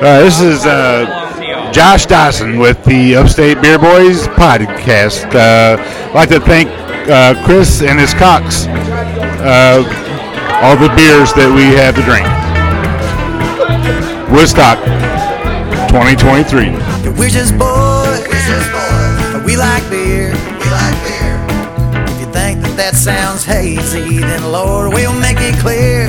Uh, this is uh, Josh Dodson with the Upstate Beer Boys podcast. Uh, I'd like to thank uh, Chris and his Cox, uh, all the beers that we have to drink. Woodstock 2023. We're just boys. We like beer. We like beer. If you think that that sounds hazy, then Lord, we'll make it clear.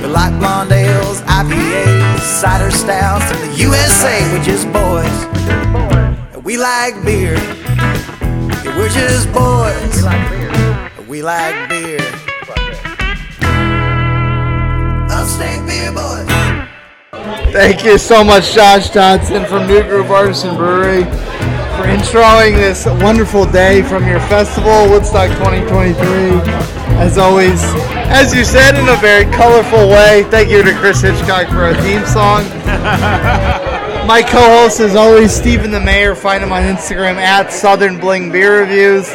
We like blonde ales, IPAs, cider stouts, and the USA. We're just boys. We like beer. Yeah, we're just boys. We like beer. We like beer. Upstate beer boys. Thank you so much, Josh Johnson from New Groove Artisan Brewery, for introing this wonderful day from your festival, Woodstock 2023. As always, as you said, in a very colorful way. Thank you to Chris Hitchcock for our theme song. My co-host, is always, Stephen the Mayor. Find him on Instagram at Southern Bling Beer Reviews.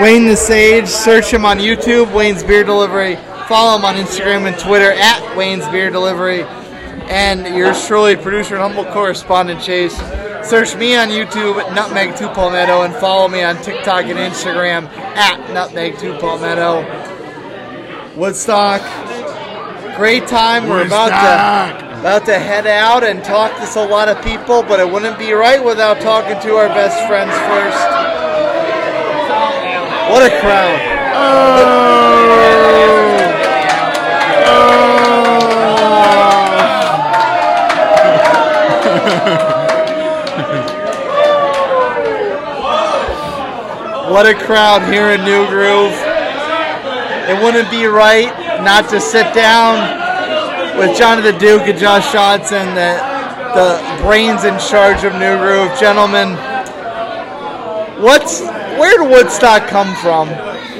Wayne the Sage. Search him on YouTube, Wayne's Beer Delivery. Follow him on Instagram and Twitter at Wayne's Beer Delivery. And yours truly, producer and humble correspondent Chase. Search me on YouTube, Nutmeg 2 Palmetto, and follow me on TikTok and Instagram at Nutmeg 2 Palmetto. Woodstock, great time. We're about to about to head out and talk to a lot of people, but it wouldn't be right without talking to our best friends first. What a crowd! oh What a crowd here in New Groove. It wouldn't be right not to sit down with Jonathan Duke and Josh Johnson, the, the brains in charge of New Groove. Gentlemen, what's where did Woodstock come from?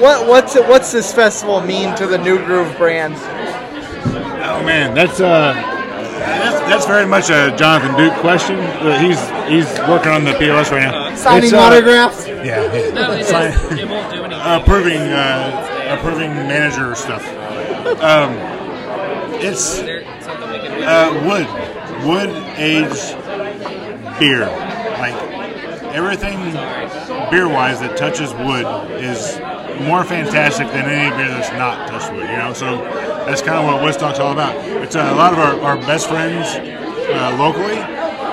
What what's it, what's this festival mean to the New Groove brand? Oh man, that's uh, that's, that's very much a Jonathan Duke question. Uh, he's he's working on the POS right now. Signing It's, uh, autographs? Yeah, yeah. Sign- approving uh, approving manager stuff. Um, it's uh, wood wood aged beer. Like everything beer wise that touches wood is more fantastic than any beer that's not touched wood. You know, so that's kind of what Woodstock's all about. It's uh, a lot of our, our best friends uh, locally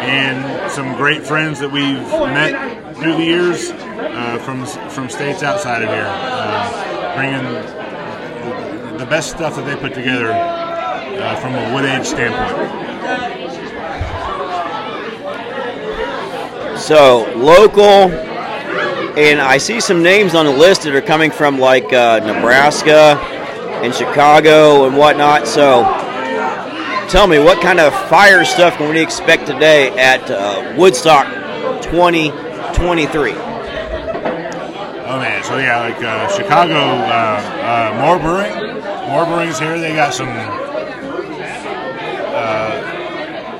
and some great friends that we've met through the years uh, from from states outside of here, uh, bringing the, best stuff that they put together uh, from a wood age standpoint. So local, and I see some names on the list that are coming from like uh, Nebraska and Chicago and whatnot. So tell me, what kind of fire stuff can we expect today at uh, Woodstock 2023? Oh man, so yeah, like uh, Chicago, uh, uh, More Brewing, More Brewing's here. They got some uh,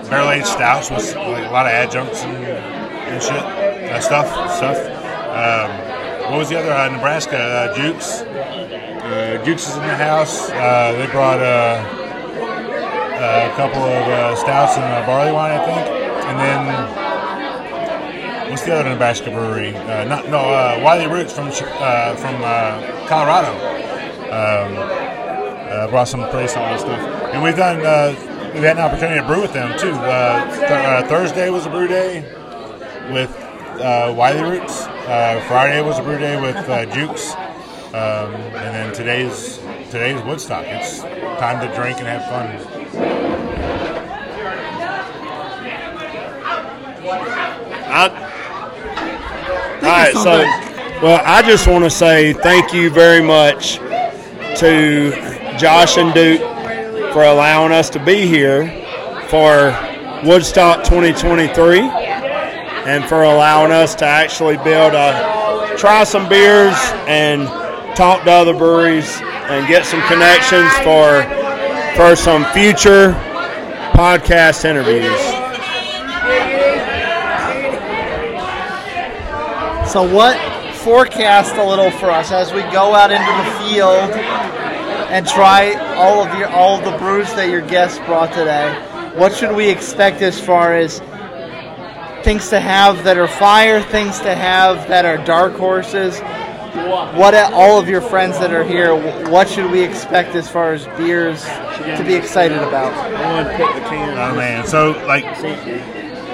barrel aged stouts with like, a lot of adjuncts and, and shit, uh, stuff, stuff. Um, what was the other? Uh, Nebraska, uh, Jukes. Uh, Jukes is in the house. Uh, they brought uh, a couple of uh, stouts and uh, barley wine, I think, and then. What's the other Nebraska brewery? Uh, not no uh, Wiley Roots from uh, from uh, Colorado. Um, uh, brought some pretty solid stuff, and we've done. Uh, we've had an opportunity to brew with them too. Th- Thursday was a brew day with Wiley Roots. Friday was a brew day with Jukes, um, and then today's today's Woodstock. It's time to drink and have fun. All right, so well, I just want to say thank you very much to Josh and Duke for allowing us to be here for Woodstock 2023 and for allowing us to actually be able to try some beers and talk to other breweries and get some connections for for some future podcast interviews. So what forecast a little for us as we go out into the field and try all of your all of the brews that your guests brought today. what should we expect as far as things to have that are fire, things to have that are dark horses? What all of your friends that are here, what should we expect as far as beers to be excited about? Oh man, so like,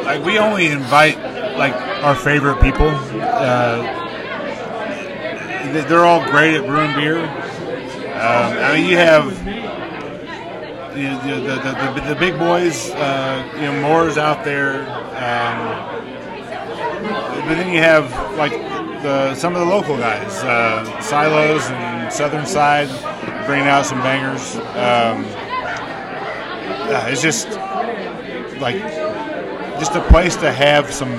like we only invite like our favorite people. Uh, they- they're all great at brewing beer. Um, I mean, you have you know, the, the, the, the, the big boys. Uh, you know, More's out there, um, but then you have like the some of the local guys, uh, Silos and Southern Side, bringing out some bangers. Um, uh, it's just like just a place to have some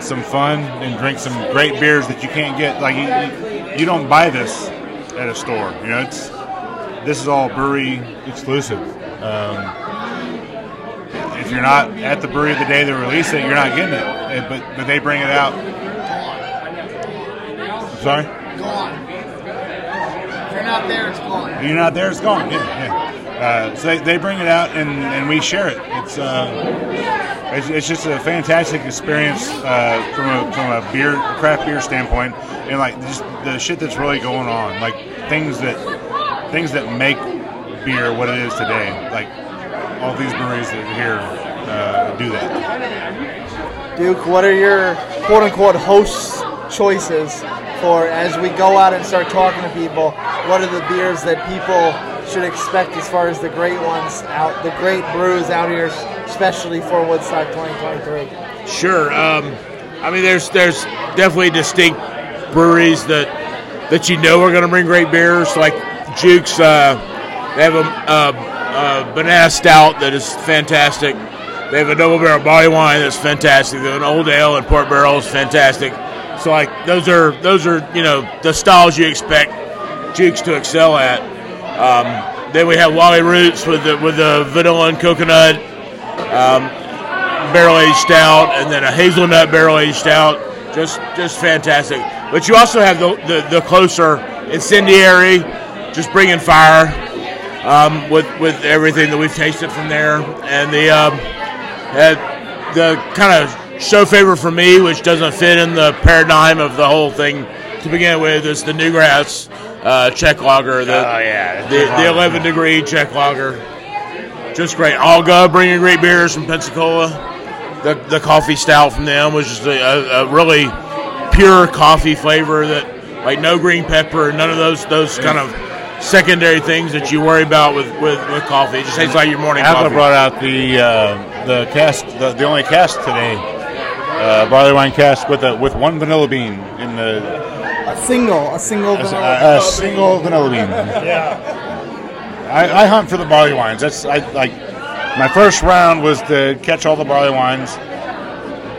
some fun and drink some great beers that you can't get. Like you, you, don't buy this at a store. You know, it's this is all brewery exclusive. Um, if you're not at the brewery the day they release it, you're not getting it. Uh, But but they bring it out. Sorry. If you're not there, it's gone. If you're not there, it's gone. Yeah, yeah. Uh, so they, they bring it out and, and we share it. It's uh, it's, it's just a fantastic experience uh, from a from a beer craft beer standpoint, and like just the shit that's really going on, like things that things that make beer what it is today. Like all these breweries that are here uh, do that. Duke, what are your quote unquote host choices for as we go out and start talking to people? What are the beers that people should expect as far as the great ones out, the great brews out here, especially for Woodstock 2023? Sure. Um, I mean, there's there's definitely distinct breweries that that you know are going to bring great beers, like Jukes. Uh, they have a, a, a banana stout that is fantastic. They have a double barrel barley wine that's fantastic. They have an old ale and port barrel is fantastic. So like those are those are you know the styles you expect Jukes to excel at. Um, then we have Wiley Roots with the with the vanilla and coconut um, barrel aged stout, and then a hazelnut barrel aged stout. Just just fantastic. But you also have the the, the closer incendiary, just bringing fire um, with with everything that we've tasted from there, and the um, the kind of show favorite for me, which doesn't fit in the paradigm of the whole thing to begin with, is the Newgrass uh, Czech Lager. The, Oh, yeah. the, the 11 degree Czech Lager. Just great. Alga bringing great beers from Pensacola. The, the coffee stout from them was just a, a, a really pure coffee flavor that, like, no green pepper, none of those those kind of secondary things that you worry about with, with, with coffee. It just tastes like your morning Apple coffee. brought out the uh, the cast, the, the only cast today, uh, barley wine cast with a with one vanilla bean in the A single, a single a, vanilla. a single vanilla bean. Yeah. I, I hunt for the barley wines. That's I like. My first round was to catch all the barley wines,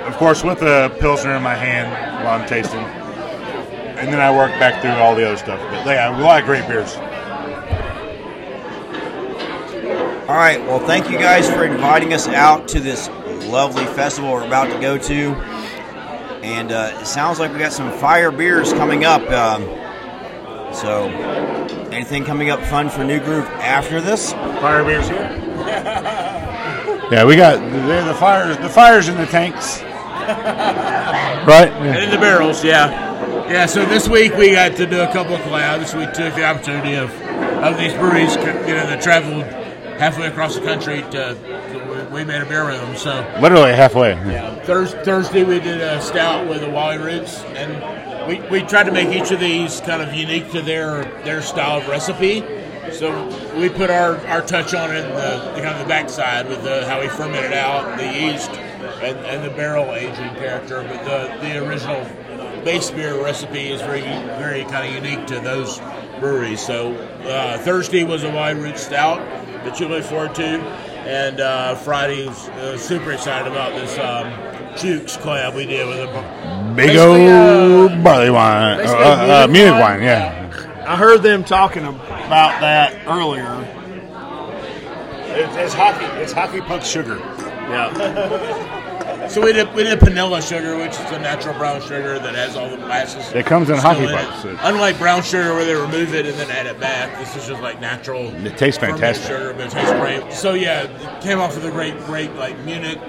of course, with a pilsner in my hand while I'm tasting, and then I work back through all the other stuff. But yeah, a lot of great beers. All right. Well, thank you guys for inviting us out to this lovely festival we're about to go to. And uh, it sounds like we got some fire beers coming up. Um, so, anything coming up fun for New Groove after this? Fire beers here. yeah, we got the, the fires. The fires in the tanks. right. And in the barrels, yeah. Yeah, so this week we got to do a couple of collabs. We took the opportunity of, of these breweries, you know, that traveled halfway across the country to, to- we made a beer with them. So Literally halfway. Thurs Thursday we did a stout with the Wiley Roots, and we, we tried to make each of these kind of unique to their their style of recipe. So we put our, our touch on it the, the kind of the backside with the, how we ferment it out, the yeast, and, and the barrel aging character. But the, the original base beer recipe is very very kind of unique to those breweries. So uh, Thursday was a Wiley Root stout that you look forward to, and uh, Friday is uh, super excited about this um, Jukes collab we did with them. Big old uh, barley wine. Uh, uh, uh, Munich Munich wine. wine, yeah. I heard them talking about that earlier. It's, it's hockey. It's hockey puck sugar. Yeah. So we did we did panela sugar, which is a natural brown sugar that has all the molasses. It comes in hockey pucks. It- Unlike brown sugar, where they remove it and then add it back, this is just like natural. It tastes fantastic. Sugar, but it tastes great. So yeah, it came off with a great, great like Munich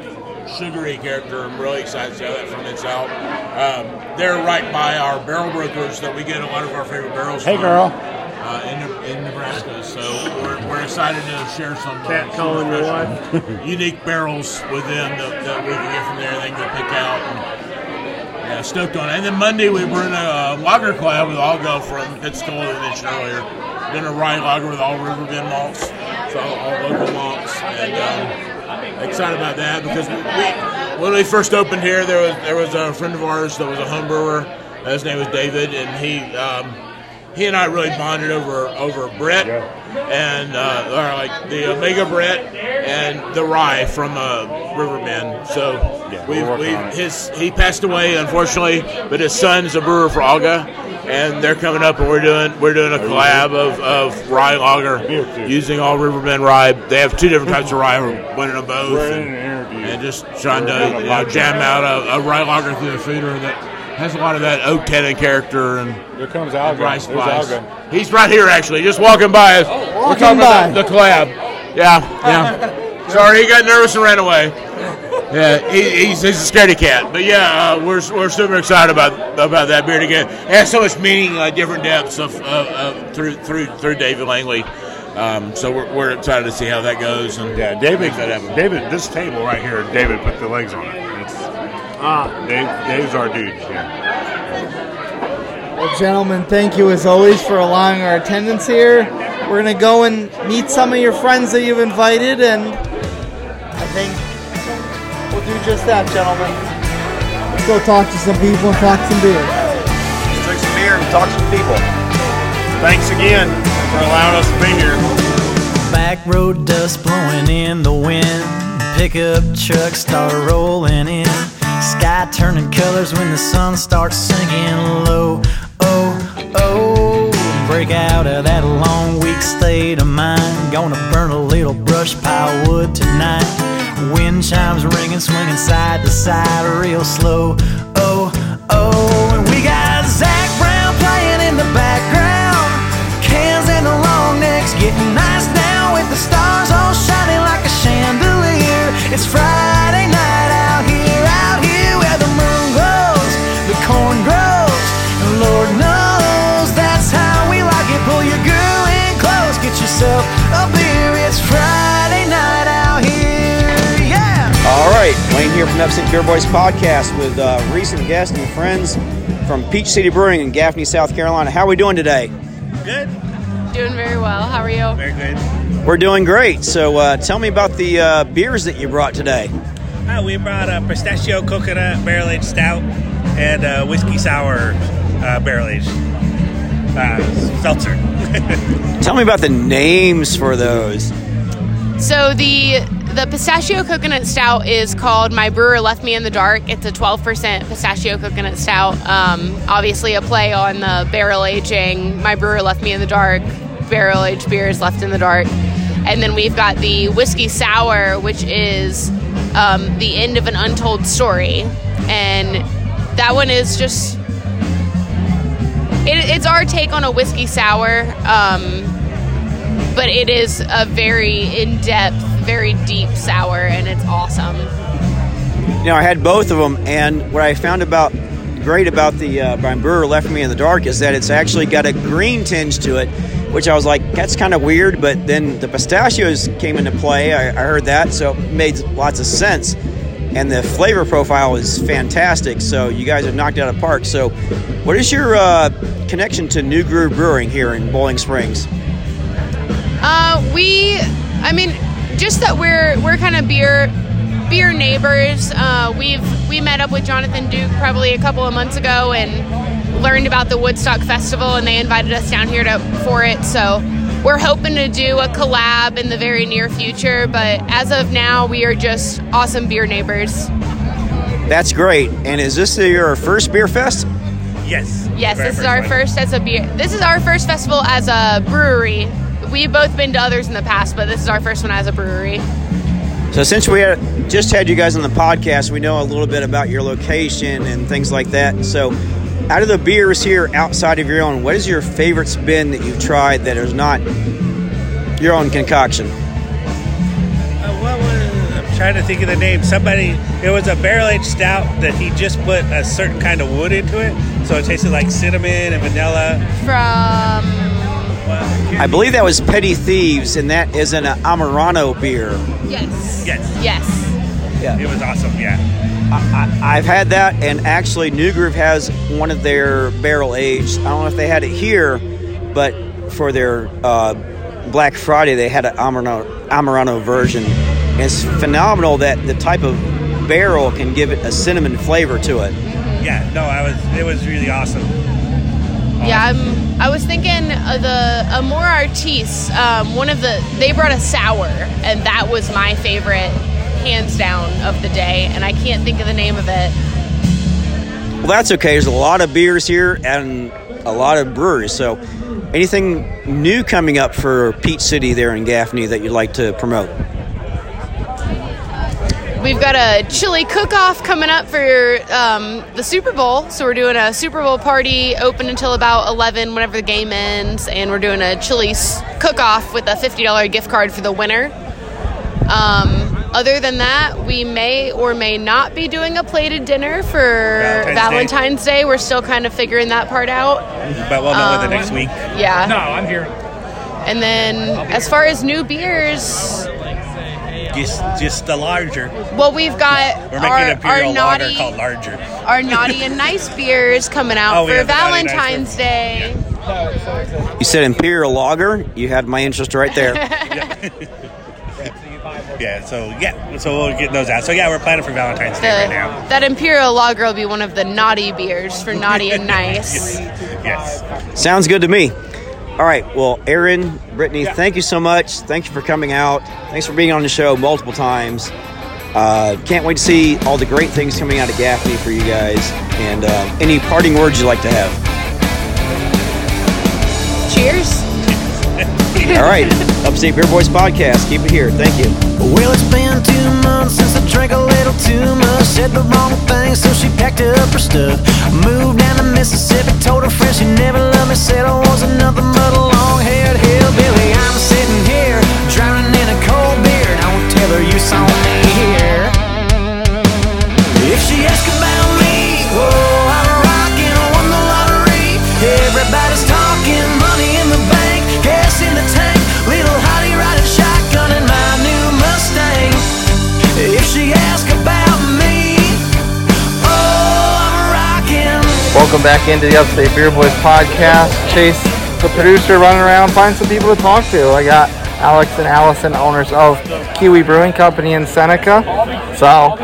sugary character. I'm really excited to how that ferments out. Um, they're right by our barrel brokers that we get a lot of our favorite barrels. Hey, from, girl. Uh, in, in Nebraska, so we're, we're excited to share some uh, Cat calling your special unique barrels with them that, that we can get from there. They can go pick out. And, yeah, stoked on it. And then Monday we were in a uh, lager collab with Alga from Pensacola that mentioned earlier. Did a rye lager with all Riverbend malts, so all, all local malts, and um, excited about that because we, we when we first opened here, there was there was a friend of ours that was a home brewer. His name was David, and he. Um, he and I really bonded over over Brett and uh, or like the Omega Brett and the Rye from uh, Riverbend. So Yeah, we we're working we on it. his he passed away unfortunately, but his son's a brewer for Alga, and they're coming up and we're doing we're doing a collab of, of rye lager using all Riverbend rye. They have two different types of rye. We're winning them both. And- an and just trying to We're doing a you know, jam out a, a rye lager through the foeder that has a lot of that oak tannin character and Here comes Alga. rice There's spice. Alga. He's right here, actually, just walking by us. We're walking talking about by. the, the collab. Yeah, yeah. Sorry, he got nervous and ran away. Yeah, he, he's, he's a scaredy cat. But yeah, uh, we're, we're super excited about about that beer again. It has so much meaning, uh, different depths of, of, of through through through David Langley. Um, so we're, we're excited to see how that goes. And Yeah, David. that. David, this table right here. David put the legs on it. It's, Ah, Dave, Dave's our dude. Yeah. Well, gentlemen, thank you as always for allowing our attendance here. We're going to go and meet some of your friends that you've invited, and I think we'll do just that, gentlemen. Let's go talk to some people and talk some beer. Drink some beer and talk to some people. thanks again for allowing us to be here. Back road dust blowing in the wind. Pickup trucks start rolling in. Sky turning colors when the sun starts sinking low. Oh, oh. Break out of that long week state of mind. Gonna burn a little brush pile wood tonight. Wind chimes ringing, swinging side to side real slow. Oh, oh. And we got Zach Brown playing in the background. Cans and the long necks getting nice now with the stars all shining like a chandelier. It's Friday Wayne here from Upstate Beer Boys Podcast with uh, recent guests and friends from Peach City Brewing in Gaffney, South Carolina. How are we doing today? Good. Doing very well. How are you? Very good. We're doing great. So uh, tell me about the uh, beers that you brought today. Uh, we brought a pistachio coconut barrel aged stout and a whiskey sour uh, barrel aged uh, seltzer. Tell me about the names for those. So the the pistachio coconut stout is called My Brewer Left Me in the Dark. It's a 12% pistachio coconut stout. Um, obviously, a play on the barrel aging. My Brewer Left Me in the Dark. Barrel aged beers left in the dark. And then we've got the whiskey sour, which is um, the end of an untold story, and that one is just it, it's our take on a whiskey sour, um, but it is a very in depth, very deep sour, and it's awesome. You know, I had both of them, and what I found about great about the uh, Brian Brewer Left Me in the Dark is that it's actually got a green tinge to it, which I was like, that's kind of weird. But then the pistachios came into play. I, I heard that, so it made lots of sense. And the flavor profile is fantastic. So you guys have knocked it out of park. So, what is your uh, connection to New Groove Brewing here in Boiling Springs? Uh, we, I mean, just that we're we're kind of beer beer neighbors. Uh, we've we met up with Jonathan Duke probably a couple of months ago and learned about the Woodstock Festival, and they invited us down here to for it. So we're hoping to do a collab in the very near future. But as of now, we are just awesome beer neighbors. That's great. And is this your first beer fest? yes. Yes, this is our one. first as a beer. This is our first festival as a brewery. We've both been to others in the past, but this is our first one as a brewery. So since we had, just had you guys on the podcast, we know a little bit about your location and things like that. So, out of the beers here outside of your own, what is your favorite spin that you've tried that is not your own concoction? Uh, what was, I'm trying to think of the name. Somebody, it was a barrel aged stout that he just put a certain kind of wood into it, so it tasted like cinnamon and vanilla. From I believe that was Petty Thieves, and that is an Amburana beer. yes, Yes. yes. Yeah. It was awesome. Yeah. I, I've had that, and actually, New Groove has one of their barrel aged. I don't know if they had it here, but for their uh, Black Friday, they had an Amburana, Amburana version. And it's phenomenal that the type of barrel can give it a cinnamon flavor to it. Yeah. No, I was. It was really awesome. Yeah, I'm, I was thinking the Amor Artis. Um, one of the they brought a sour, and that was my favorite, hands down, of the day. And I can't think of the name of it. Well, that's okay. There's a lot of beers here and a lot of breweries. So, anything new coming up for Peach City there in Gaffney that you'd like to promote? We've got a chili cook-off coming up for um, the Super Bowl. So we're doing a Super Bowl party open until about 11 whenever the game ends. And we're doing a chili s- cook-off with a $50 gift card for the winner. Um, other than that, we may or may not be doing a plated dinner for Valentine's Valentine's, Day. Day. We're still kind of figuring that part out. But we'll know Um, the next week. Yeah. No, I'm here. And then as far as new beers, Just, just the larger. well, we've got We're making our, our naughty, called larger. our naughty and nice beers coming out Oh, for have the Nice Valentine's Day. You said Imperial Lager. You had my interest right there. Yeah. So yeah. So we'll get those out. So yeah, we're planning for Valentine's The, Day right now. that Imperial Lager will be one of the naughty beers for naughty and nice. Yes. Sounds good to me. All right. Well, Aaron, Brittany, thank you so much. Thank you for coming out. Thanks for being on the show multiple times. Uh, can't wait to see all the great things coming out of Gaffney for you guys. And uh, any parting words you'd like to have? Cheers. All right. Upstate Beer Boys podcast. Keep it here. Thank you. Well, it's been two months since I drank a little too much. Said the wrong thing, so she packed up her stuff. Moved down to Mississippi, told her friends she never loved me. Said I wasn't nothing but a long haired hillbilly. I'm sitting here, drowning in a cold beer. Tell her you saw me here. Welcome back into the Upstate Beer Boys podcast. Chase, the producer, running around, find some people to talk to. I got Alex and Allison, owners of Keowee Brewing Company in Seneca. So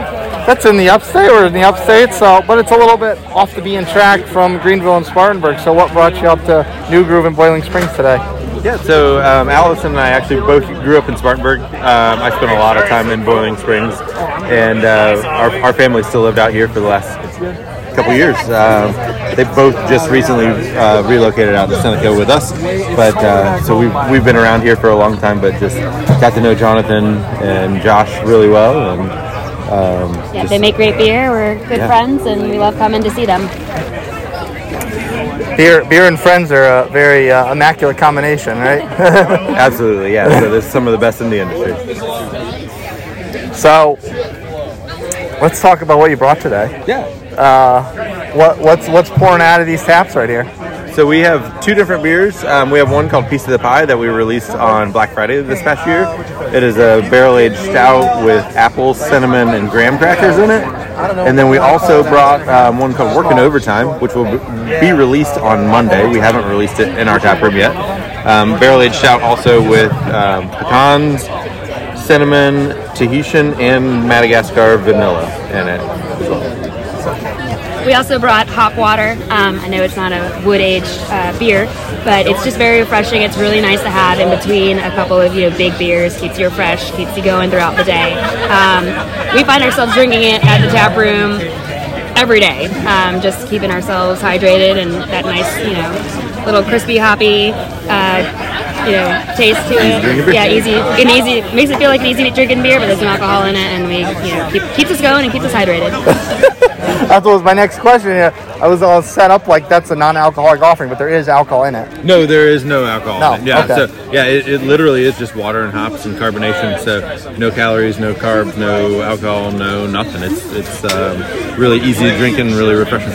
that's in the upstate or in the upstate. So, but it's a little bit off the beaten track from Greenville and Spartanburg. So, what brought you up to New Groove and Boiling Springs today? Yeah, so um, Allison and I actually both grew up in Spartanburg. Um, I spent a lot of time in Boiling Springs, and uh, our, our family still lived out here for the last couple years. Um, they both just recently uh, relocated out to Seneca with us, but uh, so we've, we've been around here for a long time, but just got to know Jonathan and Josh really well. And, um, Yeah, just- they make great beer. We're good Yeah. friends, and we love coming to see them. Beer, beer and friends are a very uh, immaculate combination, right? Absolutely, yeah. So there's some of the best in the industry. So, let's talk about what you brought today. Yeah. Uh, what what's what's pouring out of these taps right here? So we have two different beers. Um, we have one called Piece of the Pie that we released on Black Friday this past year. It is a barrel-aged stout with apples, cinnamon, and graham crackers in it. And then we also brought um, one called Working Overtime, which will be released on Monday. We haven't released it in our tap room yet. Um, barrel-aged stout also with um, pecans, cinnamon, Tahitian, and Madagascar vanilla in it. We also brought hop water. Um, I know it's not a wood aged uh, beer, but it's just very refreshing. It's really nice to have in between a couple of you know big beers. Keeps you fresh, keeps you going throughout the day. Um, we find ourselves drinking it at the tap room every day, um, just keeping ourselves hydrated and that nice you know little crispy hoppy uh, you know taste to it. Yeah, easy and easy makes it feel like an easy drinking beer, but there's no alcohol in it, and we you know keep, keeps us going and keeps us hydrated. That was my next question. Yeah, I was all set up like that's a non-alcoholic offering, but there is alcohol in it. No, there is no alcohol. No, in it. Yeah, okay. so yeah, it, it literally is just water and hops and carbonation. So no calories, no carbs, no alcohol, no nothing. It's it's um, really easy to drink and really refreshing.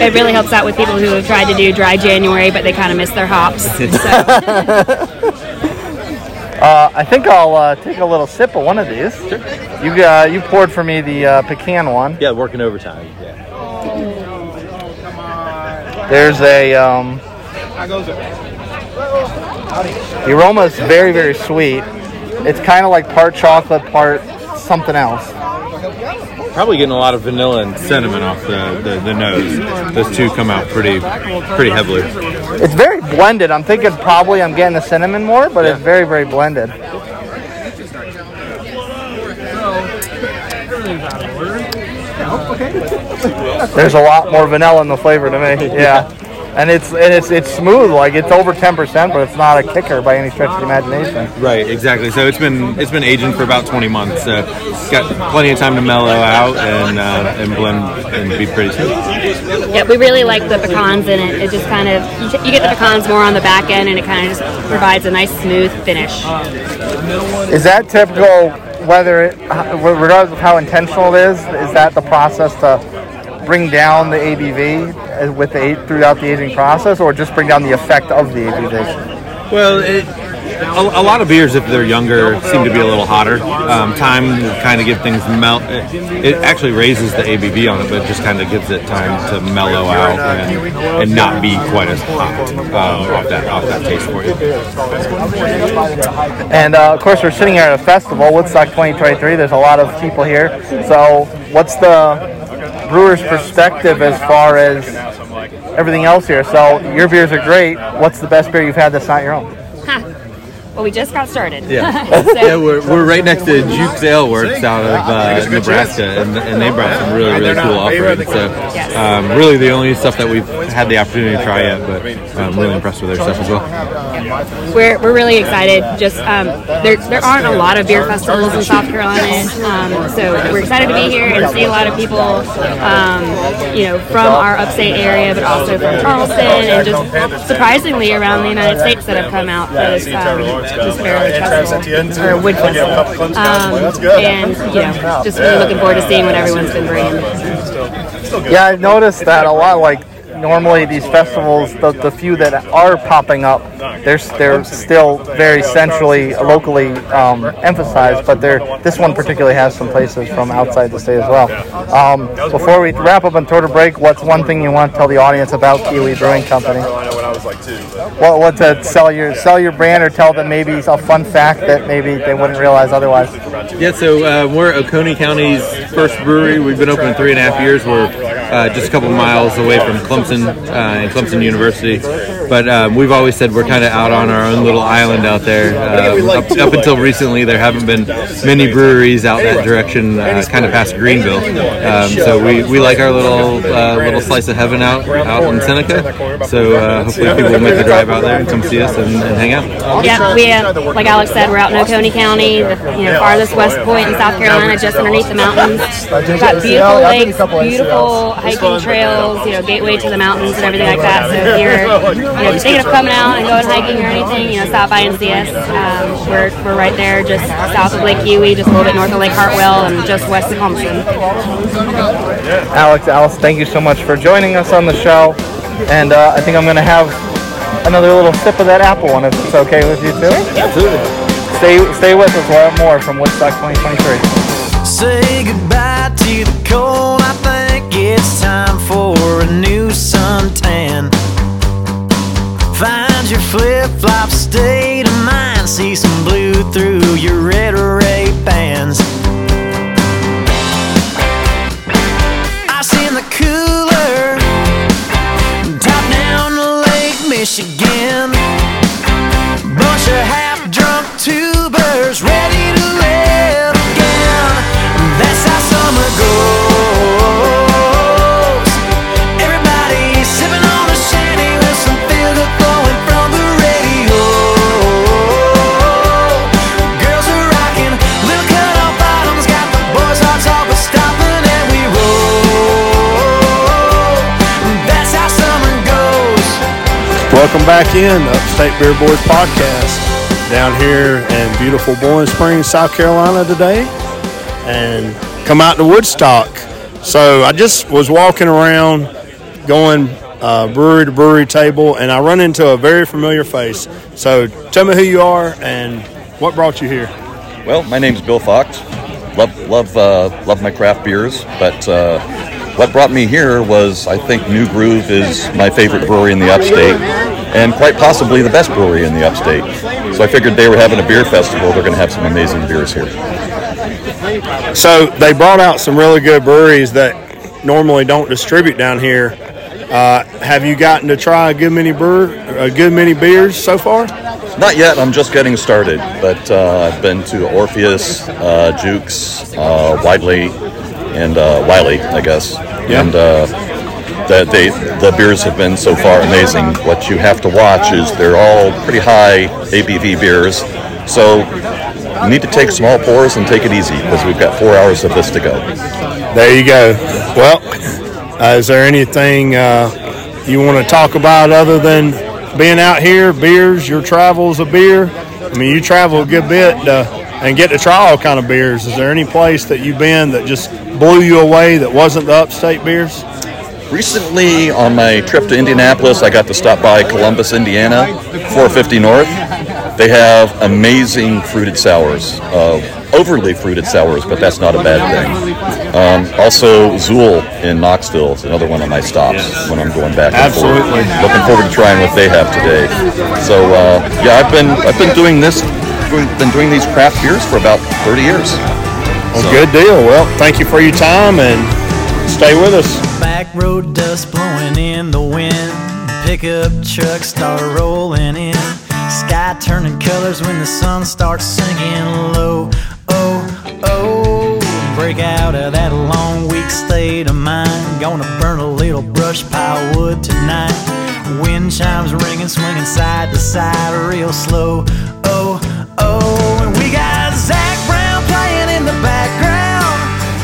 It really helps out with people who have tried to do dry January, but they kind of miss their hops. Uh, I think I'll uh, take a little sip of one of these. You uh, you poured for me the uh, pecan one. Yeah, working overtime. Yeah. There's a um, the aroma is very very sweet. It's kind of like part chocolate, part something else. Probably getting a lot of vanilla and cinnamon off the, the, the nose. Those two come out pretty pretty heavily. It's very blended. I'm thinking probably I'm getting the cinnamon more, but it's very very blended. There's a lot more vanilla in the flavor to me. Yeah. And it's and it's it's smooth, like it's over ten percent, but it's not a kicker by any stretch of the imagination. Right, exactly. So it's been it's been aging for about 20 months. So it's got plenty of time to mellow out and uh, and blend and be pretty smooth. Yeah, we really like the pecans in it. It just kind of you t- you get the pecans more on the back end, and it kind of just provides a nice smooth finish. Is that typical? Whether it, regardless of how intentional it is, is that the process to bring down the ABV uh, with the throughout the aging process, or just bring down the effect of the ABV? Well, it, a, a lot of beers, if they're younger, seem to be a little hotter. Um, time kind of give things melt. It, it actually raises the ABV on it, but it just kind of gives it time to mellow out and, and not be quite as hot um, off that off that taste for you. And uh, of course, we're sitting here at a festival, Woodstock 2023. There's a lot of people here. So, what's the brewer's perspective as far as everything else here? So, your beers are great. What's the best beer you've had that's not your own? Ha. Well, we just got started. Yeah, So- yeah we're, we're right next to Jukes Ale Works out of uh, Nebraska, and, and they brought some really, really cool offerings. So, um, really the only stuff that we've had the opportunity to try yet, but I'm really impressed with their stuff as well. We're, we're really excited. Just um, there there aren't a lot of beer festivals in South Carolina, um, so we're excited to be here and see a lot of people, um, you know, from our upstate area, but also from Charleston and just surprisingly around the United States that have come out for this um, this barrel festival or wood festival. Um, and you know, just really looking forward to seeing what everyone's been bringing. Yeah, I've noticed that a lot. Like normally these festivals, the, the few that are popping up, they're they're still very centrally, locally um, emphasized. But they're this one particularly has some places from outside the state as well. Um, before we wrap up and throw to break, what's one thing you want to tell the audience about Keowee Brewing Company? What what to sell your sell your brand or tell them maybe a fun fact that maybe they wouldn't realize otherwise. Yeah, so uh, we're Oconee County's first brewery. We've been open three and a half years. We're uh, just a couple miles away from Clemson uh, and Clemson University. But um, we've always said we're kind of out on our own little island out there. Um, up, up until recently, there haven't been many breweries out that direction, uh, kind of past Greenville. Um, so we, we like our little uh, little slice of heaven out out in Seneca. So uh, hopefully people will make the drive out there and come see us and, and hang out. Yeah, we have, like Alex said, we're out in Oconee County, the you know farthest west point in South Carolina, just underneath the mountains. We've got beautiful lakes, beautiful hiking trails, you know, gateway to the mountains and everything like that. So if you're, you know, if you're thinking of coming out and going hiking or anything, you know, stop by and see us. Um, we're, we're right there, just south of Lake Keowee, just a little bit north of Lake Hartwell, and just west of Clemson. Alex, Alice, thank you so much for joining us on the show. And uh, I think I'm going to have another little sip of that apple one if it's okay with you too. Absolutely. Stay, stay with us. We'll have more from Woodstock 2023. Say goodbye to the cold. Suntan. Find your flip flop state of mind. See some blue through your red ray bands. Ice in the cooler. Welcome back in Upstate Beer Boys podcast down here in beautiful Boiling Springs, South Carolina today, and come out to Woodstock. So I just was walking around, going uh, brewery to brewery table, and I run into a very familiar face. So tell me who you are and what brought you here. Well, my name's Bill Fox. Love love uh, love my craft beers, but uh, what brought me here was I think New Groove is my favorite brewery in the upstate, and quite possibly the best brewery in the upstate. So I figured they were having a beer festival. They're going to have some amazing beers here. So they brought out some really good breweries that normally don't distribute down here. Uh, have you gotten to try a good many brewer, a good many beers so far? Not yet. I'm just getting started, but uh, I've been to Orpheus, uh, Jukes, uh, Widely, and uh, Wiley, I guess. Yeah. And uh, the, they, the beers have been so far amazing. What you have to watch is they're all pretty high ABV beers, so you need to take small pours and take it easy because we've got four hours of this to go. There you go. Well, uh, is there anything uh, you want to talk about other than being out here, beers, your travels of beer? I mean, you travel a good bit uh, and get to try all kind of beers. Is there any place that you've been that just blew you away that wasn't the upstate beers? Recently, on my trip to Indianapolis, I got to stop by Columbus, Indiana, 450 North. They have amazing fruited sours, uh, overly fruited sours, but that's not a bad thing. Um, also, Xul in Knoxville is another one of my stops when I'm going back. and forth. Absolutely. looking forward to trying what they have today. So, uh, yeah, I've been I've been doing this, been doing these craft beers for about 30 years. Well, good deal. Well, thank you for your time and stay with us. Back road dust blowing in the wind. Pickup trucks start rolling in. Sky turning colors when the sun starts sinking low. Oh, oh. Break out of that long weak state of mind. Gonna burn a little brush pile wood tonight. Wind chimes ringing, swinging side to side real slow. Oh, oh. And we got Zach Brown playing in the background.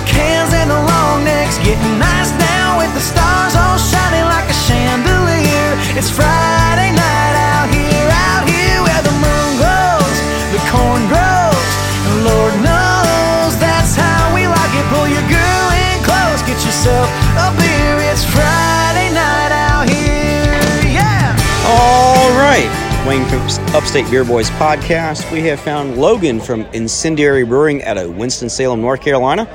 Cans and the long necks getting nice now with the stars all shining like a chandelier. It's Friday From Upstate Beer Boys podcast. We have found Logan from Incendiary Brewing out of Winston-Salem, North Carolina.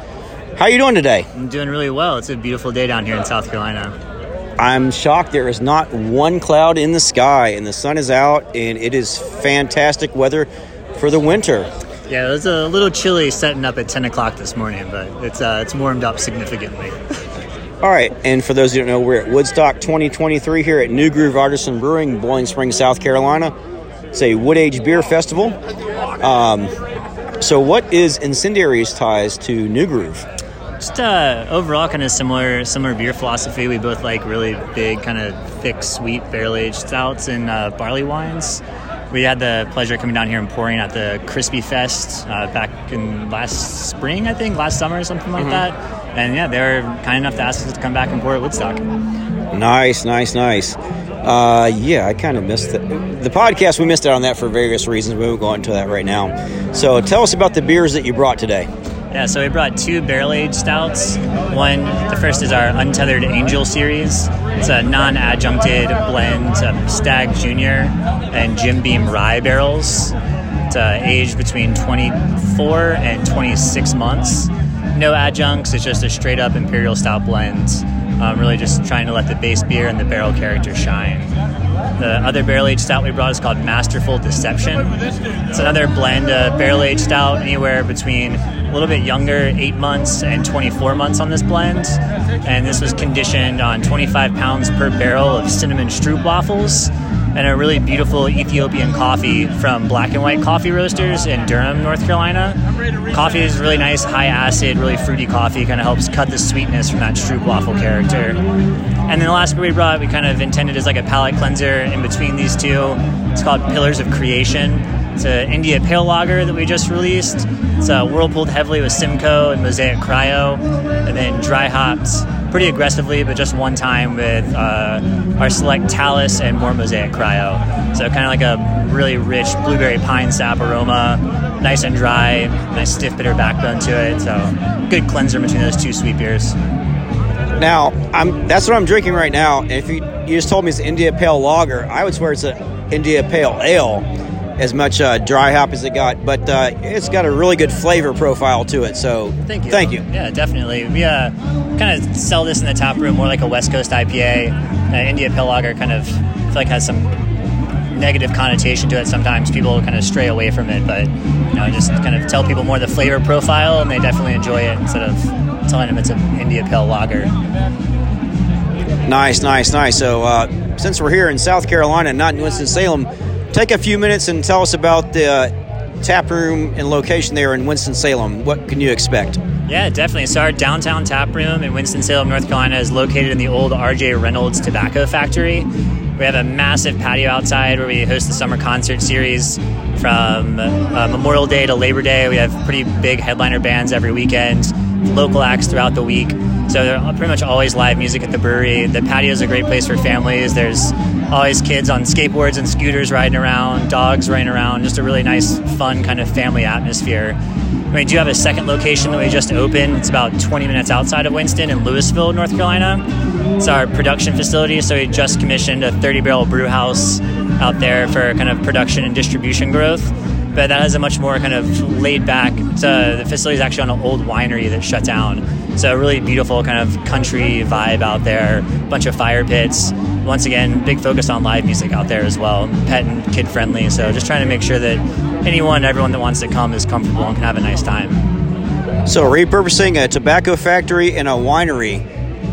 How are you doing today? I'm doing really well. It's a beautiful day down here in South Carolina. I'm shocked there is not one cloud in the sky and the sun is out and it is fantastic weather for the winter. Yeah, it was a little chilly setting up at 10 o'clock this morning, but it's uh, it's warmed up significantly. All right, and for those who don't know, we're at Woodstock 2023 here at New Groove Artisan Brewing, Boiling Springs, South Carolina. It's a wood aged beer festival. Um, so, what is Incendiary's ties to New Groove? Just uh, overall, kind of similar similar beer philosophy. We both like really big, kind of thick, sweet barrel aged stouts and uh, barley wines. We had the pleasure of coming down here and pouring at the Crispy Fest uh, back in last spring, I think, last summer, or something like Mhm. that. And yeah, they were kind enough to ask us to come back and pour at Woodstock. Nice, nice, nice. Uh, yeah, I kind of missed the, the podcast. We missed out on that for various reasons. We won't go into that right now. So, tell us about the beers that you brought today. Yeah, so we brought two barrel aged stouts. One, the first is our Untethered Angel series. It's a non adjuncted blend of Stagg Junior and Jim Beam rye barrels. It's uh, aged between 24 and 26 months. No adjuncts, it's just a straight up imperial stout blend. Um, really just trying to let the base beer and the barrel character shine. The other barrel aged stout we brought is called Masterful Deception. It's another blend of barrel aged stout, anywhere between a little bit younger, 8 months, and 24 months on this blend. And this was conditioned on 25 pounds per barrel of cinnamon stroop waffles and a really beautiful Ethiopian coffee from Black and White Coffee Roasters in Durham, North Carolina. Coffee is really nice, high acid, really fruity coffee, kind of helps cut the sweetness from that stroop waffle character. And then the last beer we brought, we kind of intended as like a palate cleanser in between these two. It's called Pillars of Creation. It's an India Pale Lager that we just released. It's uh, whirlpooled heavily with Simcoe and Mosaic Cryo, and then dry hopped pretty aggressively, but just one time with uh, our select Talus and more Mosaic Cryo. So kind of like a really rich blueberry pine sap aroma, nice and dry, nice stiff bitter backbone to it. So good cleanser between those two sweet beers. Now, I'm that's what I'm drinking right now. If you, you just told me it's India Pale Lager, I would swear it's an India Pale Ale, as much uh, dry hop as it got. But uh, it's got a really good flavor profile to it. So Thank you. Thank you. Yeah, definitely. We uh, kind of sell this in the tap room more like a West Coast IPA. Uh, India Pale Lager kind of like has some negative connotation to it. Sometimes people kind of stray away from it, but you know, just kind of tell people more the flavor profile, and they definitely enjoy it instead of telling them it's an India Pale Lager. Nice, nice, nice. So, uh, since we're here in South Carolina, not in Winston Salem, take a few minutes and tell us about the uh, tap room and location there in Winston Salem. What can you expect? Yeah, definitely. So our downtown tap room in Winston-Salem, North Carolina is located in the old R.J. Reynolds Tobacco Factory. We have a massive patio outside where we host the summer concert series from uh, Memorial Day to Labor Day. We have pretty big headliner bands every weekend, local acts throughout the week. So pretty much always live music at the brewery. The patio is a great place for families. There's always kids on skateboards and scooters riding around, dogs running around, just a really nice, fun kind of family atmosphere. We do have a second location that we just opened. It's about 20 minutes outside of Winston in Lewisville, North Carolina. It's our production facility, so we just commissioned a 30 barrel brew house out there for kind of production and distribution growth. But that has a much more kind of laid back. Uh, the facility is actually on an old winery that shut down. So, a really beautiful kind of country vibe out there, bunch of fire pits. Once again, big focus on live music out there as well, pet and kid friendly. So, just trying to make sure that anyone, everyone that wants to come is comfortable and can have a nice time. So, repurposing a tobacco factory and a winery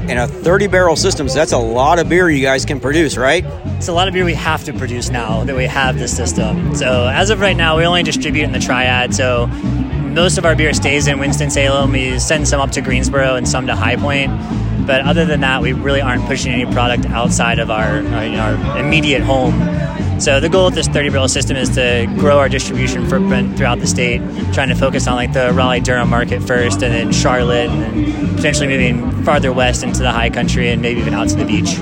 in a 30 barrel system, so that's a lot of beer you guys can produce, right? It's a lot of beer we have to produce now that we have this system. So as of right now, we only distribute in the Triad. So most of our beer stays in Winston-Salem. We send some up to Greensboro and some to High Point. But other than that, we really aren't pushing any product outside of our, our, you know, our immediate home. So the goal with this 30 barrel system is to grow our distribution footprint throughout the state, trying to focus on like the Raleigh Durham market first, and then Charlotte, and then potentially moving farther west into the high country, and maybe even out to the beach.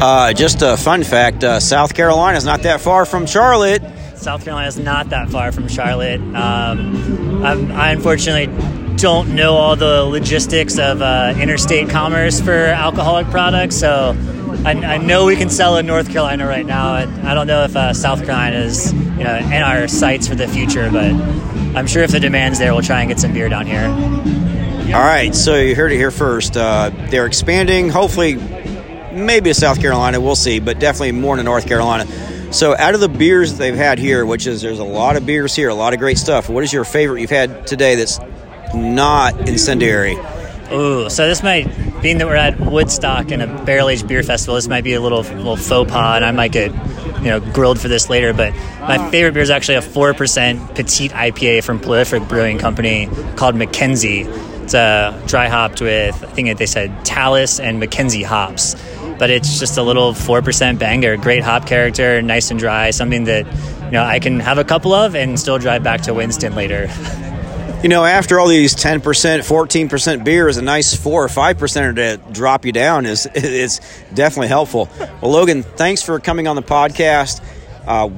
Uh, just a fun fact uh, South Carolina is not that far from Charlotte. South Carolina is not that far from Charlotte. Um, I unfortunately don't know all the logistics of uh, interstate commerce for alcoholic products, so I, I, know we can sell in North Carolina right now. I, I don't know if uh, South Carolina is, you know, in our sights for the future, but I'm sure if the demand's there, we'll try and get some beer down here. All right, so you heard it here first. Uh, they're expanding, hopefully, maybe South Carolina, we'll see, but definitely more to North Carolina. So, out of the beers that they've had here, which is there's a lot of beers here, a lot of great stuff. What is your favorite you've had today that's not incendiary? Ooh, so this might, being that we're at Woodstock and a barrel aged beer festival, this might be a little little faux pas, and I might get you know grilled for this later. But my favorite beer is actually a four percent petite IPA from Prolific Brewing Company called Mackenzie. It's uh, dry hopped with I think they said Talus and Mackenzie hops, but it's just a little four percent banger. Great hop character, nice and dry. Something that you know I can have a couple of and still drive back to Winston later. You know, after all these 10%, 14% beers, a nice 4 or 5% to drop you down is is definitely helpful. Well, Logan, thanks for coming on the podcast. Uh,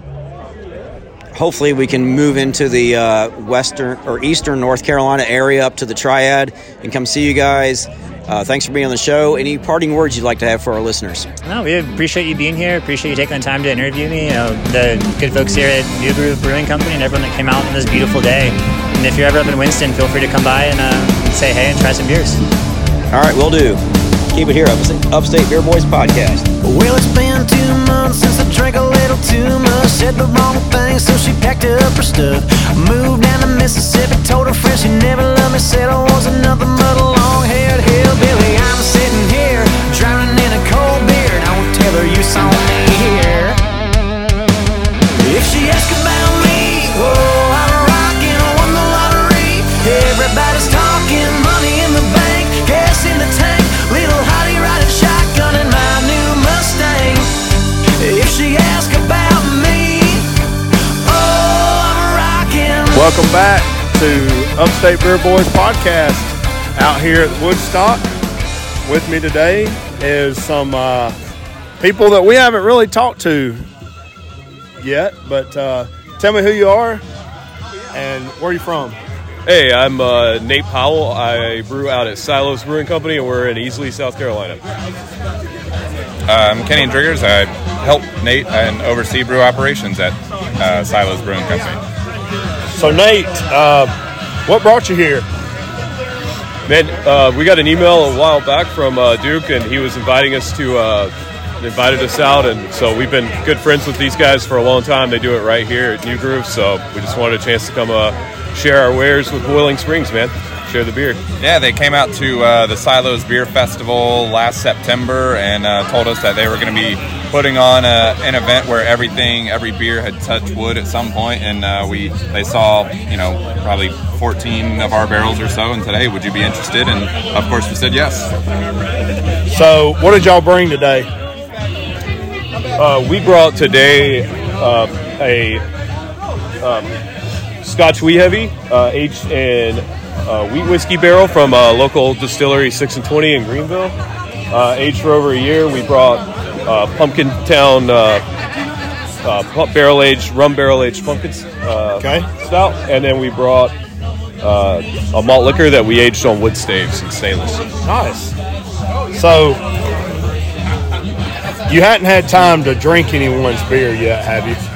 hopefully, we can move into the uh, western or eastern North Carolina area up to the Triad and come see you guys. Uh, thanks for being on the show. Any parting words you'd like to have for our listeners? No, we appreciate you being here. Appreciate you taking the time to interview me. You know, the good folks here at New Groove Brewing Company and everyone that came out on this beautiful day. And if you're ever up in Winston, feel free to come by and uh, say hey and try some beers. All right, we'll do. Keep it here, Upstate, Upstate Beer Boys Podcast. Well, it's been two months since I drank a little too much. Said the wrong thing, so she packed up her stuff. Moved down to Mississippi, told her friend she never loved me. Said I was nothing but a long haired hillbilly. I'm sitting here, drowning in a cold beer. And I won't tell her you saw me here. Welcome back to Upstate Beer Boys podcast out here at Woodstock. With me today is some uh, people that we haven't really talked to yet, but uh, tell me who you are and where are you from? Hey, I'm uh, Nate Powell. I brew out at Silos Brewing Company, and we're in Easley, South Carolina. I'm Kenny Driggers. I help Nate and oversee brew operations at uh, Silos Brewing Company. So, Nate, uh, what brought you here? Man, uh, we got an email a while back from uh, Duke, and he was inviting us to uh, invited us out, and so we've been good friends with these guys for a long time. They do it right here at New Groove, so we just wanted a chance to come uh, share our wares with Boiling Springs, man. Share the beer. Yeah, they came out to uh, the Silos Beer Festival last September and uh, told us that they were going to be putting on a, an event where everything, every beer had touched wood at some point, and uh, we they saw you know probably 14 of our barrels or so. And today, would you be interested? And of course, we said yes. So, what did y'all bring today? Uh, we brought today uh, a um, Scotch Wee Heavy uh, aged in uh, wheat whiskey barrel from a local distillery, Six and Twenty in Greenville, uh, aged for over a year. We brought uh, Pumpkin Town uh, barrel aged rum barrel aged pumpkin okay. stout, and then we brought a malt liquor that we aged on wood staves and stainless. Nice. So, you hadn't had time to drink anyone's beer yet, have you?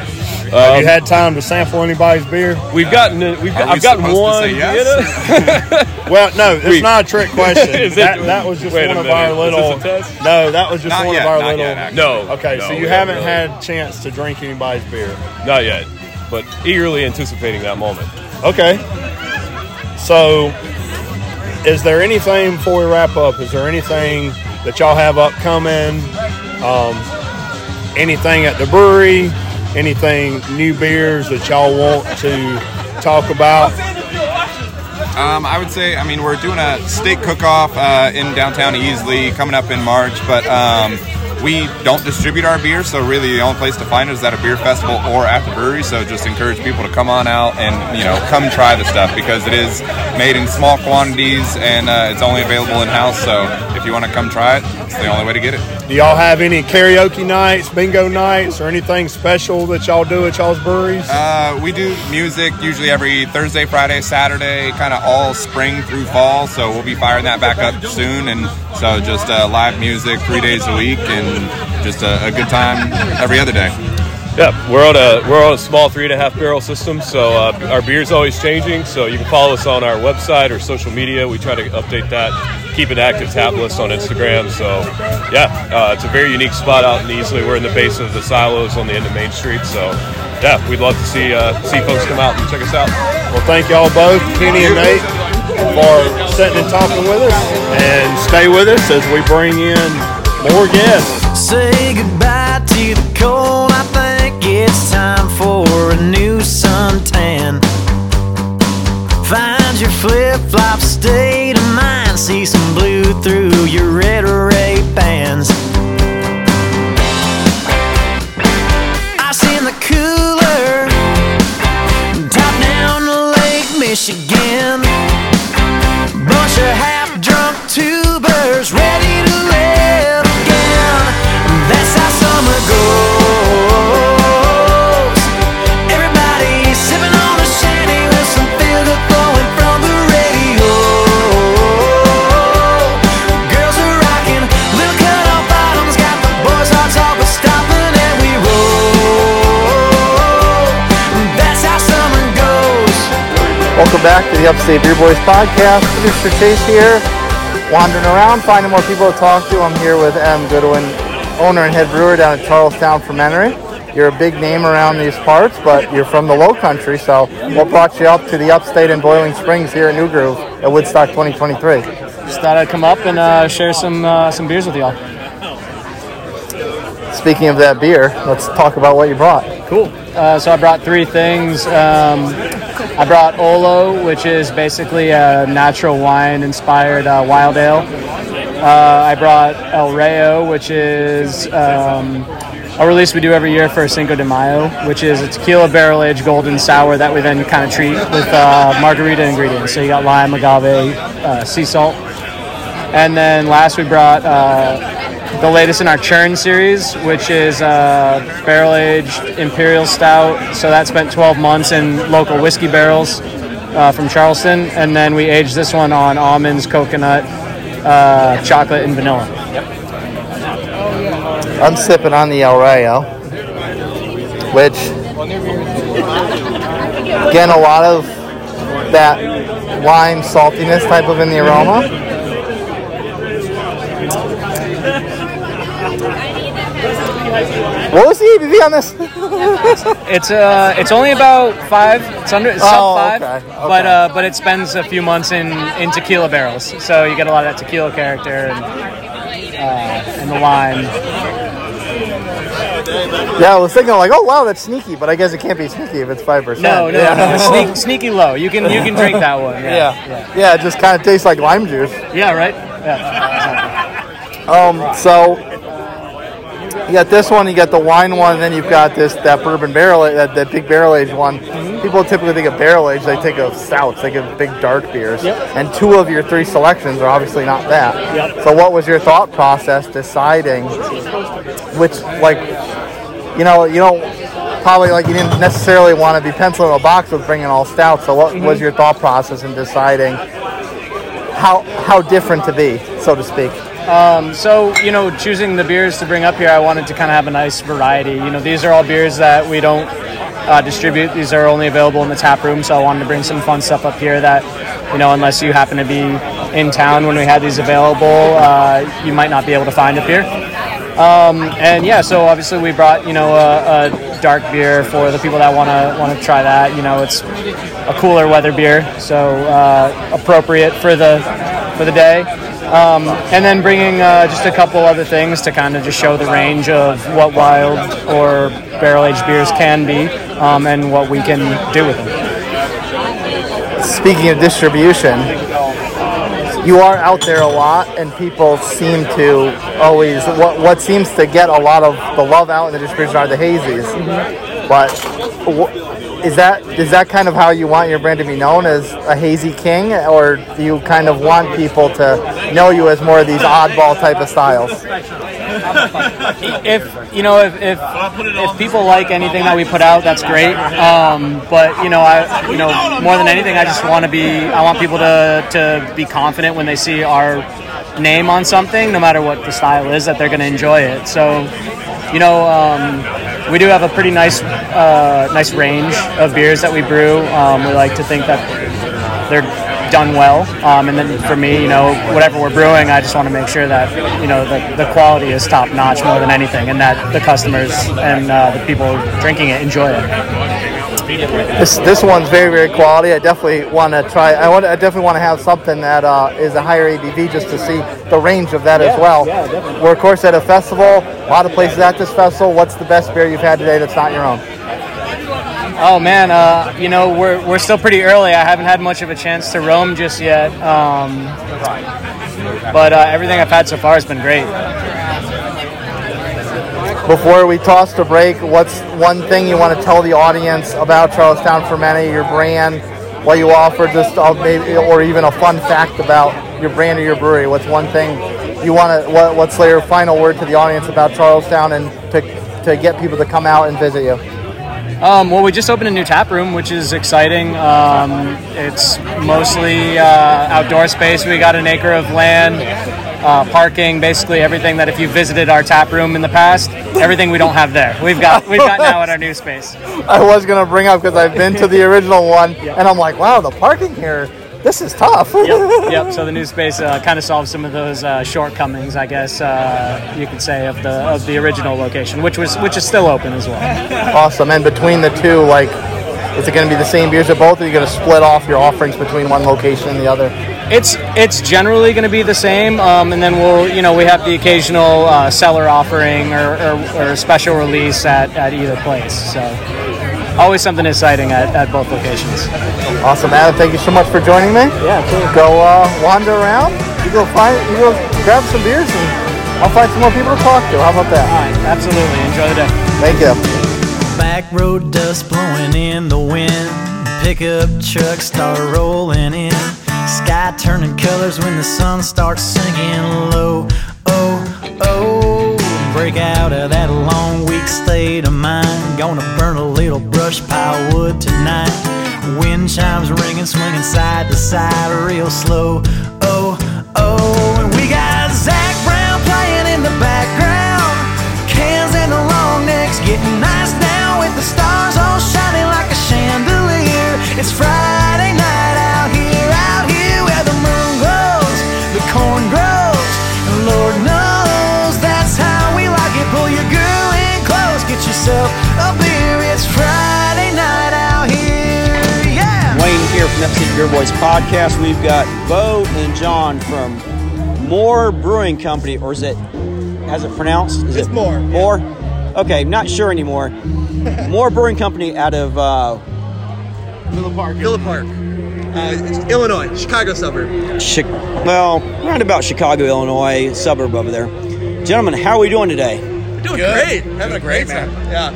Have you had time to sample anybody's beer? We've gotten we've Are we I've gotten supposed to one. say yes? Well, no, it's We- not a trick question. Is it- that, that was just one of minute. our Is little. this a test? No, that was just Not one yet, of our little. yet. No. Okay, no, so you haven't really. had chance to drink anybody's beer. Not yet, but eagerly anticipating that moment. Okay. So, is there anything before we wrap up? Is there anything that y'all have upcoming? Um, anything at the brewery? Anything new beers that y'all want to talk about? Um, I would say, I mean, we're doing a steak cook-off uh, in downtown Easley coming up in March, but um, we don't distribute our beer, so really the only place to find it is at a beer festival or at the brewery. So just encourage people to come on out and you know come try the stuff because it is made in small quantities and uh, it's only available in house. So if you want to come try it, it's the only way to get it. Do y'all have any karaoke nights, bingo nights, or anything special that y'all do at y'all's breweries? Uh, we do music usually every Thursday, Friday, Saturday, kind of all spring through fall. So we'll be firing that back up soon. And so just uh, live music three days a week and just a, a good time every other day. Yeah, we're on a we're on a small three and a half barrel system, so uh, our beer's always changing. So you can follow us on our website or social media. We try to update that, keep an active tap list on Instagram. So yeah, uh, it's a very unique spot out in Easley. We're in the base of the silos on the end of Main Street. So yeah, we'd love to see uh, see folks come out and check us out. Well, thank y'all both, Kenny and Nate, for sitting and talking with us. And stay with us as we bring in more guests. Say goodbye to the cold. I think it's time for a new suntan. Find your flip flop state of mind. See some blue through your red Ray Bans. Ice in the cooler. Top down to Lake Michigan. Welcome back to the Upstate Beer Boys podcast. Producer Chase here, wandering around, finding more people to talk to. I'm here with Adam Goodwin, owner and head brewer down at Charles Towne Fermentory. You're a big name around these parts, but you're from the low country, so what brought you up to the Upstate and Boiling Springs here at New Groove at Woodstock 2023? Just thought I'd come up and uh, share some uh, some beers with y'all. Speaking of that beer, let's talk about what you brought. Cool. Uh, so I brought three things. Um, I brought Olo, which is basically a natural wine inspired uh, wild ale. Uh, I brought El Rayo, which is um, a release we do every year for Cinco de Mayo, which is a tequila barrel aged golden sour that we then kind of treat with uh, margarita ingredients. So you got lime, agave, uh, sea salt. And then last we brought uh, the latest in our churn series, which is uh, barrel aged imperial stout. So that spent 12 months in local whiskey barrels uh, from Charleston. And then we aged this one on almonds, coconut, uh, chocolate, and vanilla. I'm sipping on the El Rayo, which again a lot of that lime saltiness type of in the aroma. What was the ABV on this? It's uh, it's only about five. It's under it's Oh, sub five, okay, but uh, but it spends a few months in in tequila barrels, so you get a lot of that tequila character and uh, and the lime. Yeah, I was thinking like, oh wow, that's sneaky, but I guess it can't be sneaky if it's five percent. No, no, no, sneak, sneaky low. You can you can drink that one. Yeah, yeah, yeah. It just kind of tastes like lime juice. yeah, right. Yeah, Um, so you got this one, you got the wine one, and then you've got this that bourbon barrel, that, that big barrel aged one. Mm-hmm. People typically think of barrel aged, they think of stouts, they think of big dark beers. And two of your three selections are obviously not that. Yep. So what was your thought process deciding which, like, you know, you don't probably like you didn't necessarily want to be penciling a box with bringing all stouts. So what was mm-hmm. your thought process in deciding how how different to be, so to speak? Um, so you know, choosing the beers to bring up here, I wanted to kind of have a nice variety. You know, these are all beers that we don't uh, distribute. These are only available in the tap room, so I wanted to bring some fun stuff up here that, you know, unless you happen to be in town when we had these available, uh, you might not be able to find up here. Um, and yeah, so obviously we brought you know a, a dark beer for the people that want to want to try that. You know, it's a cooler weather beer, so uh, appropriate for the for the day. Um, and then bringing uh, just a couple other things to kind of just show the range of what wild or barrel aged beers can be um, and what we can do with them. Speaking of distribution, you are out there a lot, and people seem to always what what seems to get a lot of the love out in the distribution are the hazies. But is that is that kind of how you want your brand to be known as a hazy king, or do you kind of want people to know you as more of these oddball type of styles? if you know if, if if people like anything that we put out that's great. Um, but you know i you know more than anything i just want to be i want people to to be confident when they see our name on something no matter what the style is that they're going to enjoy it. So you know um, we do have a pretty nice uh, nice range of beers that we brew um, we like to think that they're done well. Um, and then for me, you know, whatever we're brewing, I just want to make sure that you know the, the quality is top notch more than anything, and that the customers and uh, the people drinking it enjoy it. This this one's very very quality. I definitely want to try. I want. I definitely want to have something that uh, is a higher ABV just to see the range of that as well. yeah, definitely. We're of course at a festival. A lot of places at this festival. What's the best beer you've had today that's not your own? Oh man, uh, you know we're we're still pretty early. I haven't had much of a chance to roam just yet, um, but uh, everything I've had so far has been great. Before we toss to break, what's one thing you want to tell the audience about Charles Towne Fermentory, your brand, what you offer, just uh, maybe, or even a fun fact about your brand or your brewery? What's one thing you want to? What, what's your final word to the audience about Charles Towne and to to get people to come out and visit you? Um, well, we just opened a new tap room, which is exciting. Um, it's mostly uh, outdoor space. We got an acre of land, uh, parking, basically everything that if you visited our tap room in the past, everything we don't have there. We've got we've got now at our new space. I was gonna bring up because I've been to the original one, and I'm like, wow, the parking here, this is tough. yep, yep. So the new space uh, kind of solves some of those uh, shortcomings, I guess uh, you could say, of the of the original location, which was which is still open as well. Awesome. And between the two, like, is it going to be the same beers at both, or are you going to split off your offerings between one location and the other? It's it's generally going to be the same, um, and then we'll you know we have the occasional uh, cellar offering or, or, or special release at, at either place. So always something exciting at, at both locations. Awesome, Adam. Thank you so much for joining me. Yeah, cool. Go uh, wander around. You go find. You go grab some beers and I'll find some more people to talk to. How about that? All right, absolutely. Enjoy the day. Thank you. Back road dust blowing in the wind. Pickup trucks start rolling in. Sky turning colors when the sun starts sinking low. Oh, oh. Break out of that long week state of mind. Gonna burn a little brush pile wood tonight. Wind chimes ringing, swinging side to side real slow. Oh, oh. And we got Zach Wayne here Upstate Beer Boys podcast. We've got Bo and John from More Brewing Company, or is it, how's it pronounced? Is It's it More, yeah. Okay, not sure anymore. More Brewing Company out of, uh, Villa Park. Villa Park. Uh, Illinois, Chicago suburb. Chi- well, round about Chicago, Illinois, suburb over there. Gentlemen, how are we doing today? We're doing great. Having a great time. Yeah.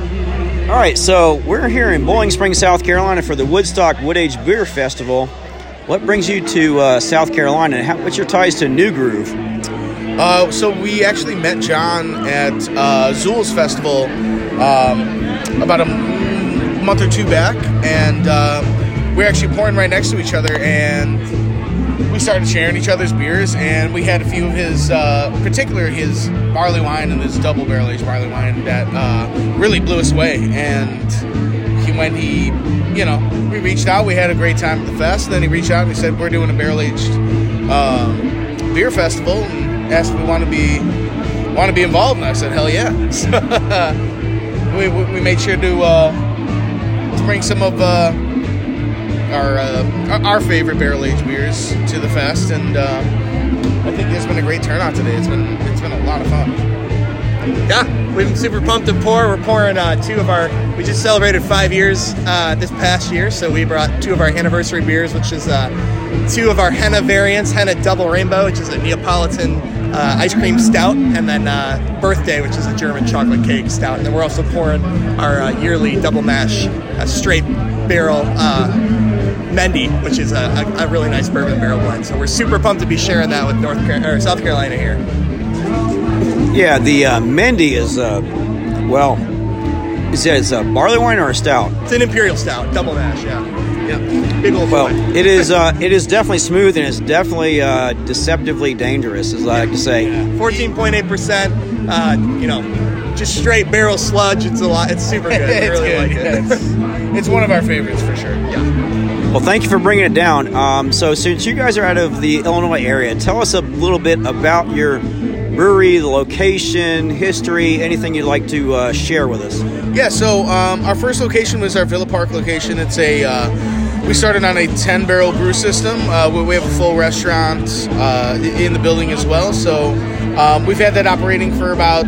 All right, so we're here in Boiling Springs, South Carolina for the Woodstock Wood Age Beer Festival. What brings you to uh, South Carolina? How, what's your ties to New Groove? Uh, so we actually met John at uh, Xul's Festival um, about a month or two back, and uh, we are actually pouring right next to each other, and we started sharing each other's beers, and we had a few of his, uh, particular his barley wine and his double barrel aged barley wine that uh, really blew us away, and he when he, you know, we reached out, we had a great time at the fest, then he reached out and he said we're doing a barrel aged um, beer festival, and asked if we want to be want to be involved, and I said hell yeah. So, we, we made sure to uh, bring some of uh, our uh, our- favorite barrel aged beers to the fest, and uh, I think it's been a great turnout today. It's been it's been a lot of fun. Yeah, we've been super pumped to pour. We're pouring uh, two of our. We just celebrated five years uh, this past year, so we brought two of our anniversary beers, which is uh, two of our henna variants: henna Double Rainbow, which is a Neapolitan uh, ice cream stout, and then uh, Birthday, which is a German chocolate cake stout. And then we're also pouring our uh, yearly double mash, uh, straight barrel. Mendy, which is a, a, a really nice bourbon barrel blend. So we're super pumped to be sharing that with North Car- or South Carolina here. Yeah, the uh, Mendy is, uh, well, is it is a barley wine or a stout? It's an imperial stout, double mash. Yeah, yeah, big old Well, boy. it is. Uh, it is definitely smooth and it's definitely uh, deceptively dangerous, as I like to say. 14.8%. Uh, you know, just straight barrel sludge. It's a lot. It's super good. I It's really good, like yeah, it. It's one of our favorites for sure. Yeah. Well, thank you for bringing it down. Um, so, since you guys are out of the Illinois area, tell us a little bit about your brewery, the location, history, anything you'd like to uh, share with us. Yeah, so um, our first location was our Villa Park location. It's a uh, we started on a 10 barrel brew system. Uh, we have a full restaurant uh, in the building as well. So um, we've had that operating for about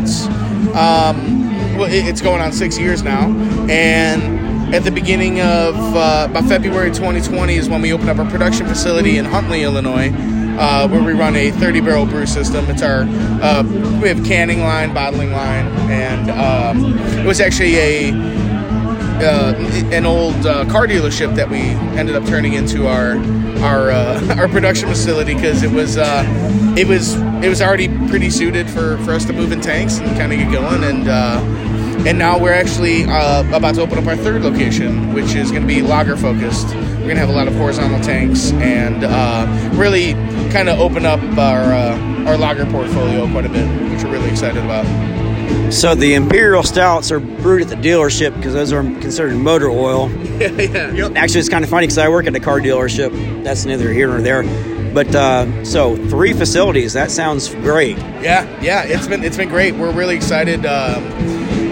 um, well, it's going on six years now. And at the beginning of uh, about February 2020 is when we opened up our production facility in Huntley, Illinois. Uh, where we run a 30 barrel brew system. It's our uh, we have canning line, bottling line, and um, it was actually a uh, an old uh, car dealership that we ended up turning into our our uh, our production facility because it was uh, it was it was already pretty suited for, for us to move in tanks and kind of get going and and now we're actually uh, about to open up our third location which is going to be lager focused we're going to have a lot of horizontal tanks and uh, really kind of open up our uh, our lager portfolio quite a bit which we're really excited about So, the Imperial Stouts are brewed at the dealership because those are considered motor oil. yeah. yep. Actually, it's kind of funny because I work at a car dealership. That's neither here nor there. But uh, so three facilities. That sounds great. Yeah, yeah, it's been it's been great. We're really excited, um,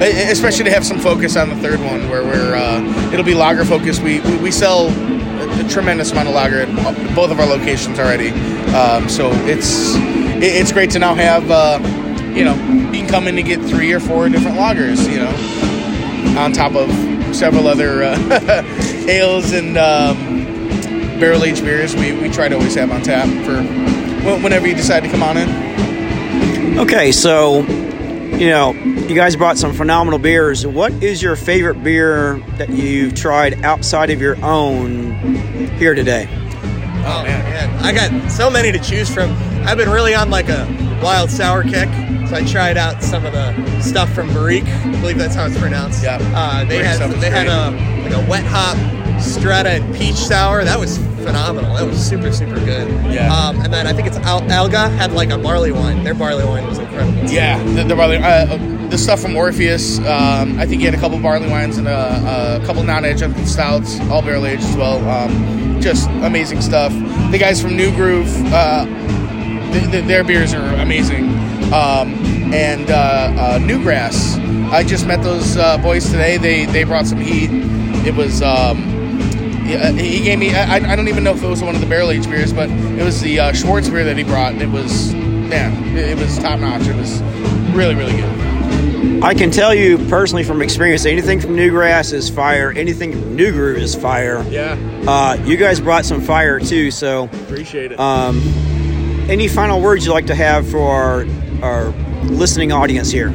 especially to have some focus on the third one, where we're uh, it'll be lager focused. We, we we sell a, a tremendous amount of lager at both of our locations already, um, so it's it, it's great to now have uh, you know you can come in to get three or four different lagers, you know, on top of several other uh, ales and um, barrel aged beers. We we try to always have on tap for whenever you decide to come on in. Okay, so you know, you guys brought some phenomenal beers. What is your favorite beer that you've tried outside of your own here today? Oh man, I got so many to choose from. I've been really on like a wild sour kick, so I tried out some of the stuff from Barik. I believe that's how it's pronounced. Yeah. Uh, they Barik had stuff is they had a like a wet hop strata and peach sour. That was phenomenal. That was super super good. Yeah. Um, and then I think it's Al- Alga had like a barley wine. Their barley wine was incredible. Yeah, the, the barley, uh, the stuff from Orpheus. Um, I think he had a couple barley wines and a, a couple non-aged stouts, all barrel aged as well. Um, just amazing stuff. The guys from New Groove, uh, th- th- their beers are amazing. Um, and uh, uh, Newgrass, I just met those uh, boys today. They they brought some heat. It was. Um, yeah, he gave me. I, I don't even know if it was one of the barrel aged beers, but it was the uh, Schwarzbier that he brought. It was, man, it, it was top notch. It was really, really good. I can tell you personally from experience, anything from Newgrass is fire. Anything from New Groove is fire. Yeah. Uh, you guys brought some fire too, so Appreciate it. um, any final words you'd like to have for our, our listening audience here?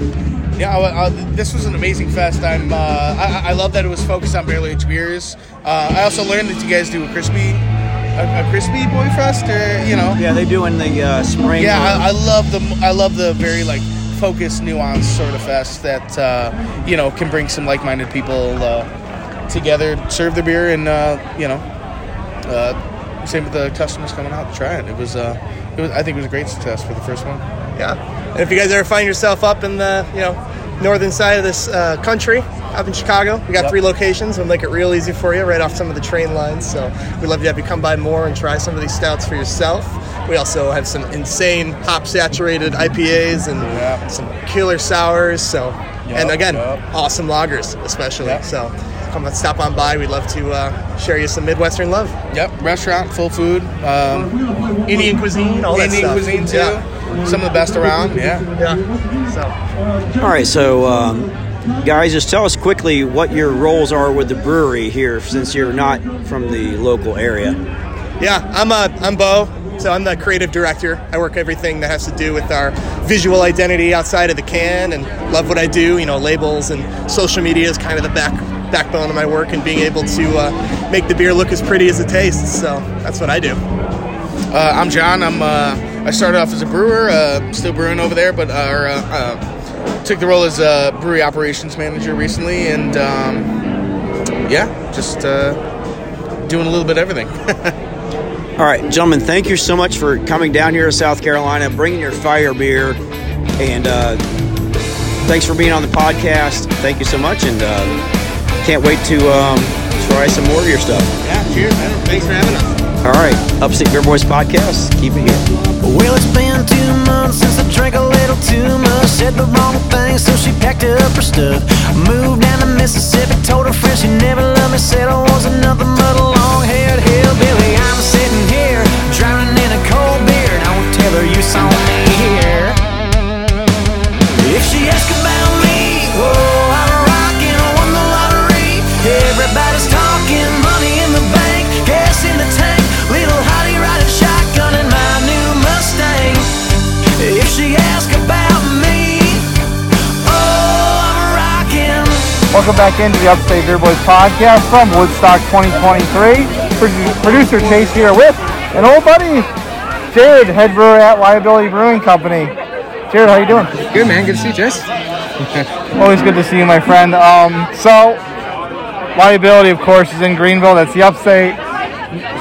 Yeah, this was an amazing fest. I'm. Uh, I, I love that it was focused on barrel aged beers. Uh, I also learned that you guys do a crispy, a, a crispy boy fest, or you know. Yeah, they do in the uh, spring. Yeah, I, I love the I love the very like focused, nuanced sort of fest that uh, you know can bring some like-minded people uh, together, serve their beer, and uh, you know, uh, same with the customers coming out to try it. It was, uh, it was I think it was a great success for the first one. Yeah. And if you guys ever find yourself up in the you know northern side of this uh, country, up in Chicago, we got Yep. three locations. We'll make it real easy for you, right off some of the train lines. So we'd love to have you come by more and try some of these stouts for yourself. We also have some insane hop saturated IPAs and some killer sours. So and again, yep. awesome lagers, especially. So come and stop on by. We'd love to uh, share you some Midwestern love. Yep, restaurant, full food, um, Indian cuisine, all that stuff. Indian cuisine too. Yeah. Some of the best around. Yeah. Yeah. So. All right, so um, guys, just tell us quickly what your roles are with the brewery here, since you're not from the local area. Yeah, I'm uh, I'm Bo. So I'm the creative director. I work everything that has to do with our visual identity outside of the can, and love what I do. You know, labels and social media is kind of the back backbone of my work, and being able to uh, make the beer look as pretty as it tastes. So that's what I do. Uh, I'm John. I'm. I started off as a brewer, uh, still brewing over there, but uh, or, uh, uh, took the role as a brewery operations manager recently, and um, yeah, just uh, doing a little bit of everything. All right, gentlemen, thank you so much for coming down here to South Carolina, bringing your fire beer, and uh, thanks for being on the podcast. Thank you so much, and uh, can't wait to um, try some more of your stuff. Yeah, cheers, man. Thanks for having us. All right, Upstate Beer Boys podcast. Keep it here. Well, it's been two months since I drank a little too much. Said the wrong thing, so she packed up her stuff. Moved down to Mississippi, told her she never loved me. Said I was another a long haired hillbilly. I'm sitting here, drowning in a cold beer. And I won't tell her you saw me here. Welcome back into the Upstate Beer Boys podcast from Woodstock 2023. Produ- Producer Chase here with an old buddy, Jared, head brewer at Liability Brewing Company. Jared, how you doing? Good man, good to see you, Chase. Always good to see you, my friend. Um, so, Liability, of course, is in Greenville. That's the Upstate,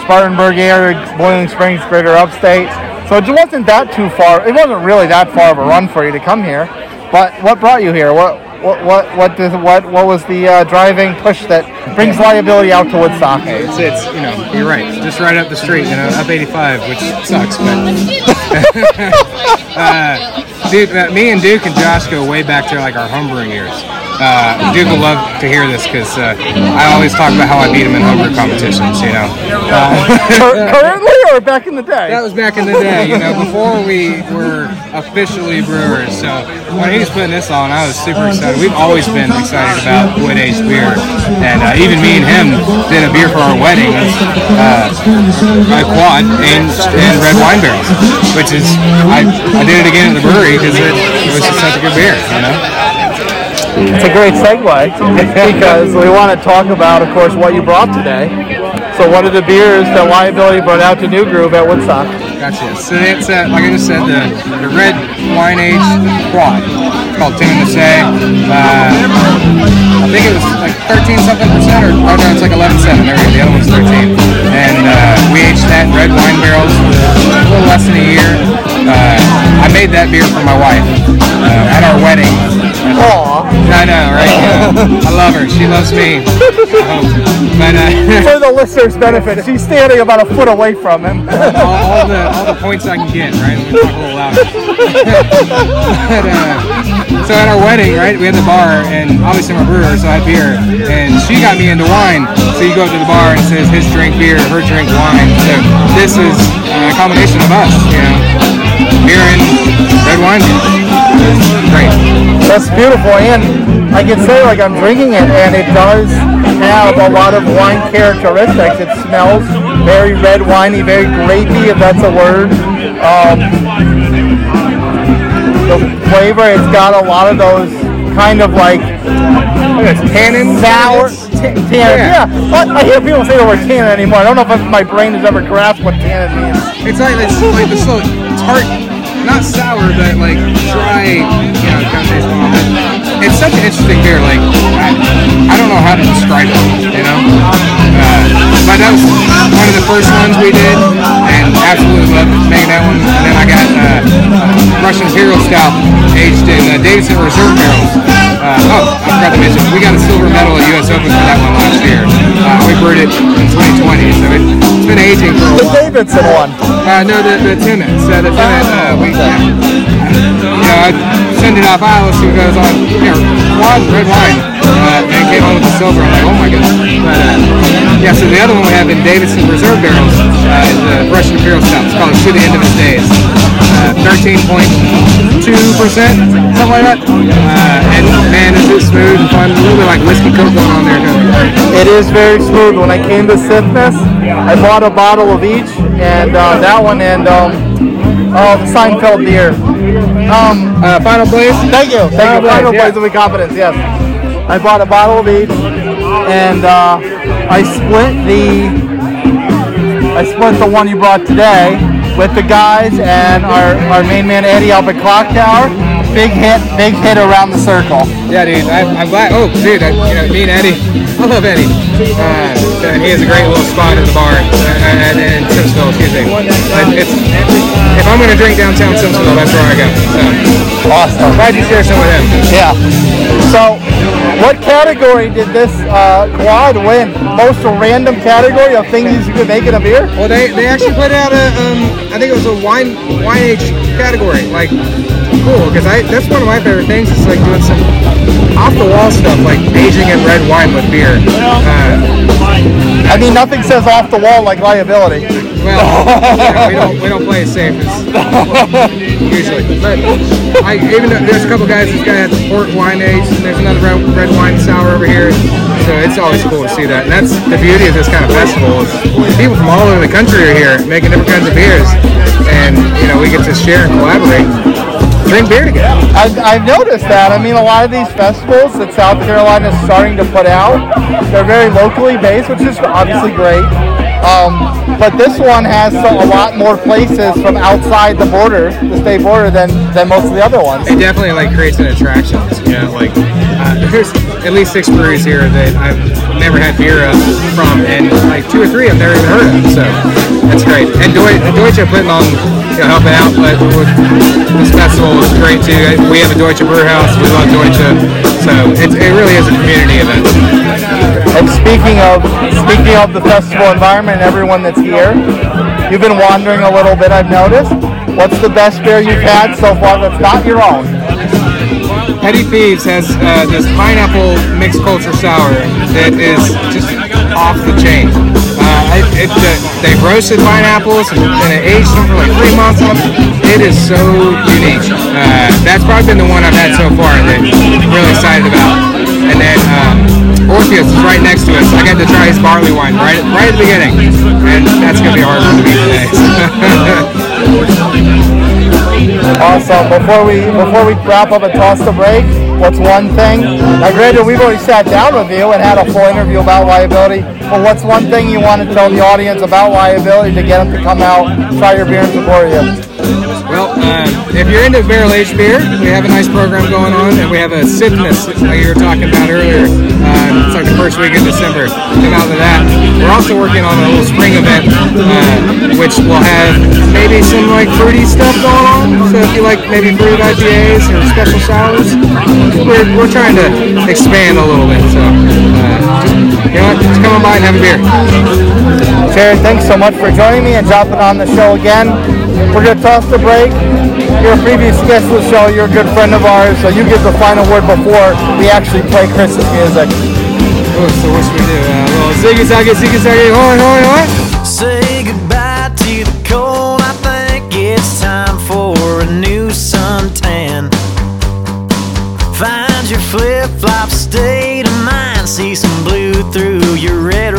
Spartanburg area, Boiling Springs, Greater Upstate. So it wasn't that too far. It wasn't really that far of a run for you to come here. But what brought you here? What what what what did, what what was the uh, driving push that brings liability out to Woodstock? It's, it's, you know, you're right. Just right up the street, you know, up 85, which sucks, but. uh, dude, uh, me and Duke and Josh go way back to like our homebrewing years. Uh, Duke will love to hear this because uh, I always talk about how I beat him in homebrew competitions, you know. Uh, currently or back in the day? That was back in the day, you know, before we were officially brewers. So when he was putting this on, I was super excited. We've always been excited about wood aged beer, and uh, even me and him did a beer for our wedding, uh, a quad aged in red wine barrels, which is I, I did it again at the brewery because it, it was just such a good beer, you know. It's a great segue because we want to talk about, of course, what you brought today. So, what are the beers that Liability brought out to New Groove at Woodstock? Gotcha. So it's uh, like I just said, the, the red wine aged quad. It's called Tim Say. Uh, I think it was like 13 something percent, or oh no, it's like 11 7. There we go. The other one's 13. And uh, we aged that in red wine barrels a little less than a year. Uh, I made that beer for my wife uh, at our wedding. Aw. I know, right? Yeah. I love her. She loves me. I hope. But uh, For the listener's benefit, she's standing about a foot away from him. all, all the all the points I can get, right? Let me talk a little louder. but, uh, so at our wedding, right, we had the bar, and obviously I'm a brewer, so I had beer, and she got me into wine. So you go up to the bar and it says his drink beer, her drink wine. So this is a combination of us, you know, beer and red wine. Great. That's beautiful, and I can say like I'm drinking it, and it does have a lot of wine characteristics. It smells very red winey, very grapey, if that's a word. Um, the flavor, it's got a lot of those kind of like tannin, sour, t- tannin. Yeah, But I hear people say the word tannin anymore. I don't know if my brain has ever grasped what tannin means. It's like it's like this little tart, not sour, but like dry. You know, kind of taste. It's such an interesting beer. Like I, I don't know how to describe it. You know, uh, but that was one of the first ones we did, and absolutely loved making that one. And then I got uh, Russian Imperial Stout aged in uh, Davidson Reserve barrels. Uh, oh, I forgot to mention, we got a silver medal at U.S. Open for that one last year. Uh, we brewed it in 2020, so it, it's been aging for a The while. Davidson one. Uh, no, the, the Timmins. Uh, the Timmins, uh, we, you know, I send it off see what goes on. You know, quad red wine. Uh, and came on with the silver. I'm like, oh my goodness. But, uh, yeah, so the other one we have in Davidson Reserve Barrels uh, is the Russian Imperial Stout. It's called To the End of Its Days. Uh, 13.2%, something like that. Uh, and man, is it smooth and fun. A little bit like whiskey coke going on there. It is very smooth. When I came to Sipness, I bought a bottle of each, and uh, that one and um, oh, the Seinfeld beer. Um, uh, Final Place. Thank you. Thank Final you. Final Place, yeah. of incompetence. Yes. I bought a bottle of each, and uh, I split the I split the one you brought today with the guys and our, our main man Eddie up at Clock Tower. Big hit, big hit around the circle. Yeah, dude. I, I'm glad. Oh, dude. I, you know, me and Eddie. I love Eddie. Uh, and he has a great little spot in the bar uh, and in Simpsonville. Excuse me. It's, if I'm gonna drink downtown Simpsonville, that's where I go. So, awesome. Glad you share some with him. Yeah. So, what category did this uh, quad win? Most random category of things you could make in a beer? Well, they, they actually put out a um, I think it was a wine wine age category. Like cool because I that's one of my favorite things. Is like doing some off the wall stuff like aging in red wine with beer. Uh, I mean, nothing says off the wall like liability. Well, know, we don't we don't play it safe as usually. But I even though there's a couple guys. This guy has the port wine age, and there's another red, red wine sour over here. So it's always cool to see that. And that's the beauty of this kind of festival. Is people from all over the country are here making different kinds of beers, and you know we get to share and collaborate, drink beer together. I've, I've noticed that. I mean, a lot of these festivals that South Carolina is starting to put out, they're very locally based, which is obviously great. Um, but this one has a lot more places from outside the border, the state border, than, than most of the other ones. It definitely like creates an attraction. You know, like uh, there's at least six breweries here that I've never had beer from, and like two or three I've never even heard of. So that's great. And Deu- Deutsche putting on, you know, helping out with this festival is great too. We have a Deutsche Brew House. We love Deutsche, so it really is a community event. And speaking of speaking of the festival environment and everyone that's here, you've been wandering a little bit. I've noticed. What's the best beer you've had so far that's not your own? Petty Thieves has uh, this pineapple mixed culture sour that is just off the chain. Uh, I I, it, the, they roasted pineapples and it aged them for like three months. It is so unique. Uh, that's probably been the one I've had so far that I'm really excited about. Um, Orpheus is right next to us. I got to try his barley wine right, right at the beginning, and that's gonna be hard to beat today. Awesome. Before we before we wrap up and toss the break, what's one thing? Now, granted, we've already sat down with you and had a full interview about liability. But what's one thing you want to tell the audience about liability to get them to come out, try your beer, and support you? Well, uh, if you're into barrel aged beer, we have a nice program going on, and we have a Sipness like you were talking about earlier. Uh, it's like the first week in December. Come out to that. We're also working on a little spring event, uh, which will have maybe some like fruity stuff going on. So if you like maybe fruited IPAs or special sours, we're, we're trying to expand a little bit. So uh, just, you know what, just come on by and have a beer. Jared, thanks so much for joining me and dropping on the show again. We're going to toss the break. You're a previous guest of the show. You're a good friend of ours, so you get the final word before we actually play Chris's music. Oh, so what should we do? Uh, a little ziggy zaggy ziggy zaggy hoy hoy hoy. Say goodbye your flip flop state of mind. See some blue through your red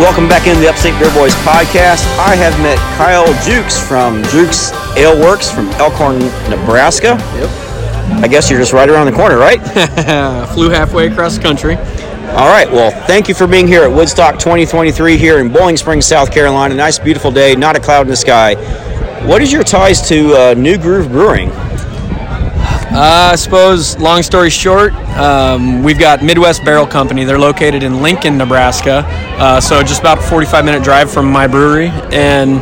welcome back into the Upstate Beer Boys podcast. I have met Kyle Jukes from Jukes Ale Works from Elkhorn, Nebraska. Yep. I guess you're just right around the corner, right? Flew halfway across the country. All right, well, thank you for being here at Woodstock 2023 here in Boiling Springs, South Carolina. Nice, beautiful day, not a cloud in the sky. What is your ties to uh, New Groove Brewing? Uh, I suppose, long story short, um, we've got Midwest Barrel Company. They're located in Lincoln, Nebraska. Uh, so just about a 45 minute drive from my brewery. And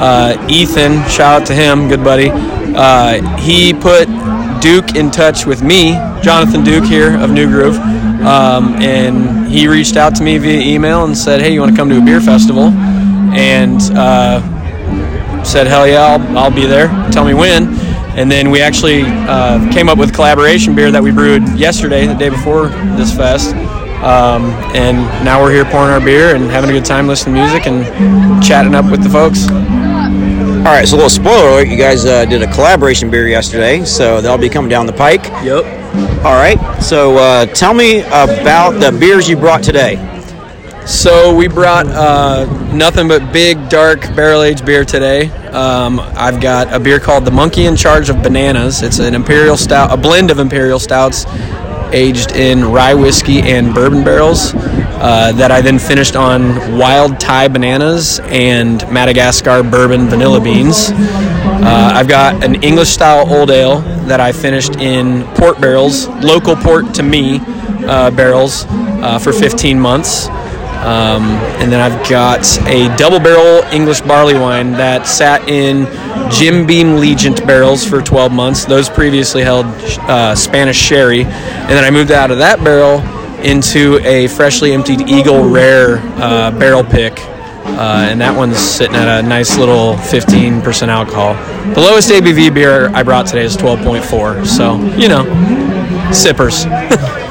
uh, Ethan, shout out to him, good buddy. Uh, he put Duke in touch with me, Jonathan Duke here of New Groove. Um, and he reached out to me via email and said, Hey, you want to come to a beer festival? And uh, said, Hell yeah, I'll, I'll be there. Tell me when. And then we actually uh, came up with collaboration beer that we brewed yesterday, the day before this fest. Um, and now we're here pouring our beer and having a good time listening to music and chatting up with the folks. All right, so a little spoiler alert, you guys uh, did a collaboration beer yesterday, so that'll be coming down the pike. Yep. All right, so uh, tell me about the beers you brought today. So we brought uh, nothing but big, dark barrel aged beer today. Um, I've got a beer called the Monkey in Charge of Bananas. It's an imperial stout, a blend of imperial stouts, aged in rye whiskey and bourbon barrels. Uh, that I then finished on wild Thai bananas and Madagascar bourbon vanilla beans. Uh, I've got an English style old ale that I finished in port barrels, local port to me uh, barrels uh, for 15 months. Um, and then I've got a double barrel English barley wine that sat in Jim Beam Legent barrels for 12 months. Those previously held uh, Spanish sherry. And then I moved out of that barrel into a freshly emptied Eagle Rare uh, barrel pick. Uh, and that one's sitting at a nice little 15% alcohol. The lowest ABV beer I brought today is 12.4. So, you know, sippers.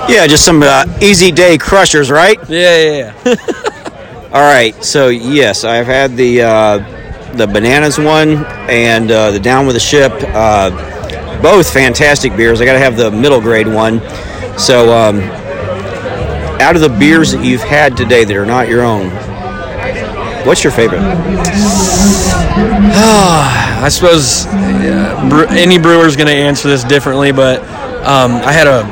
Yeah, just some uh, easy day crushers, right? Yeah, yeah, yeah. All right, so yes, I've had the uh, the bananas one and uh, the down with the ship. Uh, both fantastic beers. I got to have the middle grade one. So, um, out of the beers that you've had today that are not your own, what's your favorite? I suppose uh, bre- any brewer's going to answer this differently, but um, I had a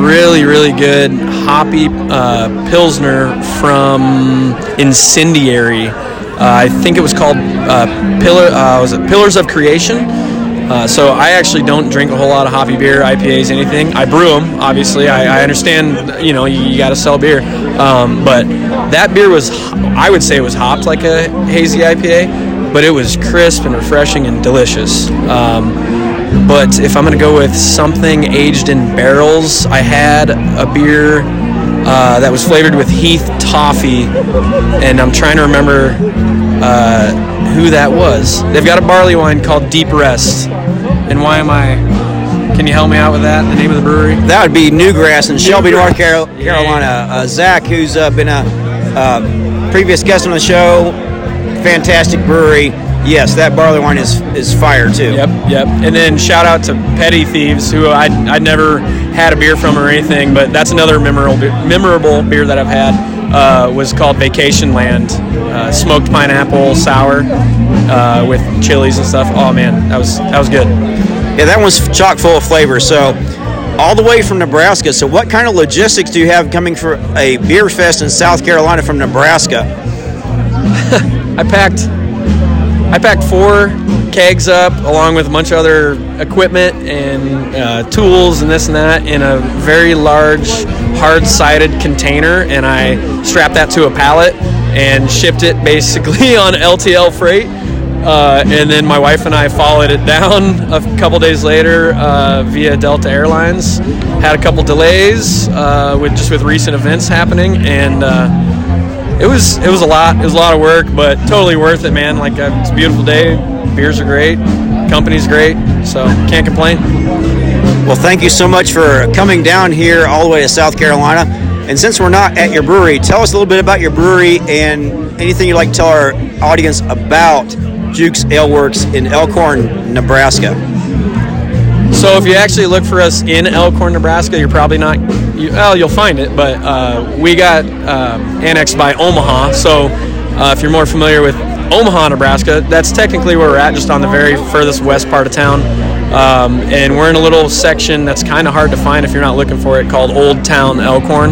really, really good hoppy uh, pilsner from Incendiary. Uh, I think it was called uh, Pillar. Uh, was it Pillars of Creation? Uh, so I actually don't drink a whole lot of hoppy beer, IPAs, anything. I brew them, obviously. I, I understand, you know, you, you got to sell beer. Um, but that beer was, I would say it was hopped like a hazy IPA, but it was crisp and refreshing and delicious. Um, but if I'm going to go with something aged in barrels, I had a beer uh, that was flavored with Heath toffee, and I'm trying to remember uh, who that was. They've got a barley wine called Deep Rest. And why am I? Can you help me out with that? The name of the brewery? That would be Newgrass in Shelby, North Carol- Carolina. Uh, Zach, who's uh, been a uh, previous guest on the show, fantastic brewery. Yes, that barley wine is is fire too. Yep, yep. And then shout out to Petty Thieves, who I I never had a beer from or anything, but that's another memorable memorable beer that I've had. Uh, was called Vacation Land, uh, smoked pineapple sour uh, with chilies and stuff. Oh man, that was that was good. Yeah, that one's chock full of flavor. So, all the way from Nebraska. So, what kind of logistics do you have coming for a beer fest in South Carolina from Nebraska? I packed I packed four kegs up along with a bunch of other equipment and uh, tools and this and that in a very large hard-sided container and I strapped that to a pallet and shipped it basically on LTL freight. Uh, and then my wife and I followed it down a couple days later uh, via Delta Airlines. Had a couple delays uh, with just with recent events happening, and uh, it was it was a lot. It was a lot of work, but totally worth it, man. Like uh, it's a beautiful day. Beers are great. Company's great. So can't complain. Well, thank you so much for coming down here all the way to South Carolina. And since we're not at your brewery, tell us a little bit about your brewery and anything you'd like to tell our audience about Jukes Ale Works in Elkhorn, Nebraska. So if you actually look for us in Elkhorn, Nebraska, you're probably not. You, well, you'll find it, but uh, we got uh, annexed by Omaha. So uh, if you're more familiar with Omaha, Nebraska, that's technically where we're at, just on the very furthest west part of town. Um, and we're in a little section that's kind of hard to find if you're not looking for it, called Old Town Elkhorn.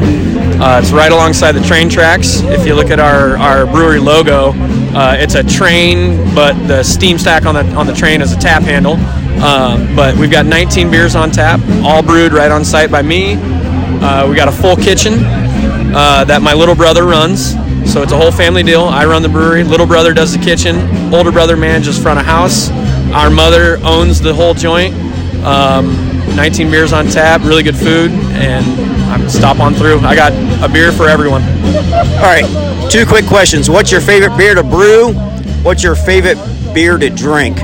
Uh, it's right alongside the train tracks. If you look at our, our brewery logo, uh, it's a train, but the steam stack on the on the train is a tap handle. Um, but we've got 19 beers on tap, all brewed right on site by me. Uh, we got a full kitchen uh, that my little brother runs. So it's a whole family deal. I run the brewery, little brother does the kitchen, older brother manages front of house. Our mother owns the whole joint. Um, 19 beers on tap, really good food, and I'm stop on through. I got a beer for everyone. All right, two quick questions. What's your favorite beer to brew? What's your favorite beer to drink?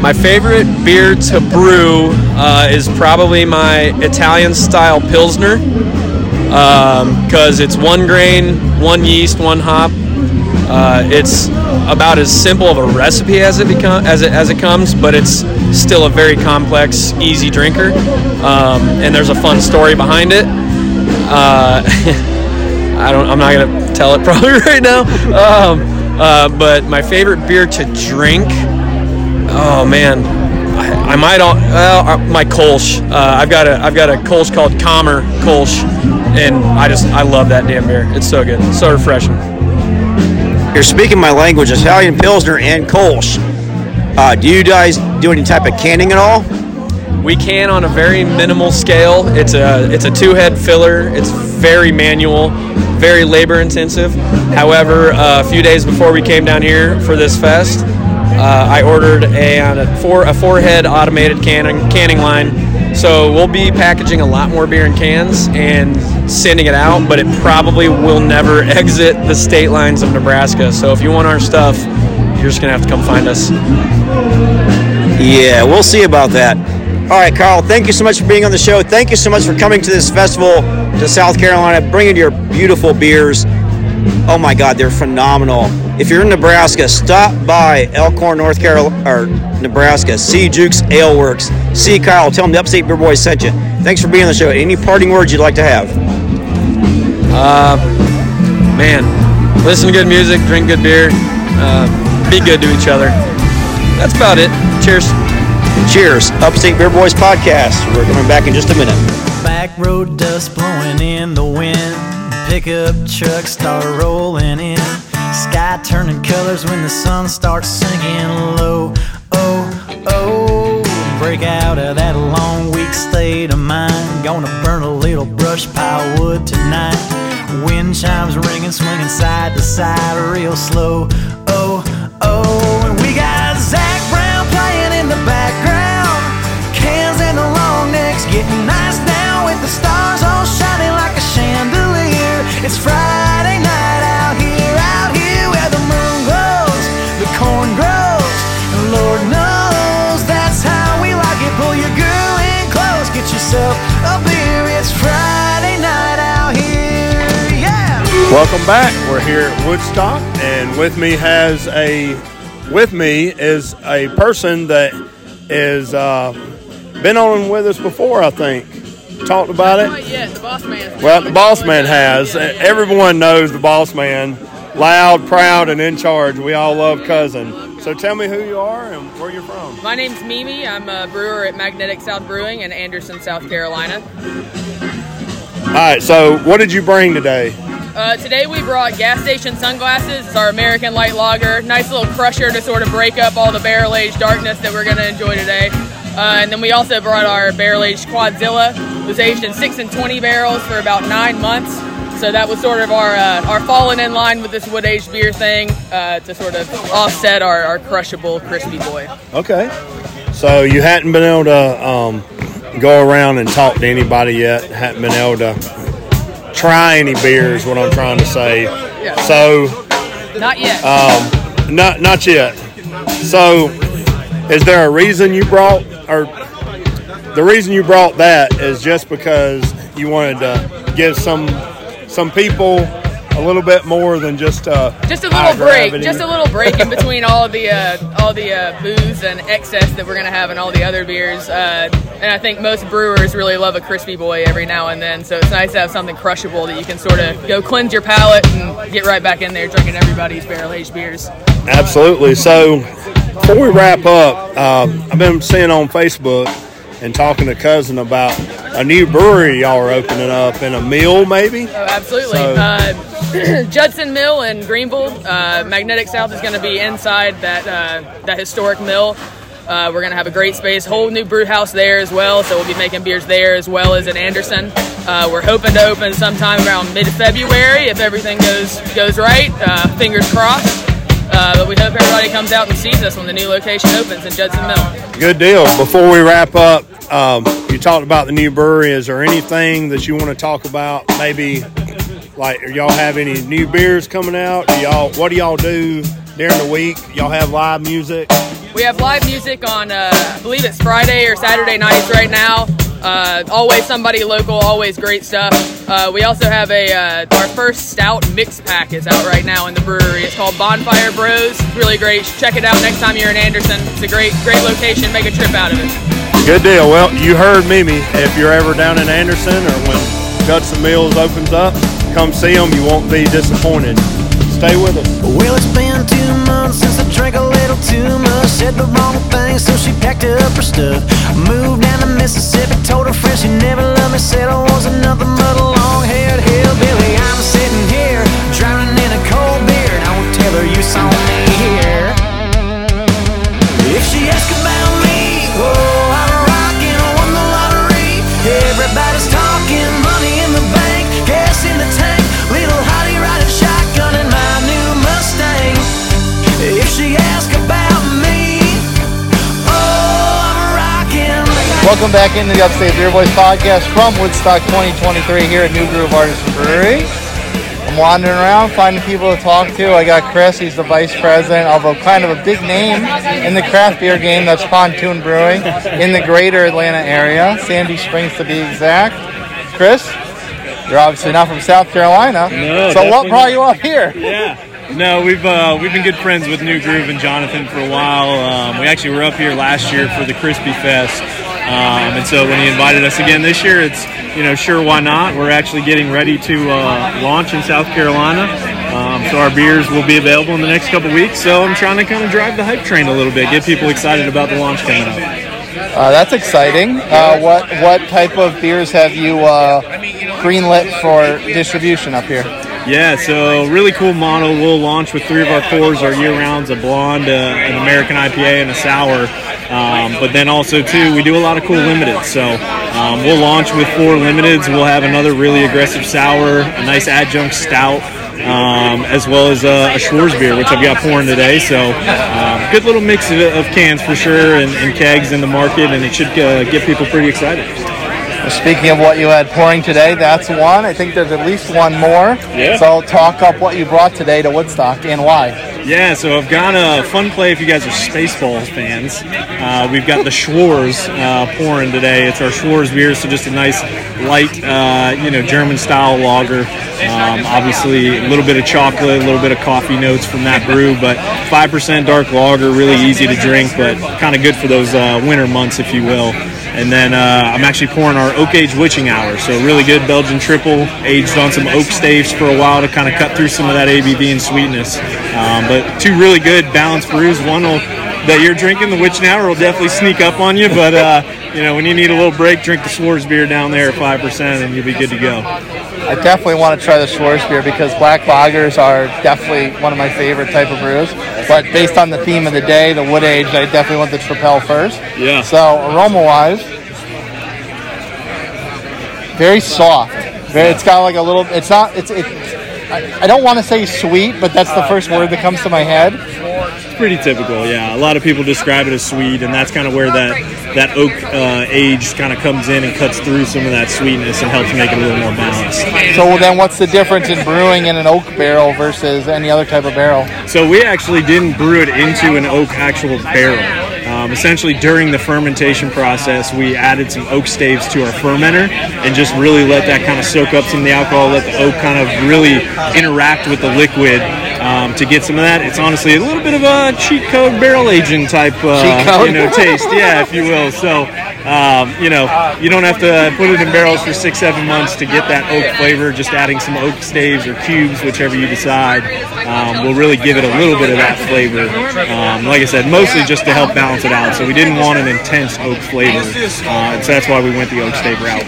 My favorite beer to brew uh, is probably my Italian style Pilsner because it's one grain, one yeast, one hop. Uh, it's about as simple of a recipe as it become as it as it comes, but it's still a very complex, easy drinker. Um, and there's a fun story behind it. Uh, I don't. I'm not gonna tell it probably right now. Um, uh, but my favorite beer to drink. Oh man, I, might. All, well, uh, my Kolsch. Uh, I've got a. I've got a Kolsch called Comer Kolsch, and I just I love that damn beer. It's so good. so refreshing. You're speaking my language, Italian Pilsner and Kolsch. Uh, do you guys do any type of canning at all? We can on a very minimal scale. It's a it's a two head filler. It's very manual, very labor intensive. However, uh, a few days before we came down here for this fest, Uh, I ordered a, a four a four head automated canning canning line. So we'll be packaging a lot more beer in cans and sending it out, but it probably will never exit the state lines of Nebraska. So if you want our stuff, you're just gonna have to come find us. Yeah, we'll see about that. All right, Carl, thank you so much for being on the show. Thank you so much for coming to this festival to South Carolina, bringing your beautiful beers. Oh my God, they're phenomenal. If you're in Nebraska, stop by Elkhorn, North Carolina, or Nebraska. See Jukes Ale Works. See Kyle. Tell him the Upstate Beer Boys sent you. Thanks for being on the show. Any parting words you'd like to have? Uh, man, listen to good music, drink good beer, uh, be good to each other. That's about it. Cheers. Cheers. Upstate Beer Boys podcast. We're coming back in just a minute. Back road dust blowing in the wind. Pickup trucks start rolling in. Sky turning colors when the sun starts sinking low. Oh, oh, break out of that long week state of mind. Gonna burn a little brush pile wood tonight. Wind chimes ringing, swinging side to side, real slow. Oh, oh, and we got Zach Brown playing in the background. Welcome back. We're here at Woodstock, and with me has a with me is a person that is uh, been on with us before. I think talked about it. Yeah, the boss man. Well, the boss man has. Everyone knows the boss man. Loud, proud, and in charge. We all love cousin. So tell me who you are and where you're from. My name's Mimi. I'm a brewer at Magnetic South Brewing in Anderson, South Carolina. All right. So what did you bring today? Uh, today we brought gas station sunglasses. It's our American light lager. Nice little crusher to sort of break up all the barrel aged darkness that we're going to enjoy today. Uh, and then we also brought our barrel aged Quadzilla. It was aged in six and twenty barrels for about nine months. So that was sort of our uh, our falling in line with this wood aged beer thing uh, to sort of offset our, our crushable crispy boy. Okay. So you hadn't been able to um, go around and talk to anybody yet. Hadn't been able to try any beers. What I'm trying to say. Yeah. So Not yet. um, not not yet. So is there a reason you brought or the reason you brought that is just because you wanted to give some some people a little bit more than just uh, just a little break, gravity. just a little break in between all the uh, all the uh, booze and excess that we're gonna have in all the other beers. Uh, and I think most brewers really love a crispy boy every now and then, so it's nice to have something crushable that you can sort of go cleanse your palate and get right back in there drinking everybody's barrel aged beers. Absolutely. So before we wrap up, um, I've been seeing on Facebook and talking to cousin about a new brewery y'all are opening up in a mill, maybe. Oh, absolutely. So- Uh, Judson Mill in Greenville. Uh, Magnetic South is going to be inside that uh, that historic mill. Uh, we're going to have a great space, whole new brew house there as well. So we'll be making beers there as well as in Anderson. Uh, we're hoping to open sometime around mid-February if everything goes goes right. Uh, fingers crossed. Uh, but we hope everybody comes out and sees us when the new location opens in Judson Mill. Good deal. Before we wrap up, um, you talked about the new brewery. Is there anything that you want to talk about? Maybe like y'all have any new beers coming out? Do y'all what do y'all do during the week? Y'all have live music? We have live music on, uh, I believe it's Friday or Saturday nights right now. Uh, always somebody local, always great stuff. Uh, we also have a uh, our first stout mix pack is out right now in the brewery. It's called Bonfire Bros. It's really great. Check it out next time you're in Anderson. It's a great great location. Make a trip out of it. Good deal. Well, you heard Mimi. If you're ever down in Anderson or when Judson Mills opens up, come see them. You won't be disappointed. Stay with us. Well, it's been two months since I drank a little too much. Said the wrong thing, so she packed up her stuff. Moved down to Mississippi, told her friend she never loved me. Said I was another a long haired hillbilly. I'm sitting here, drowning in a cold beer. Won't tell her you saw me here. Welcome back into the Upstate Beer Boys podcast from Woodstock 2023 here at New Groove Artisan Brewery. I'm wandering around finding people to talk to. I got Chris, he's the vice president of a kind of a big name in the craft beer game that's Pontoon Brewing in the greater Atlanta area, Sandy Springs to be exact. Chris, you're obviously not from South Carolina. No, so what brought you up here? Yeah. No, we've uh, we've been good friends with New Groove and Jonathan for a while. Um, we actually were up here last year for the Crispy Fest, um, and so when he invited us again this year, it's you know sure why not? We're actually getting ready to uh, launch in South Carolina, um, so our beers will be available in the next couple weeks. So I'm trying to kind of drive the hype train a little bit, get people excited about the launch coming up. Uh, that's exciting. Uh, what what type of beers have you uh, greenlit for distribution up here? Yeah, so really cool model. We'll launch with three of our cores, our year rounds, a blonde, uh, an American IPA, and a sour. Um, but then also too, we do a lot of cool limiteds. So um, we'll launch with four limiteds. We'll have another really aggressive sour, a nice adjunct stout, um, as well as a, a Schwarzbier, which I've got pouring today. So um, good little mix of, of cans for sure, and, and kegs in the market, and it should uh, get people pretty excited. Speaking of what you had pouring today, that's one. I think there's at least one more. Yeah. So I'll talk up what you brought today to Woodstock and why. Yeah, so I've got a fun play if you guys are Spaceballs fans. Uh, we've got the Schwarz uh, pouring today. It's our Schwarzbier, so just a nice light, uh, you know, German style lager. Um, obviously, a little bit of chocolate, a little bit of coffee notes from that brew, but 5% dark lager, really easy to drink, but kind of good for those uh, winter months, if you will. And then uh, I'm actually pouring our oak age witching hour. So really good Belgian triple, aged on some oak staves for a while to kind of cut through some of that ABV and sweetness. Um, but two really good balanced brews. One will, that you're drinking, the Witch hour, will definitely sneak up on you. But uh, you know when you need a little break, drink the Schwarzbier down there at five percent, and you'll be good to go. I definitely want to try the Schwarzbier because black lagers are definitely one of my favorite type of brews. But based on the theme of the day, the wood age, I definitely want the Tripel first. Yeah. So aroma wise, very soft. Very, it's got like a little. It's not. It's. It, I, I don't want to say sweet, but that's the first word that comes to my head. Pretty typical, yeah. A lot of people describe it as sweet, and that's kind of where that that oak uh, age kind of comes in and cuts through some of that sweetness and helps make it a little more balanced. So then, what's the difference in brewing in an oak barrel versus any other type of barrel? So we actually didn't brew it into an oak actual barrel. Um, essentially, during the fermentation process, we added some oak staves to our fermenter and just really let that kind of soak up some of the alcohol, let the oak kind of really interact with the liquid um, to get some of that. It's honestly a little bit of a cheat code barrel aging type, uh, you know, taste, yeah, if you will. So, um, you know, you don't have to put it in barrels for six, seven months to get that oak flavor. Just adding some oak staves or cubes, whichever you decide, um, will really give it a little bit of that flavor. Um, like I said, mostly just to help balance it out. So we didn't want an intense oak flavor, uh, so that's why we went the oak stave route.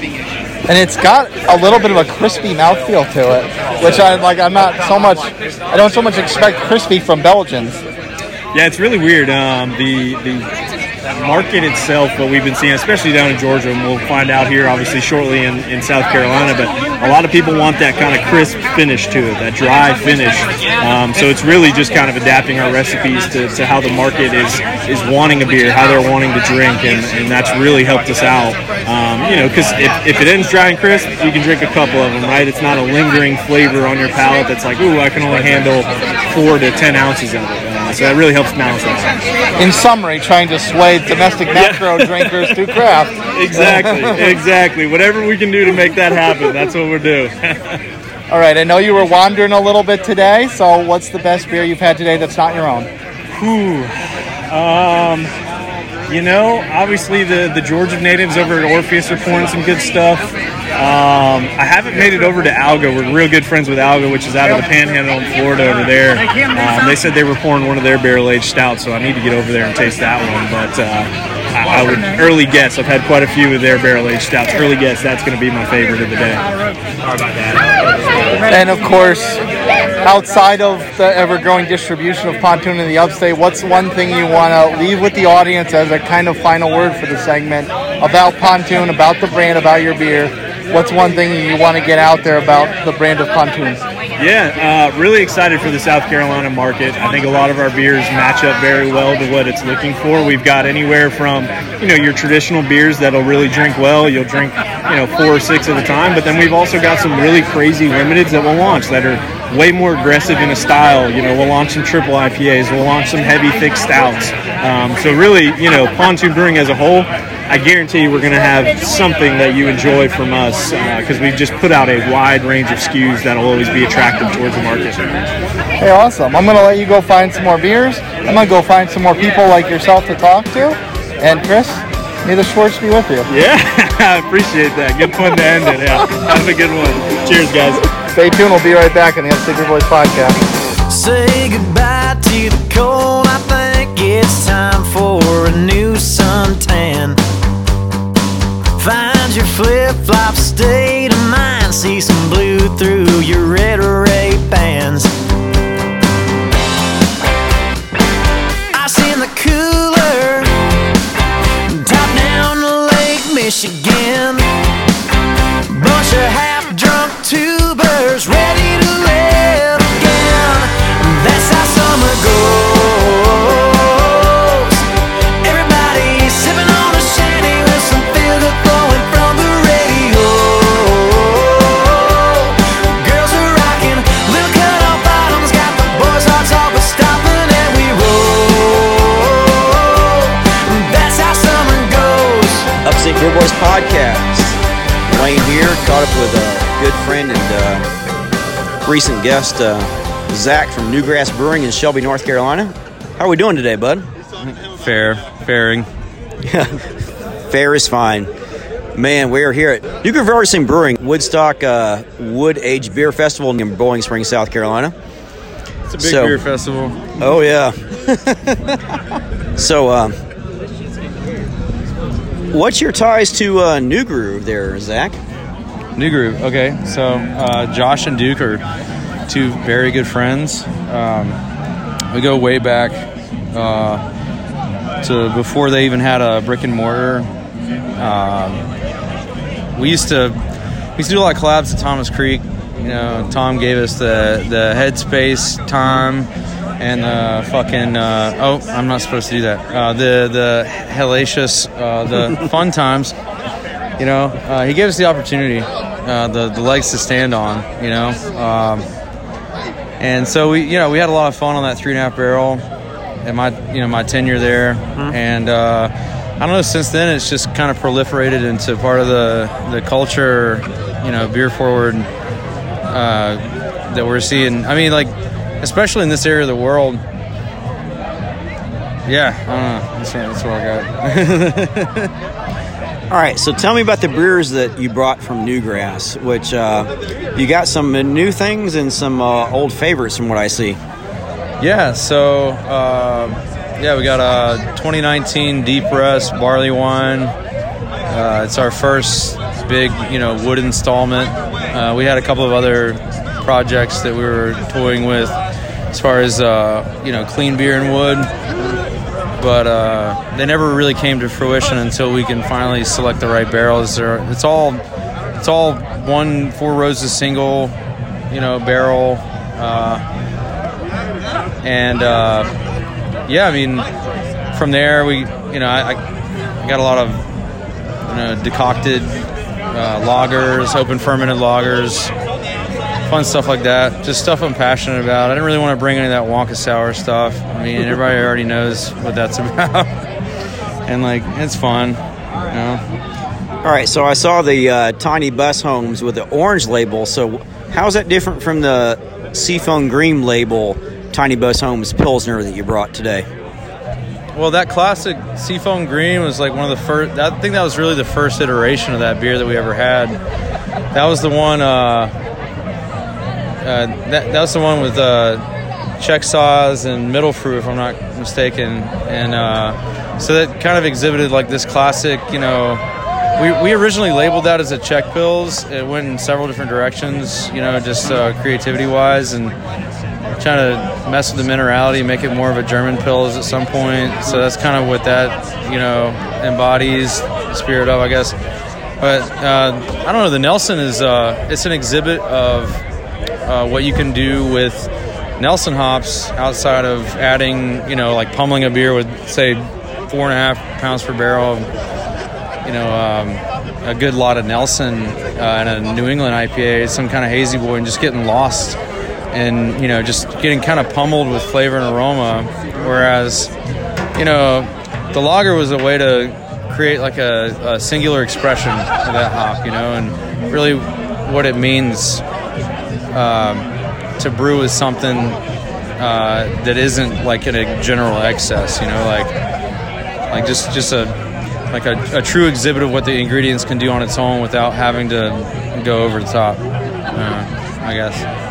and it's got a little bit of a crispy mouthfeel to it, which I like. I'm not so much. I don't so much expect crispy from Belgians. Yeah, it's really weird. Um, the the market itself, what we've been seeing, especially down in Georgia, and we'll find out here obviously shortly in, in South Carolina, but a lot of people want that kind of crisp finish to it, that dry finish. Um, so it's really just kind of adapting our recipes to, to how the market is is wanting a beer, how they're wanting to drink, and, and that's really helped us out. Um, you know, because if, if it ends dry and crisp, you can drink a couple of them, right? It's not a lingering flavor on your palate that's like, ooh, I can only handle four to ten ounces of it. So that really helps balance out. In summary, trying to sway domestic macro drinkers to craft. Exactly, exactly. Whatever we can do to make that happen, that's what we're doing. All right, I know you were wandering a little bit today. So, what's the best beer you've had today that's not your own? Whew. Um, you know, obviously the the Georgia natives over at Orpheus are pouring some good stuff. Um, I haven't made it over to Alga. We're real good friends with Alga, which is out of the Panhandle in Florida over there. Um, they said they were pouring one of their barrel aged stouts, so I need to get over there and taste that one. But uh, I, I would early guess. I've had quite a few of their barrel aged stouts. Early guess that's going to be my favorite of the day. And of course, outside of the ever-growing distribution of pontoon in the upstate, what's one thing you want to leave with the audience as a kind of final word for the segment about pontoon, about the brand, about your beer? What's one thing you want to get out there about the brand of pontoon? Yeah, uh, really excited for the South Carolina market. I think a lot of our beers match up very well to what it's looking for. We've got anywhere from, you know, your traditional beers that'll really drink well. You'll drink, you know, four or six at a time. But then we've also got some really crazy limiteds that we'll launch that are way more aggressive in a style. You know, we'll launch some triple IPAs. We'll launch some heavy, thick stouts. Um, so really, you know, Pontoon Brewing as a whole, I guarantee you we're going to have something that you enjoy from us because we've just put out a wide range of SKUs that'll always be attractive towards the market. Hey, awesome. I'm going to let you go find some more beers. I'm going to go find some more people like yourself to talk to. And Chris, may the Schwartz be with you. Yeah, I appreciate that. Good fun to end it. Yeah, have a good one. Cheers, guys. Stay tuned. We'll be right back on the Upstate Boys podcast. Say goodbye to the cold. I think it's time for a new suntan. Find your flip flop state of mind. See some blue through your red ray tubers Podcast. Wayne here, caught up with a good friend and uh, recent guest, uh, Zach from Newgrass Brewing in Shelby, North Carolina. How are we doing today, bud? Fair, fairing. Fair is fine. Man, we are here at Newgrass Brewing, Woodstock uh, Wood Age Beer Festival in Boiling Springs, South Carolina. It's a big beer festival. Oh yeah. so, um, what's your ties to uh, New Groove there, Zach? New Groove. Okay, so uh, Josh and Duke are two very good friends. Um, we go way back uh, to before they even had a brick and mortar. Um, we used to we used to do a lot of collabs at Thomas Creek. You know, Tom gave us the the headspace time and the fucking uh, oh, I'm not supposed to do that. Uh, the the hellacious uh, the fun times. You know, uh, he gave us the opportunity, uh, the the legs to stand on. You know, um, and so we you know we had a lot of fun on that three and a half barrel, and my you know my tenure there, and uh, I don't know. Since then, it's just kind of proliferated into part of the the culture. You know, beer forward uh, that we're seeing. I mean, like especially in this area of the world. Yeah, I don't know. That's, that's what I got. All right, so tell me about the brewers that you brought from Newgrass, which uh, you got some new things and some uh, old favorites from what I see. Yeah, so uh, yeah, we got a 2019 Deep Rest barley wine. Uh, it's our first big, you know, wood installment. Uh, we had a couple of other projects that we were toying with as far as uh, you know, clean beer and wood, but uh, they never really came to fruition until we can finally select the right barrels. It's all it's all one Four Roses single, you know, barrel. Uh, and uh, yeah, I mean, from there we, you know, I, I got a lot of you know decocted uh, lagers, open fermented lagers, fun stuff like that. Just stuff I'm passionate about. I didn't really want to bring any of that Wonka sour stuff. I mean, everybody already knows what that's about, and like it's fun, you know. All right, so I saw the uh, tiny bus homes with the orange label. So, how's that different from the Seafoam Green label tiny bus homes Pilsner that you brought today? Well, that classic Seafoam Green was like one of the first. I think that was really the first iteration of that beer that we ever had. That was the one. Uh, uh, that, that was the one with uh, Czech Saaz and Mittelfrüh, if I'm not mistaken. And uh, so that kind of exhibited like this classic, you know. We, we originally labeled that as a Czech pils. It went in several different directions, you know, just uh, creativity wise, and trying to mess with the minerality, make it more of a German pils at some point. So that's kind of what that, you know, embodies the spirit of, I guess. But uh, I don't know. The Nelson is uh, it's an exhibit of uh, what you can do with Nelson hops outside of adding, you know, like pummeling a beer with say four and a half pounds per barrel. You know, um, a good lot of Nelson uh, and a New England IPA, some kind of hazy boy, and just getting lost and you know just getting kind of pummeled with flavor and aroma whereas you know the lager was a way to create like a, a singular expression of that hop you know and really what it means um, to brew with something uh, that isn't like in a general excess you know like like just just a like a, a true exhibit of what the ingredients can do on its own without having to go over the top uh, i guess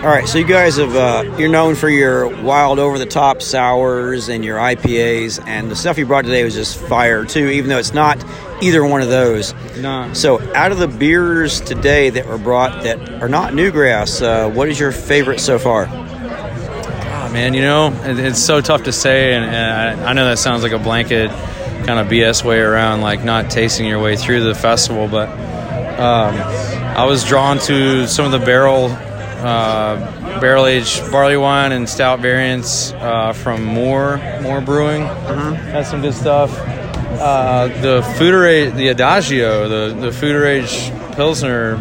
All right, so you guys have uh, you're known for your wild, over the top sours and your IPAs, and the stuff you brought today was just fire too. Even though it's not either one of those. No. So, out of the beers today that were brought that are not Newgrass, uh, what is your favorite so far? Oh, man, you know, it, it's so tough to say, and, and I, I know that sounds like a blanket kind of BS way around, like not tasting your way through the festival, but um, I was drawn to some of the barrel uh, barrel aged barley wine and stout variants uh, from More More Brewing. That's some good stuff. Uh, the Foodera, the Adagio, the the Foeder Pilsner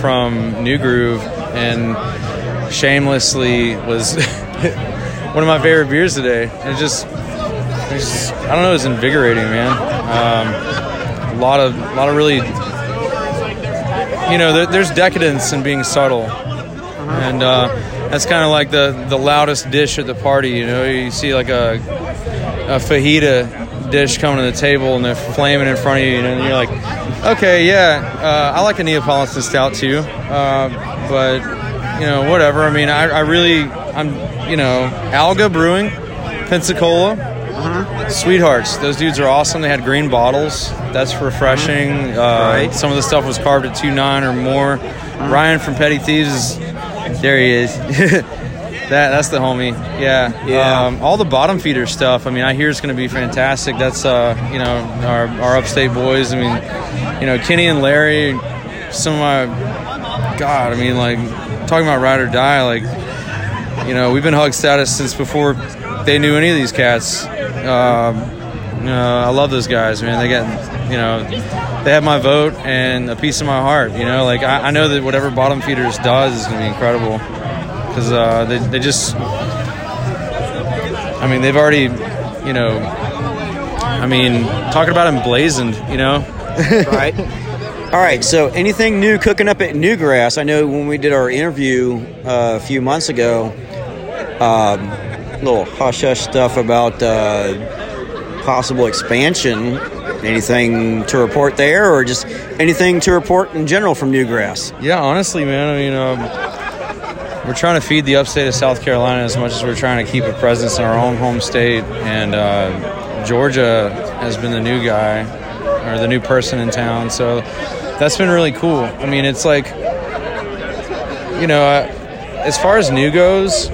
from New Groove, and shamelessly was one of my favorite beers today. It just, it's just I don't know, it's invigorating, man. Um, a lot of, a lot of really, you know, there's decadence in being subtle, and uh, that's kind of like the the loudest dish at the party. You know, you see like a a fajita dish coming to the table and they're flaming in front of you, and you're like, okay, yeah, uh, I like a Neapolitan stout too, uh, but you know, whatever. I mean, I, I really, I'm, you know, Alga Brewing, Pensacola. Sweethearts, those dudes are awesome. They had green bottles. That's refreshing. Uh, Some of the stuff was carved at two nine or more. Ryan from Petty Thieves is there. He is. that that's the homie. Yeah. Yeah. Um, all the bottom feeder stuff. I mean, I hear it's going to be fantastic. That's uh, you know, our our upstate boys. I mean, you know, Kenny and Larry. Some of my God. I mean, like talking about ride or die. Like, you know, we've been hug status since before they knew any of these cats. Um, you know, I love those guys, man. They get, you know, they have my vote and a piece of my heart. You know, like I, I know that whatever Bottom Feeders does is going to be incredible because uh, they they just, I mean, they've already, you know, I mean, talking about emblazoned, you know, right. All right. So, anything new cooking up at Newgrass? I know when we did our interview uh, a few months ago, um, little hush hush stuff about uh, possible expansion. Anything to report there, or just anything to report in general from Newgrass? Yeah, honestly, man. I mean, um, we're trying to feed the upstate of South Carolina as much as we're trying to keep a presence in our own home state. And uh, Georgia has been the new guy or the new person in town, so that's been really cool. I mean, it's like, you know, as far as new goes,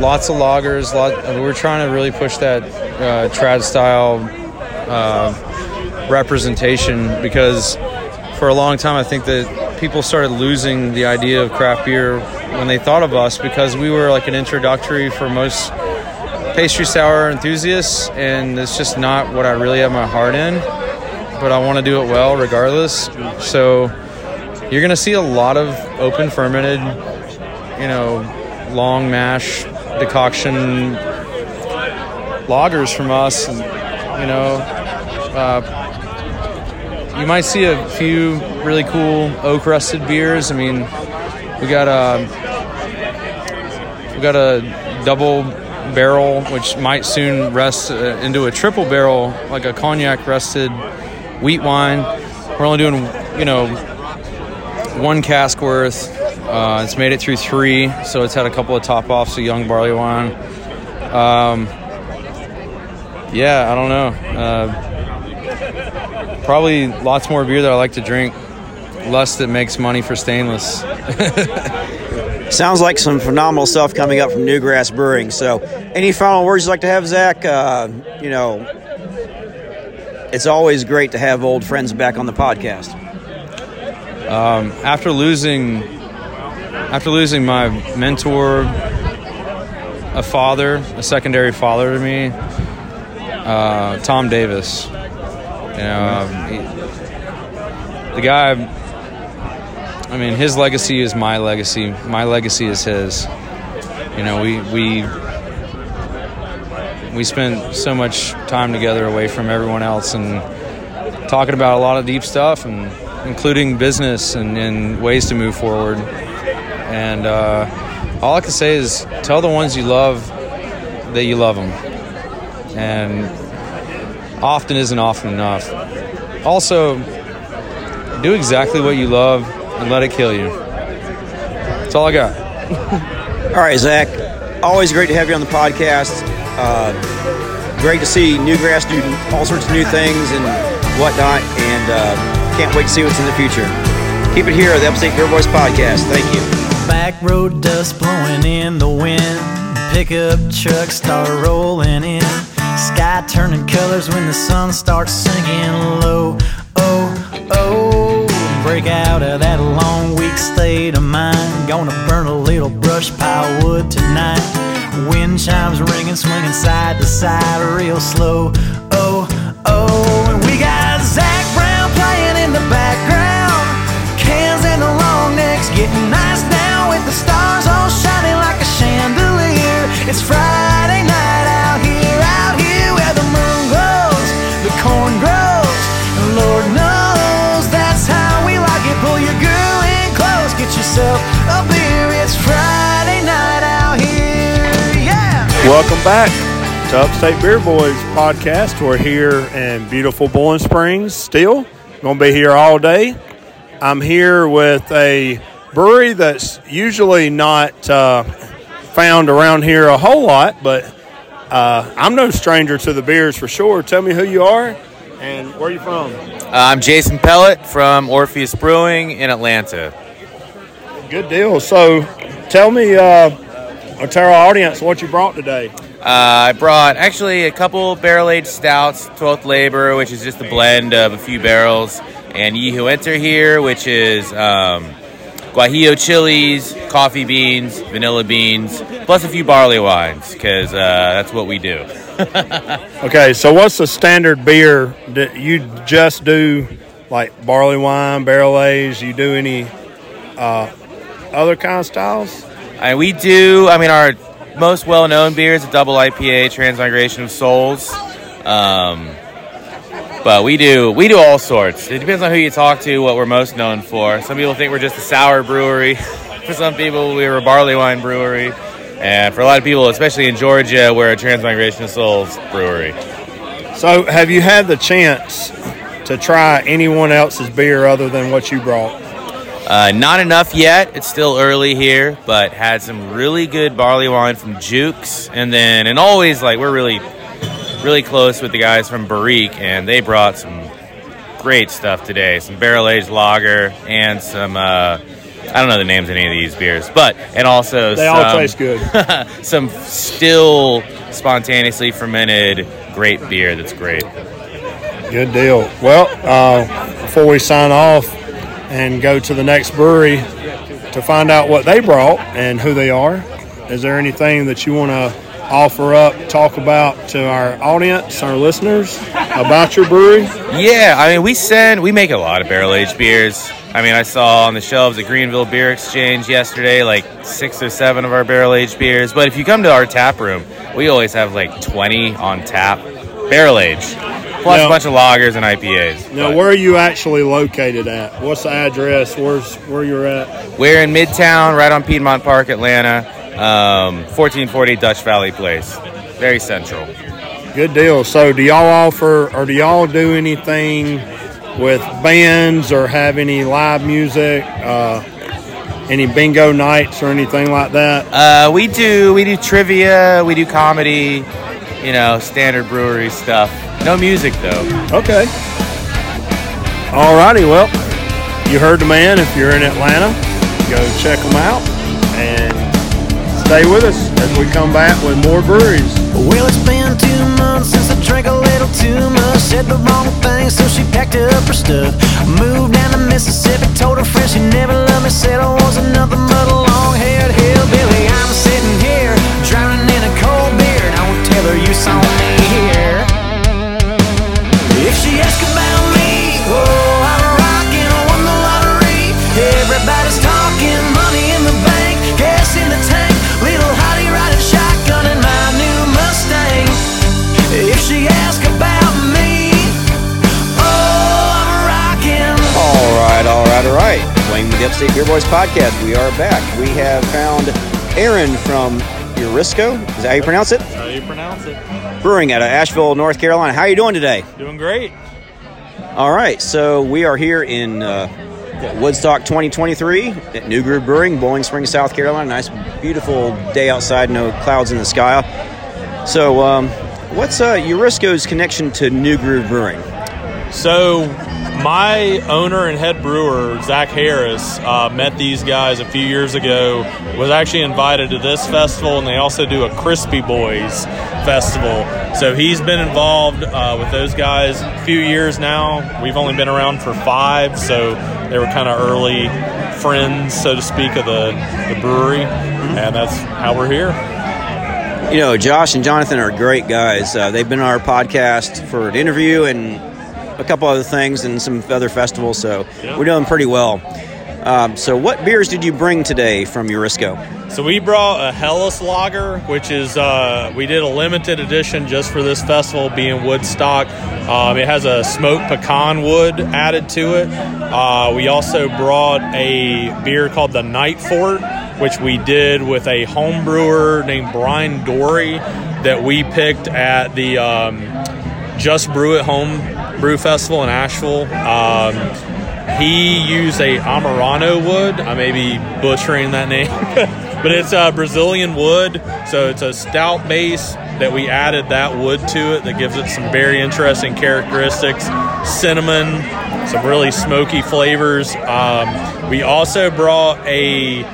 lots of loggers. Lot, we're trying to really push that uh, trad style uh, representation because for a long time I think that people started losing the idea of craft beer when they thought of us because we were like an introductory for most pastry sour enthusiasts and it's just not what I really have my heart in but I want to do it well regardless. So you're to see a lot of open fermented you know long mash decoction lagers from us and, you know uh, you might see a few really cool oak rusted beers. I mean, we got a we got a double barrel, which might soon rest uh, into a triple barrel, like a cognac rusted wheat wine. We're only doing you know one cask worth. Uh, it's made it through three, so it's had a couple of top offs of young barley wine. Um, yeah, I don't know. Uh, probably lots more beer that I like to drink. Less that makes money for stainless. Sounds like some phenomenal stuff coming up from Newgrass Brewing. So, any final words you'd like to have, Zach? Uh, you know, it's always great to have old friends back on the podcast. Um, after losing, after losing my mentor, a father, a secondary father to me, uh, Tom Davis. You know, um, he, the guy. I mean, his legacy is my legacy. My legacy is his. You know, we we we spent so much time together away from everyone else and talking about a lot of deep stuff and including business and, and ways to move forward. And uh, all I can say is tell the ones you love that you love them. And often isn't often enough. Also, do exactly what you love and let it kill you. That's all I got. All right, Zach. Always great to have you on the podcast. Uh, great to see Newgrass do all sorts of new things and whatnot, and uh, can't wait to see what's in the future. Keep it here, at the Upstate Beer Boys podcast. Thank you. Back road dust blowing in the wind. Pickup trucks start rolling in. Sky turning colors when the sun starts sinking low. Oh, oh. break out of that long weak state of mind. Gonna burn a little brush pile wood tonight. Wind chimes ringing, swinging side to side, real slow. Oh, oh, and we got Zach Brown playing in the background. Cans and the long necks getting nice now with the stars all shining like a chandelier. It's Friday Welcome back to Upstate Beer Boys podcast. We're here in beautiful Boiling Springs still. Going to be here all day. I'm here with a brewery that's usually not uh, found around here a whole lot, but uh, I'm no stranger to the beers for sure. Tell me who you are and where are you from. Uh, I'm Jason Pellett from Orpheus Brewing in Atlanta. Good deal. So tell me, uh, or tell our audience what you brought today. Uh, I brought actually a couple barrel aged stouts, 12th Labor, which is just a blend of a few barrels, and Yeho Enter here, which is um, Guajillo chilies, coffee beans, vanilla beans, plus a few barley wines, because uh, that's what we do. Okay, so what's the standard beer that you just do, like barley wine, barrel aged? You do any uh, other kind of styles? And we do, I mean, our most well known beer is a double IPA, Transmigration of Souls. Um, but we do we do all sorts. It depends on who you talk to, what we're most known for. Some people think we're just a sour brewery. for some people, we're a barley wine brewery. And for a lot of people, especially in Georgia, we're a Transmigration of Souls brewery. So, have you had the chance to try anyone else's beer other than what you brought? Uh, not enough yet. It's still early here, but had some really good barley wine from Jukes, and then and always like we're really, really close with the guys from Barrique, and they brought some great stuff today. Some barrel aged lager and some. Uh, I don't know the names of any of these beers, but and also They some, all taste good. some still spontaneously fermented great beer. That's great. Good deal. Well, uh, before we sign off and go to the next brewery to find out what they brought and who they are, is there anything that you want to offer up, talk about to our audience, our listeners about your brewery? Yeah, I mean, we send, we make a lot of barrel aged beers. I mean, I saw on the shelves at Greenville Beer Exchange yesterday like six or seven of our barrel aged beers. But if you come to our tap room, we always have like 20 on tap, barrel aged, plus Now- a bunch of lagers and IPAs. Now, where are you actually located at? What's the address? Where's where you're at? We're in Midtown, right on Piedmont Park, Atlanta, um, 1440 Dutch Valley Place. Very central. Good deal. So, do y'all offer or do y'all do anything with bands or have any live music, uh, any bingo nights or anything like that? Uh, we do we do trivia, we do comedy, you know, standard brewery stuff. No music though. Okay. Alrighty, well, you heard the man. If you're in Atlanta, go check them out and stay with us as we come back with more breweries. Well, it's been two months since I drank a little too much. Said the wrong thing, so she packed up her stuff. Moved down to Mississippi, told her friend she never loved me. Said I wasn't nothing but a long haired hillbilly. I'm sitting here, drowning in a cold beer. And I won't tell her you saw me here. The Upstate Beer Boys podcast. We are back. We have found Aaron from Eurisko. Is that how you pronounce it? How you pronounce it? Brewing out of Asheville, North Carolina. How are you doing today? Doing great. All right, so we are here in uh, Woodstock 2023 at New Groove Brewing, Boiling Springs, South Carolina. Nice, beautiful day outside, no clouds in the sky. So, um, what's uh, Eurisko's connection to New Groove Brewing? So, my owner and head brewer, Zach Harris, uh, met these guys a few years ago, was actually invited to this festival, and they also do a Crispy Boys festival. So, he's been involved uh, with those guys a few years now. We've only been around for five, so They were kind of early friends, so to speak, of the, the brewery, and that's how we're here. You know, Josh and Jonathan are great guys. Uh, they've been on our podcast for an interview and a couple other things and some other festivals, so we're doing pretty well. Um, so, what beers did you bring today from Eurisko? So we brought a Helles Lager, which is uh, we did a limited edition just for this festival, being Woodstock. Um, it has a smoked pecan wood added to it. Uh, we also brought a beer called the Night Fort, which we did with a home brewer named Brian Dory that we picked at the um, Just Brew at Home Brew Festival in Asheville. Um, he used a Amburana wood. I may be butchering that name, but it's a Brazilian wood. So it's a stout base that we added that wood to it that gives it some very interesting characteristics. Cinnamon, some really smoky flavors. Um, we also brought a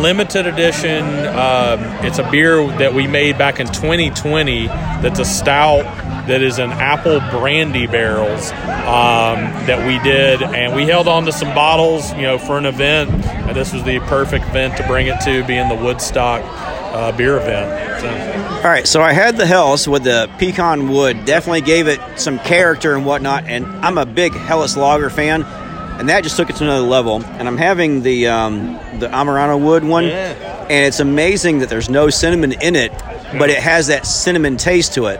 limited edition. Um, it's a beer that we made back in 2020. That's a stout that is an apple brandy barrels um, that we did, and we held on to some bottles, you know, for an event. And this was the perfect event to bring it to, being the Woodstock uh, beer event. So. All right, so I had the Helles with the pecan wood. Definitely gave it some character and whatnot. And I'm a big Helles Lager fan, and that just took it to another level. And I'm having the um, the Amburana wood one, and it's amazing that there's no cinnamon in it, but it has that cinnamon taste to it.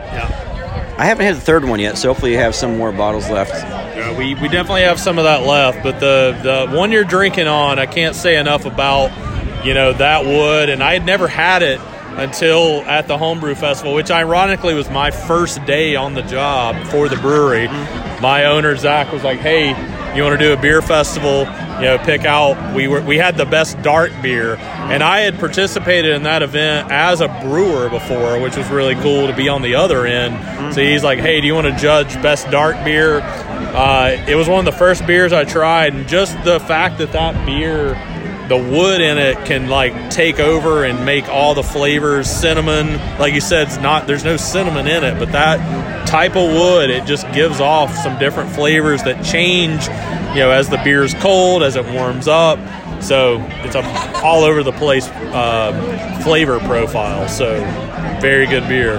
I haven't had the third one yet, so hopefully you have some more bottles left. Yeah, we, we definitely have some of that left, but the, the one you're drinking on, I can't say enough about, you know, that wood. And I had never had it until at the Homebrew Festival, which ironically was my first day on the job for the brewery. Mm-hmm. My owner, Zach, was like, hey, you want to do a beer festival? You know, pick out. We were we had the best dark beer, and I had participated in that event as a brewer before, which was really cool to be on the other end. So he's like, "Hey, do you want to judge best dark beer?" Uh, it was one of the first beers I tried, and just the fact that that beer, the wood in it, can like take over and make all the flavors. Cinnamon, like you said, it's not there's no cinnamon in it, but that type of wood, it just gives off some different flavors that change, you know, as the beer's cold, as it warms up. So it's a all over the place uh, flavor profile. So very good beer.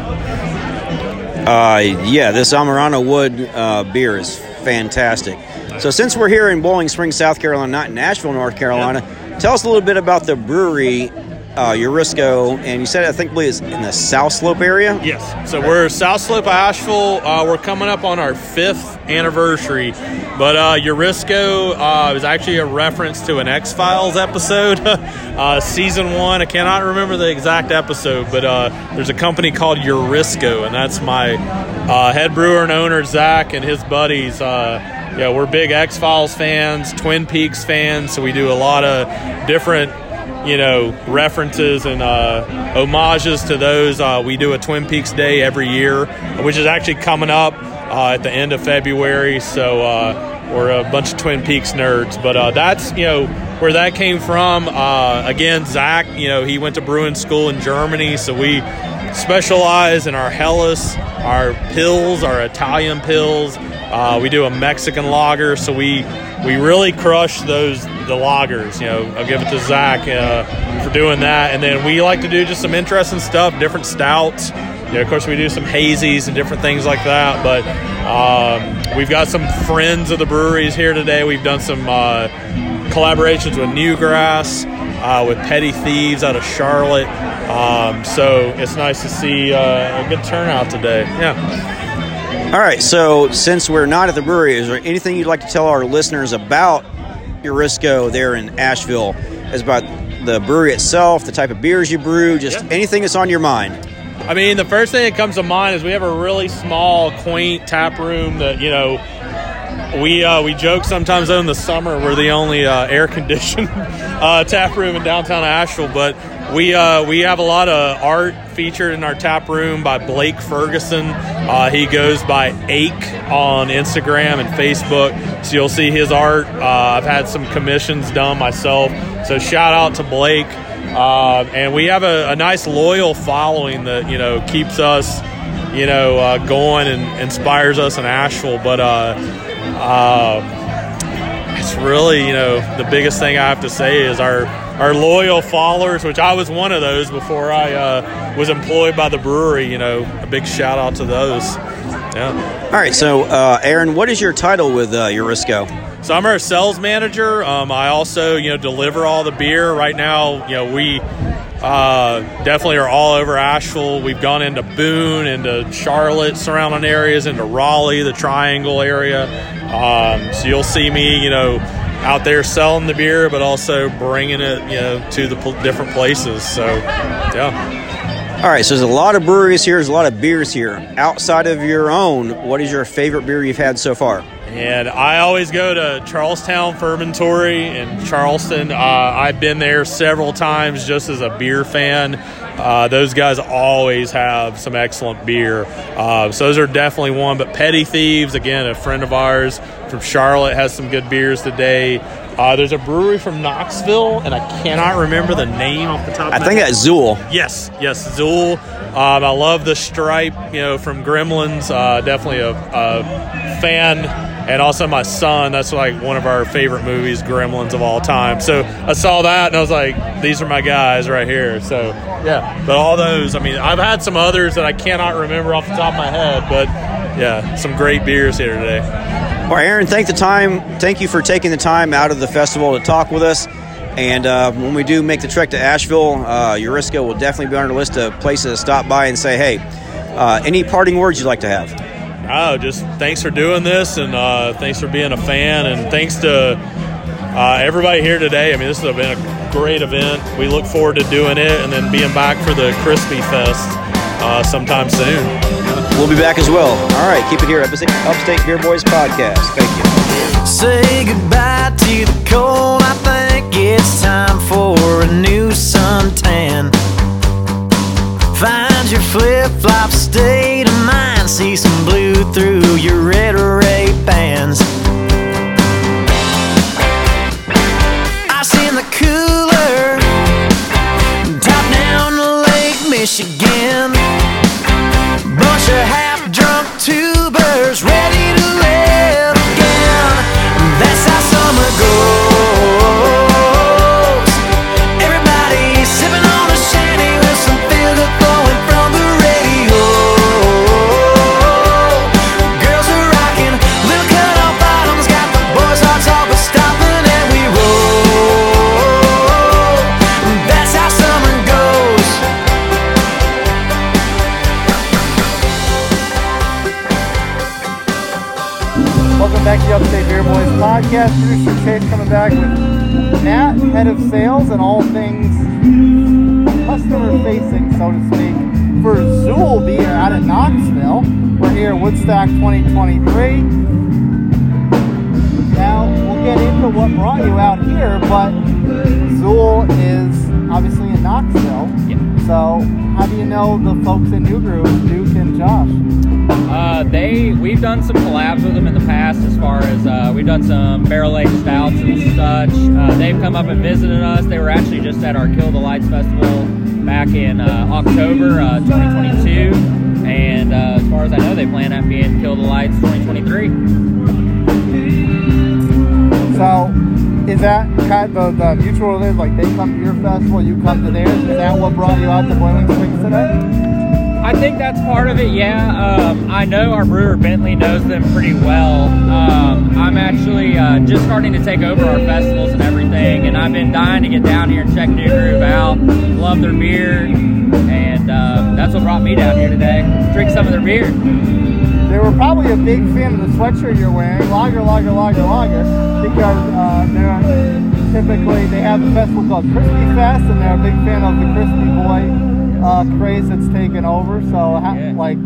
Uh, yeah, this Amburana Wood uh, beer is fantastic. So, since we're here in Boiling Springs, South Carolina, not in Asheville, North Carolina, tell us a little bit about the brewery, uh, Eurisko, and you said I think believe it's in the South Slope area. Yes. So we're South Slope Asheville. Uh, we're coming up on our fifth anniversary. But uh, Eurisko uh, is actually a reference to an X Files episode, uh, season one. I cannot remember the exact episode, but uh, there's a company called Eurisko, and that's my uh, head brewer and owner Zach and his buddies. Yeah, we're big X Files fans, Twin Peaks fans, so we do a lot of different you know, references and uh, homages to those. Uh, we do a Twin Peaks Day every year, which is actually coming up uh, at the end of February. So uh, we're a bunch of Twin Peaks nerds. But uh, that's, you know, where that came from. Uh, again, Zach, you know, he went to brewing school in Germany. So we specialize in our Helles, our pils, our Italian pils. We do a Mexican lager. So we we really crush those the lagers. You know, I'll give it to Zach uh, for doing that, and then we like to do just some interesting stuff, different stouts. You know, of course, we do some hazies and different things like that. But um, we've got some friends of the breweries here today. We've done some uh, collaborations with Newgrass, uh, with Petty Thieves out of Charlotte. Um, so it's nice to see uh, a good turnout today. Yeah. All right, so since we're not at the brewery, is there anything you'd like to tell our listeners about Eurisko there in Asheville? As about the brewery itself, the type of beers you brew, just anything that's on your mind. I mean, the first thing that comes to mind is we have a really small, quaint tap room that you know. We uh, we joke sometimes though in the summer we're the only uh, air conditioned uh, tap room in downtown Asheville, but we uh, we have a lot of art featured in our tap room by Blake Ferguson. Uh, he goes by Ake on Instagram and Facebook, so you'll see his art. Uh, I've had some commissions done myself, so shout out to Blake. Uh, and we have a, a, nice loyal following that you know keeps us you know uh, going and inspires us in Asheville. But uh, it's really, you know, the biggest thing I have to say is our our loyal followers, which I was one of those before I uh, was employed by the brewery. You know, a big shout out to those. Yeah. All right, so uh, Aaron, what is your title with uh, Eurisko? So I'm our sales manager. Um, I also, you know, deliver all the beer. Right now, you know, we uh, definitely are all over Asheville. We've gone into Boone, into Charlotte, surrounding areas, into Raleigh, the Triangle area. Um, so you'll see me, you know, out there selling the beer, but also bringing it, you know, to the pl- different places. So, yeah. All right, so there's a lot of breweries here. There's a lot of beers here. Outside of your own, what is your favorite beer you've had so far? And I always go to Charles Towne Fermentory in Charleston. Uh, I've been there several times just as a beer fan. Uh, those guys always have some excellent beer. Uh, so those are definitely one. But Petty Thieves, again, a friend of ours from Charlotte, has some good beers today. Uh, there's a brewery from Knoxville, and I cannot remember the name off the top. I my think head. that's Xul. Yes, yes, Xul. Um, I love the stripe, you know, from Gremlins. Uh, definitely a, a fan, and also my son. That's like one of our favorite movies, Gremlins of all time. So I saw that, and I was like, these are my guys right here. So yeah, but all those. I mean, I've had some others that I cannot remember off the top of my head, but yeah, some great beers here today. Well, Aaron, thank the time. Thank you for taking the time out of the festival to talk with us. And uh, when we do make the trek to Asheville, uh, Eurisko will definitely be on our list of places to stop by and say, hey, uh, any parting words you'd like to have? Oh, just thanks for doing this, and uh, thanks for being a fan, and thanks to uh, everybody here today. I mean, this has been a great event. We look forward to doing it, and then being back for the Crispy Fest uh, sometime soon. We'll be back as well. All right, keep it here, Upstate, Upstate Beer Boys podcast. Thank you. Say goodbye to the cold. I think it's time for a new suntan. Find your flip flop state of mind. See some blue through your red Ray Bans. Ice in the cooler. Of sales and all things customer facing, so to speak, for Xul Beer out of Knoxville. We're here at Woodstock 2023. Now, we'll get into what brought you out here, but Xul is obviously in Knoxville. So, do you know the folks in New Groove, Duke and Josh? Uh, they we've done some collabs with them in the past as far as uh, we've done some barrel aged stouts and such. Uh, they've come up and visited us. They were actually just at our Kill the Lights festival back in uh, October uh, 2022, and uh, as far as I know, they plan on being Kill the Lights 2023. So, is that kind of the, the mutual? Like they come to your festival, you come to theirs. Is that what brought you out to Boiling Springs today? I think that's part of it. Yeah, um, I know our brewer Bentley knows them pretty well. Um, I'm actually uh, just starting to take over our festivals and everything, and I've been dying to get down here and check New Groove out. Love their beer, and uh, that's what brought me down here today. Drink some of their beer. They were probably a big fan of the sweatshirt you're wearing, lager, lager, lager, lager, because uh, they're typically they have a festival called Crispy Fest, and they're a big fan of the Crispy Boy uh, craze that's taken over. So, how, like,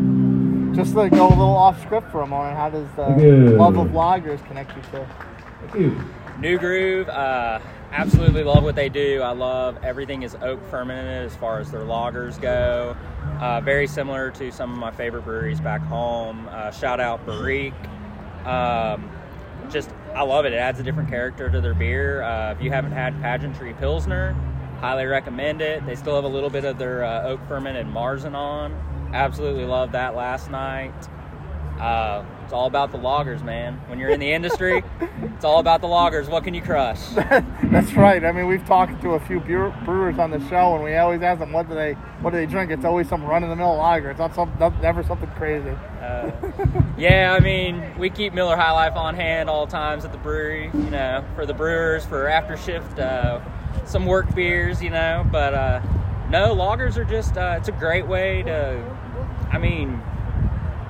just to go a little off script for a moment, how does the love of lagers connect you to? New Groove, uh, absolutely love what they do. I love everything is oak fermented as far as their lagers go. Uh, very similar to some of my favorite breweries back home. Uh, shout out Barrique. Um, just, I love it. It adds a different character to their beer. Uh, if you haven't had Pageantry Pilsner, highly recommend it. They still have a little bit of their uh, oak fermented Marzen on. Absolutely love that last night. It's all about the loggers, man. When you're in the industry, it's all about the loggers. What can you crush? That's right. I mean, we've talked to a few brewers on the show, and we always ask them what do they what do they drink. It's always some run of the mill lager. It's not some never something crazy. Uh, yeah, I mean, we keep Miller High Life on hand all times at the brewery. You know, for the brewers, for after shift, uh, some work beers. You know, but uh, no, loggers are just uh, it's a great way to. I mean,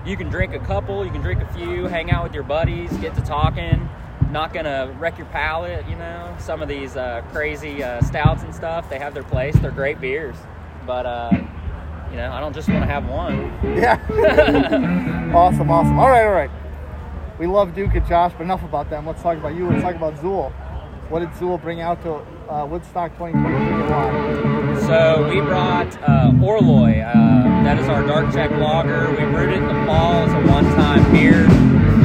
you can drink a couple, you can drink a few, hang out with your buddies, get to talking. Not gonna wreck your palate, you know. Some of these uh, crazy uh, stouts and stuff, they have their place. They're great beers, but uh, you know, I don't just want to have one. Yeah. awesome, awesome. All right, all right. We love Duke and Josh, but enough about them. Let's talk about you. Let's talk about Xul. What did Xul bring out to uh, Woodstock 2023 and why? So we brought uh, Orloy. Uh, that is our dark Czech lager. We brewed it in the fall as a one-time beer.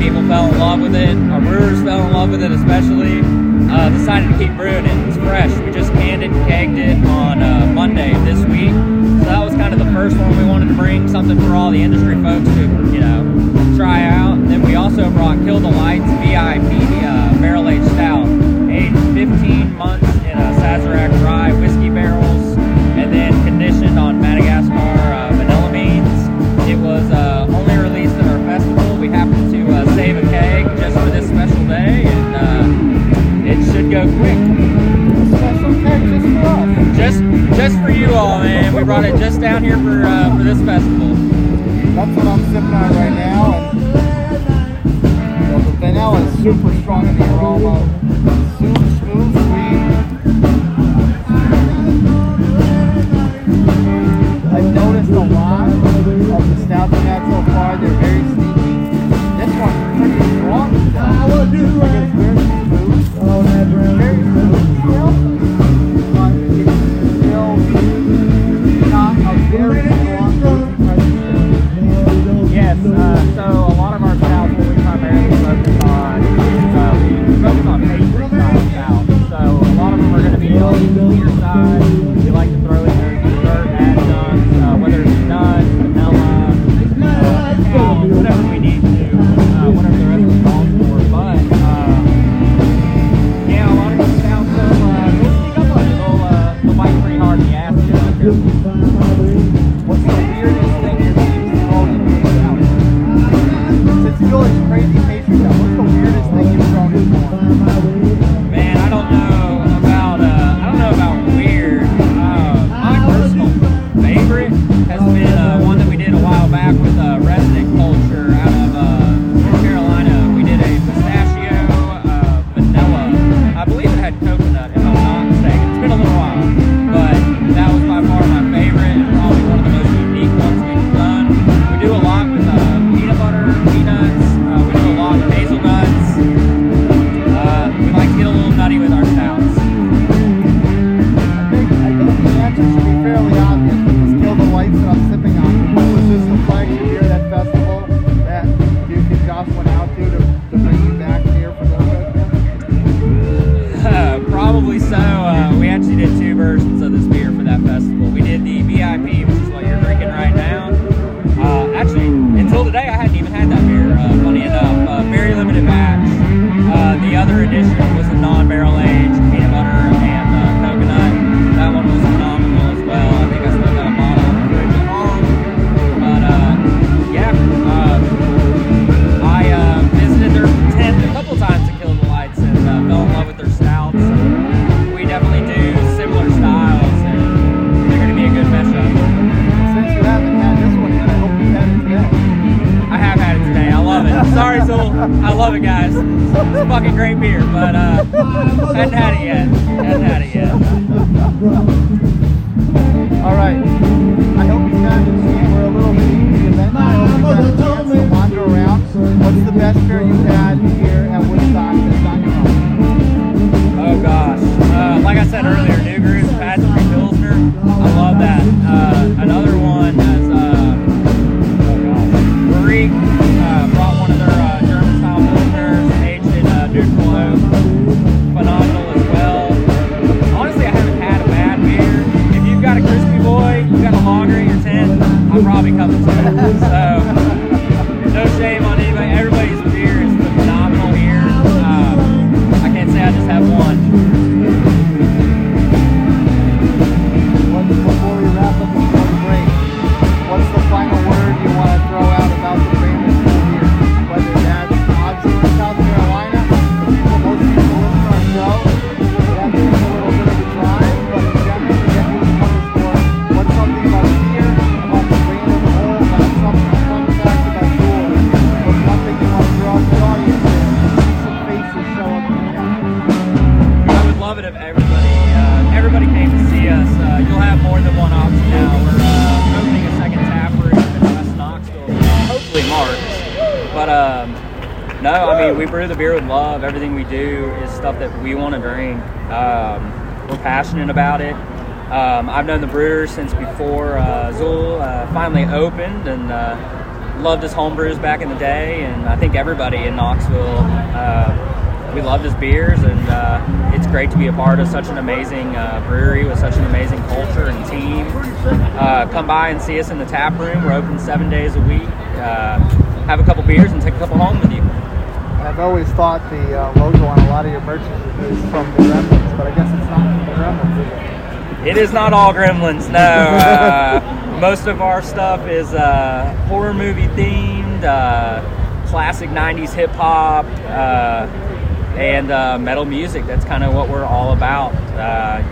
People fell in love with it. Our brewers fell in love with it, especially. Uh, decided to keep brewing it. It's fresh. We just canned it and kegged it on uh, Monday this week. So that was kind of the first one we wanted to bring, something for all the industry folks to, you know, try out. And then we also brought Kill the Lights VIP uh, Barrel Aged Stout, aged 15 months in a Sazerac rye whiskey go quick. Special keg just for us. Just, just for you all, man. We brought it just down here for uh, for this festival. That's what I'm sipping on right now. And the vanilla is super strong in the aroma. Super smooth, sweet. I've noticed a lot of the stouts so far. They're very sneaky. Brew the beer with love. Everything we do is stuff that we want to drink. Um, we're passionate about it. Um, I've known the brewer since before uh, Xul uh, finally opened, and uh, loved his home brews back in the day. And I think everybody in Knoxville, uh, we love his beers, and uh, it's great to be a part of such an amazing uh, brewery with such an amazing culture and team. Come by and see us in the tap room. We're open seven days a week. Have a couple beers and take a couple home with you. I've always thought the uh, logo on a lot of your merchandise is from the Gremlins, but I guess it's not from the Gremlins, is it? It is not all Gremlins. No, uh, most of our stuff is uh, horror movie themed, uh, classic '90s hip hop, uh, and uh, metal music. That's kind of what we're all about. Uh,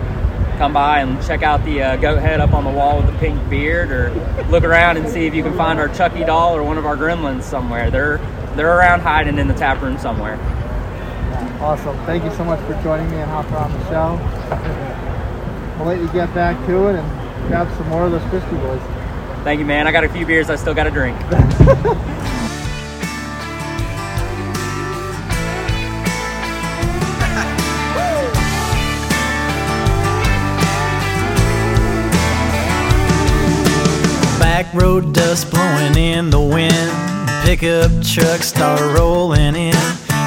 come by and check out the uh, goat head up on the wall with the pink beard, or look around and see if you can find our Chucky doll or one of our Gremlins somewhere. They're they're around hiding in the tap room somewhere. Awesome. Thank you so much for joining me and hopping on the show. I'll let you get back to it and grab some more of those crispy boys. Thank you, man. I got a few beers I still got to drink. Back road dust blowing in the wind. Pickup trucks start rolling in.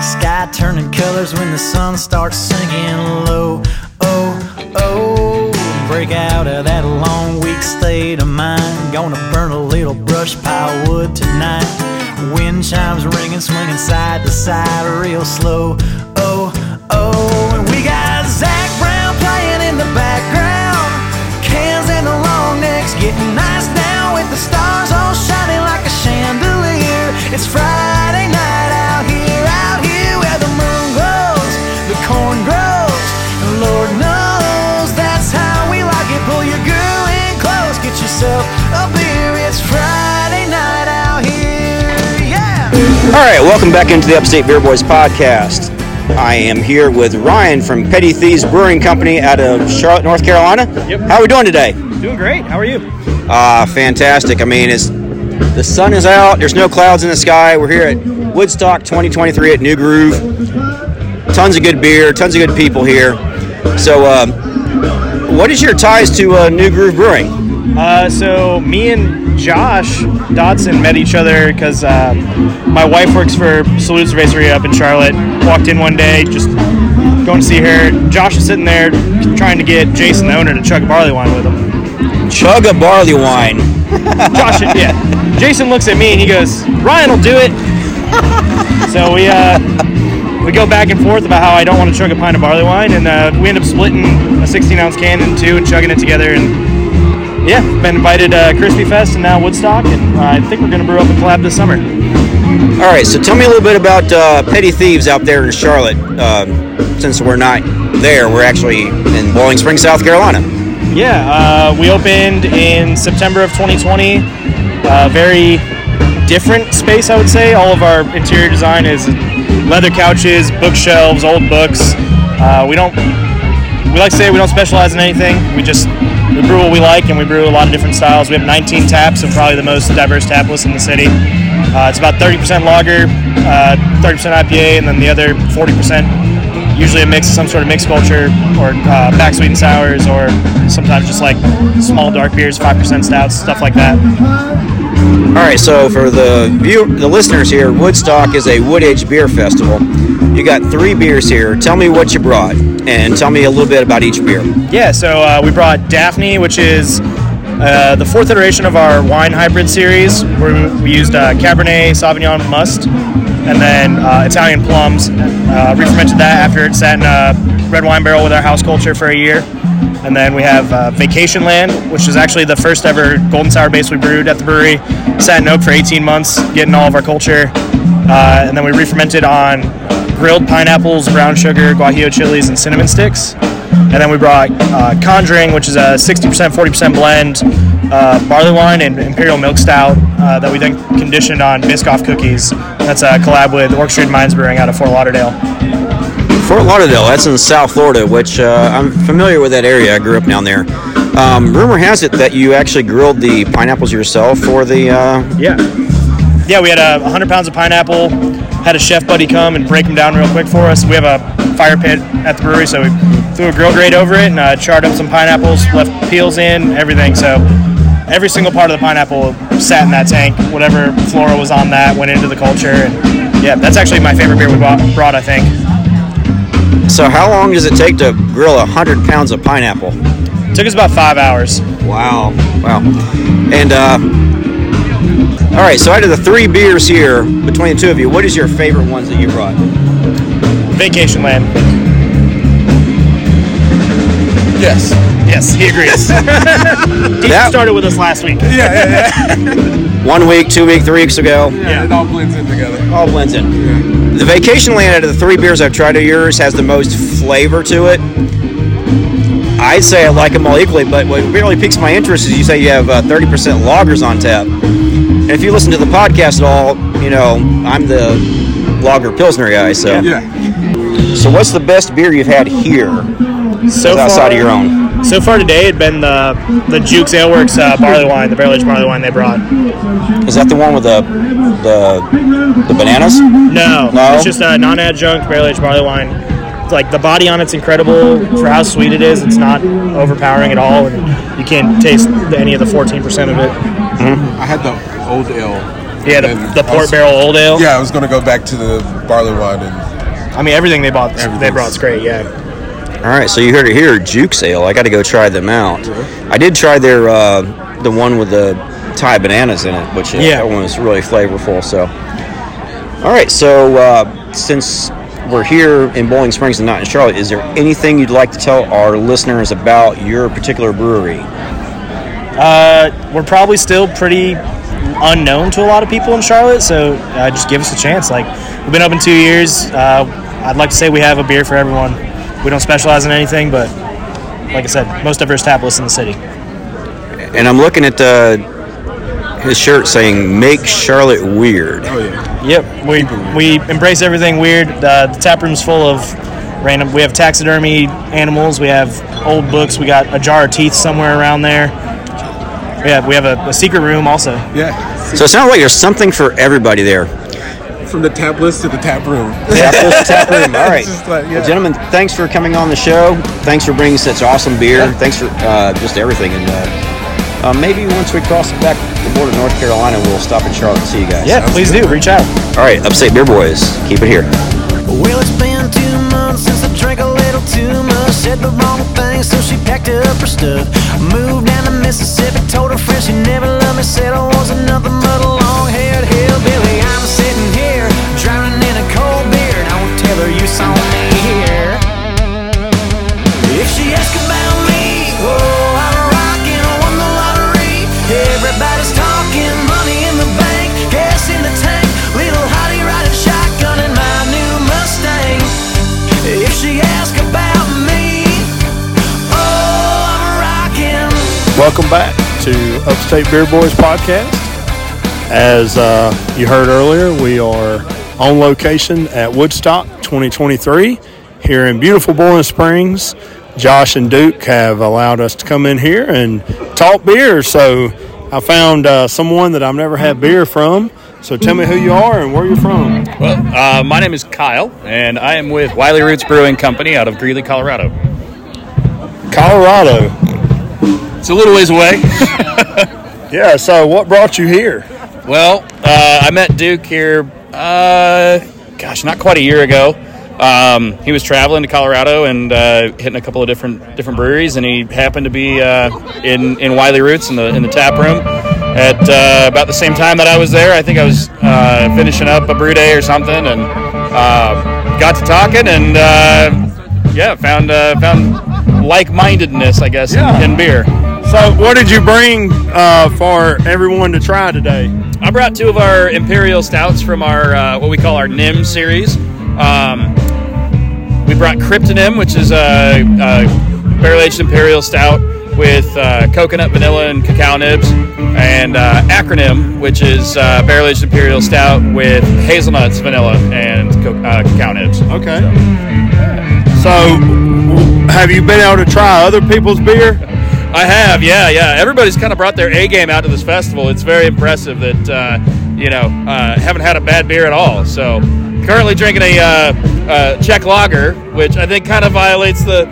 Sky turning colors when the sun starts sinking low. Oh, oh. Break out of that long week state of mind. Gonna burn a little brush pile wood tonight. Wind chimes ringing, swinging side to side real slow. Oh, oh. And we got Zac Brown playing in the background. Close, get yourself a beer. It's Friday night out here, yeah. All right, welcome back into the Upstate Beer Boys podcast. I am here with Ryan from Petty Thieves Brewing Company out of Charlotte, North Carolina. Yep. How are we doing today? Doing great. How are you? Ah, fantastic. I mean, it's the sun is out. There's no clouds in the sky. We're here at Woodstock 2023 at New Groove. Tons of good beer, tons of good people here. So, um, what is your ties to uh, New Groove Brewing? Uh, so me and Josh Dodson met each other because uh, my wife works for Salud Cerveceria up in Charlotte. Walked in one day, just going to see her. Josh was sitting there trying to get Jason, the owner, to chug a barley wine with him. Chug a barley wine. Josh, yeah. Jason looks at me and he goes, "Ryan will do it." so we uh, we go back and forth about how I don't want to chug a pint of barley wine, and uh, we end up splitting a 16 ounce can in two and chugging it together. And yeah, been invited to uh, Crispy Fest and now Woodstock, and I think we're gonna brew up a collab this summer. All right, so tell me a little bit about uh, Petty Thieves out there in Charlotte. Um, since we're not there, we're actually in Boiling Springs, South Carolina. Yeah, uh, we opened in September of 2020. Uh, very different space, I would say. All of our interior design is leather couches, bookshelves, old books. Uh, we don't. We like to say we don't specialize in anything. We just we brew what we like, and we brew a lot of different styles. We have 19 taps, so probably the most diverse tap list in the city. Uh, it's about 30% lager, uh, 30% IPA, and then the other 40% usually a mix, some sort of mixed culture, or uh, back and sours, or sometimes just like small dark beers, 5% stouts, stuff like that. All right, so for the view, the listeners here, Woodstock is a wood aged beer festival. You got three beers here. Tell me what you brought, and tell me a little bit about each beer. Yeah, so uh, we brought Daphne, which is uh, the fourth iteration of our wine hybrid series, we used uh, Cabernet Sauvignon Must and then uh, Italian plums. Uh, re-fermented that after it sat in a red wine barrel with our house culture for a year. And then we have uh, Vacation Land, which is actually the first ever golden sour base we brewed at the brewery. Sat in oak for 18 months, getting all of our culture. Uh, and then we re-fermented on grilled pineapples, brown sugar, guajillo chilies, and cinnamon sticks. And then we brought uh, Conjuring, which is a 60% 40% blend uh, barley wine and imperial milk stout uh, that we then conditioned on Biscoff cookies. That's a collab with Orchestrated Minds Brewing out of Fort Lauderdale. Fort Lauderdale, that's in South Florida, which uh, I'm familiar with that area. I grew up down there. Um, rumor has it that you actually grilled the pineapples yourself for the. Uh, Yeah. Yeah, we had uh, 100 pounds of pineapple, had a chef buddy come and break them down real quick for us. We have a fire pit at the brewery, so we threw a grill grate over it and uh, charred up some pineapples, left peels in, everything. So every single part of the pineapple sat in that tank. Whatever flora was on that went into the culture. And yeah, that's actually my favorite beer we bought, brought, I think. So how long does it take to grill a hundred pounds of pineapple? Took us about five hours. Wow, wow. And uh, all right, so out of the three beers here between the two of you, what is your favorite ones that you brought? Vacation Land. Yes. Yes, he agrees. he That- started with us last week. Yeah, yeah, yeah. One week, two week, three weeks ago. yeah, it all blends in together. All blends in. The Vacation Land out of the three beers I've tried of yours has the most flavor to it. I'd say I like them all equally, but what really piques my interest is you say you have uh, 30% loggers on tap. And if you listen to the podcast at all, you know, I'm the lager Pilsner guy, so. yeah. So what's the best beer you've had here? So outside far, of your own? So far today, it'd been the the Jukes Ale Works uh, barley wine, the barrel aged barley wine they brought. Is that the one with the the, the bananas? No, No? it's just a non-adjunct barrel aged barley wine. It's like the body on it's incredible for how sweet it is. It's not overpowering at all, and you can't taste any of the 14% of it. I had the old ale. Yeah, the, the port was- barrel old ale. Yeah, I was going to go back to the barley wine and I mean everything they bought, they brought is great. Yeah. All right, so you heard it here, Juke's Ale. I got to go try them out. I did try their uh, the one with the Thai bananas in it, which uh, Yeah. that one was really flavorful. So, all right, so uh, since we're here in Boiling Springs and not in Charlotte, is there anything you'd like to tell our listeners about your particular brewery? Uh, we're probably still pretty unknown to a lot of people in Charlotte, so uh, just give us a chance. Like we've been open two years. Uh, I'd like to say we have a beer for everyone. We don't specialize in anything, but like I said, most of our is tapless in the city. And I'm looking at uh, his shirt saying "Make Charlotte Weird." Oh yeah. Yep, we we embrace everything weird. Uh, the tap room's full of random. We have taxidermy animals. We have old books. We got a jar of teeth somewhere around there. Yeah, we have a, a secret room also. Yeah. So it sounds like there's something for everybody there. From the tap list to the tap room. Tap list, tap room. All right, like, yeah. well, gentlemen. Thanks for coming on the show. Thanks for bringing such awesome beer. Thanks for uh, just everything. And uh, uh, maybe once we cross back the border of North Carolina, we'll stop in Charlotte and see you guys. Yeah, please do. Reach out. All right, Upstate Beer Boys, keep it here. Well, it's been two months since I drank a little too much. Said the wrong thing, so she packed up her stuff. Moved down to Mississippi, told her friend she never loved me. Said I wasn't nothing but a long haired hillbilly. I'm sitting here, drowning in a cold beer. And I won't tell her you saw Welcome back to Upstate Beer Boys podcast. As uh, you heard earlier, we are on location at Woodstock 2023 here in beautiful Boiling Springs. Josh and Duke have allowed us to come in here and talk beer. So I found uh, someone that I've never had beer from. So tell me who you are and where you're from. Well, uh, my name is Kyle, and I am with Wiley Roots Brewing Company out of Greeley, Colorado. Colorado. It's a little ways away. yeah. So what brought you here? Well, uh, I met Duke here, uh, gosh, not quite a year ago. Um, he was traveling to Colorado and uh, hitting a couple of different different breweries, and he happened to be uh, in in Wiley Roots in the in the tap room at uh, about the same time that I was there. I think I was uh, finishing up a brew day or something, and uh, got to talking, and uh, yeah, found uh, found like mindedness, I guess, Yeah. in, in beer. So what did you bring uh, for everyone to try today? I brought two of our imperial stouts from our uh, what we call our NIM series. Um, we brought Kryptonym, which is a, a barrel aged imperial stout with uh, coconut, vanilla, and cacao nibs, and uh, Acronym, which is uh, barrel aged imperial stout with hazelnuts, vanilla, and co- uh, cacao nibs. Okay. So, have you been able to try other people's beer? I have, yeah, yeah. Everybody's kind of brought their A game out to this festival. It's very impressive that uh, you know uh, haven't had a bad beer at all. So currently drinking a uh, uh, Czech lager, which I think kind of violates the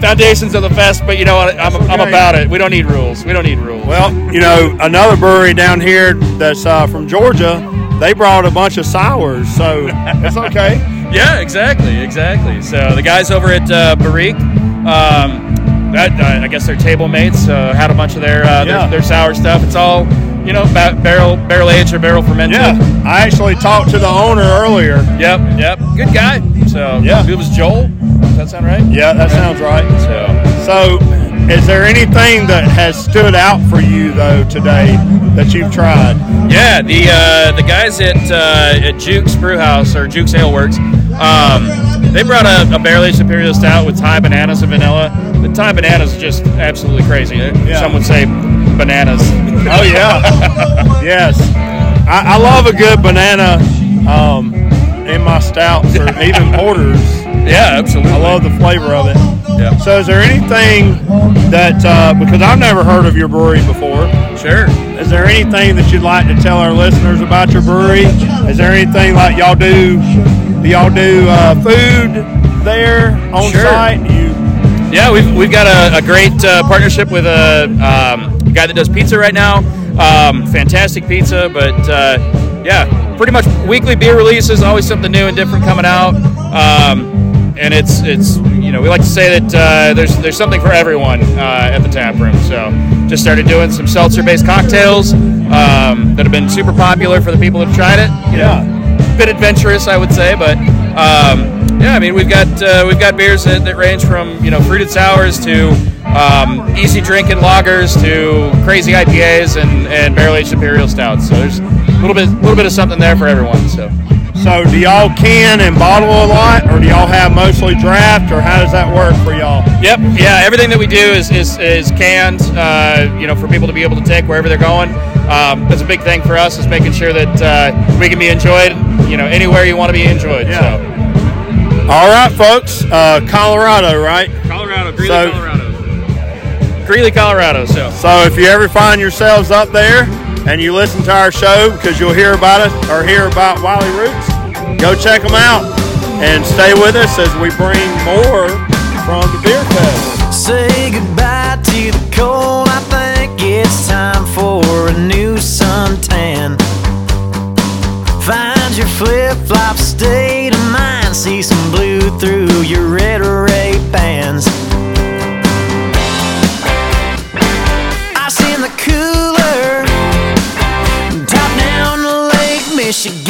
foundations of the fest. But you know what? I'm, I'm about it. We don't need rules. We don't need rules. Well, you know, another brewery down here that's uh, from Georgia, they brought a bunch of sours, so it's okay. Yeah, exactly, exactly. So the guys over at uh, Barrique, um, that uh, I guess they're table mates. Uh, had a bunch of their, uh, Yeah. their their sour stuff. It's all you know, ba- barrel barrel aged or barrel fermented. Yeah, I actually talked to the owner earlier. Yep, yep. Good guy. So Yeah. it was Joel. Does that sound right? Yeah, that sounds right. So, so is there anything that has stood out for you though today that you've tried? Yeah, the uh, the guys at uh, at Jukes Brewhouse or Jukes Ale Works, um, they brought a, a barrel aged imperial stout with Thai bananas and vanilla. The Thai bananas is just absolutely crazy. Some would say bananas. Oh yeah, yes. I, I love a good banana um, in my stouts or even porters. Yeah, absolutely. I love the flavor of it. Yeah. So, is there anything that uh, because I've never heard of your brewery before? Sure. Is there anything that you'd like to tell our listeners about your brewery? Is there anything like y'all do? Do y'all do uh, food there on Sure. site? You Yeah, we've, we've got a, a great uh, partnership with a um, guy that does pizza right now. Um, fantastic pizza, but uh, yeah, pretty much weekly beer releases, always something new and different coming out. Um, and it's it's you know we like to say that uh, there's there's something for everyone uh, at the tap room. So just started doing some seltzer-based cocktails um, that have been super popular for the people that have tried it. You know, bit adventurous, I would say, but um, yeah, I mean we've got uh, we've got beers that, that range from you know fruited sours to um, easy drinking lagers to crazy IPAs and, and barrel aged imperial stouts. So there's a little bit little bit of something there for everyone. So. So, do y'all can and bottle a lot, or do y'all have mostly draft, or how does that work for y'all? Yep. Yeah. Everything that we do is is, is canned. Uh, you know, for people to be able to take wherever they're going. Um, that's a big thing for us is making sure that uh, we can be enjoyed. You know, anywhere you want to be enjoyed. So. All right, folks. Uh, Colorado, right? Colorado, Greeley, So- Colorado. Greeley, Colorado. So. So, if you ever find yourselves up there and you listen to our show because you'll hear about it or hear about Wiley Roots, go check them out and stay with us as we bring more from the Beer Fest. Say goodbye to the cold. I think it's time for a new suntan. Find your flip flop state of mind. See some blue through your red Ray Bans. Ice in the cooler. Michigan.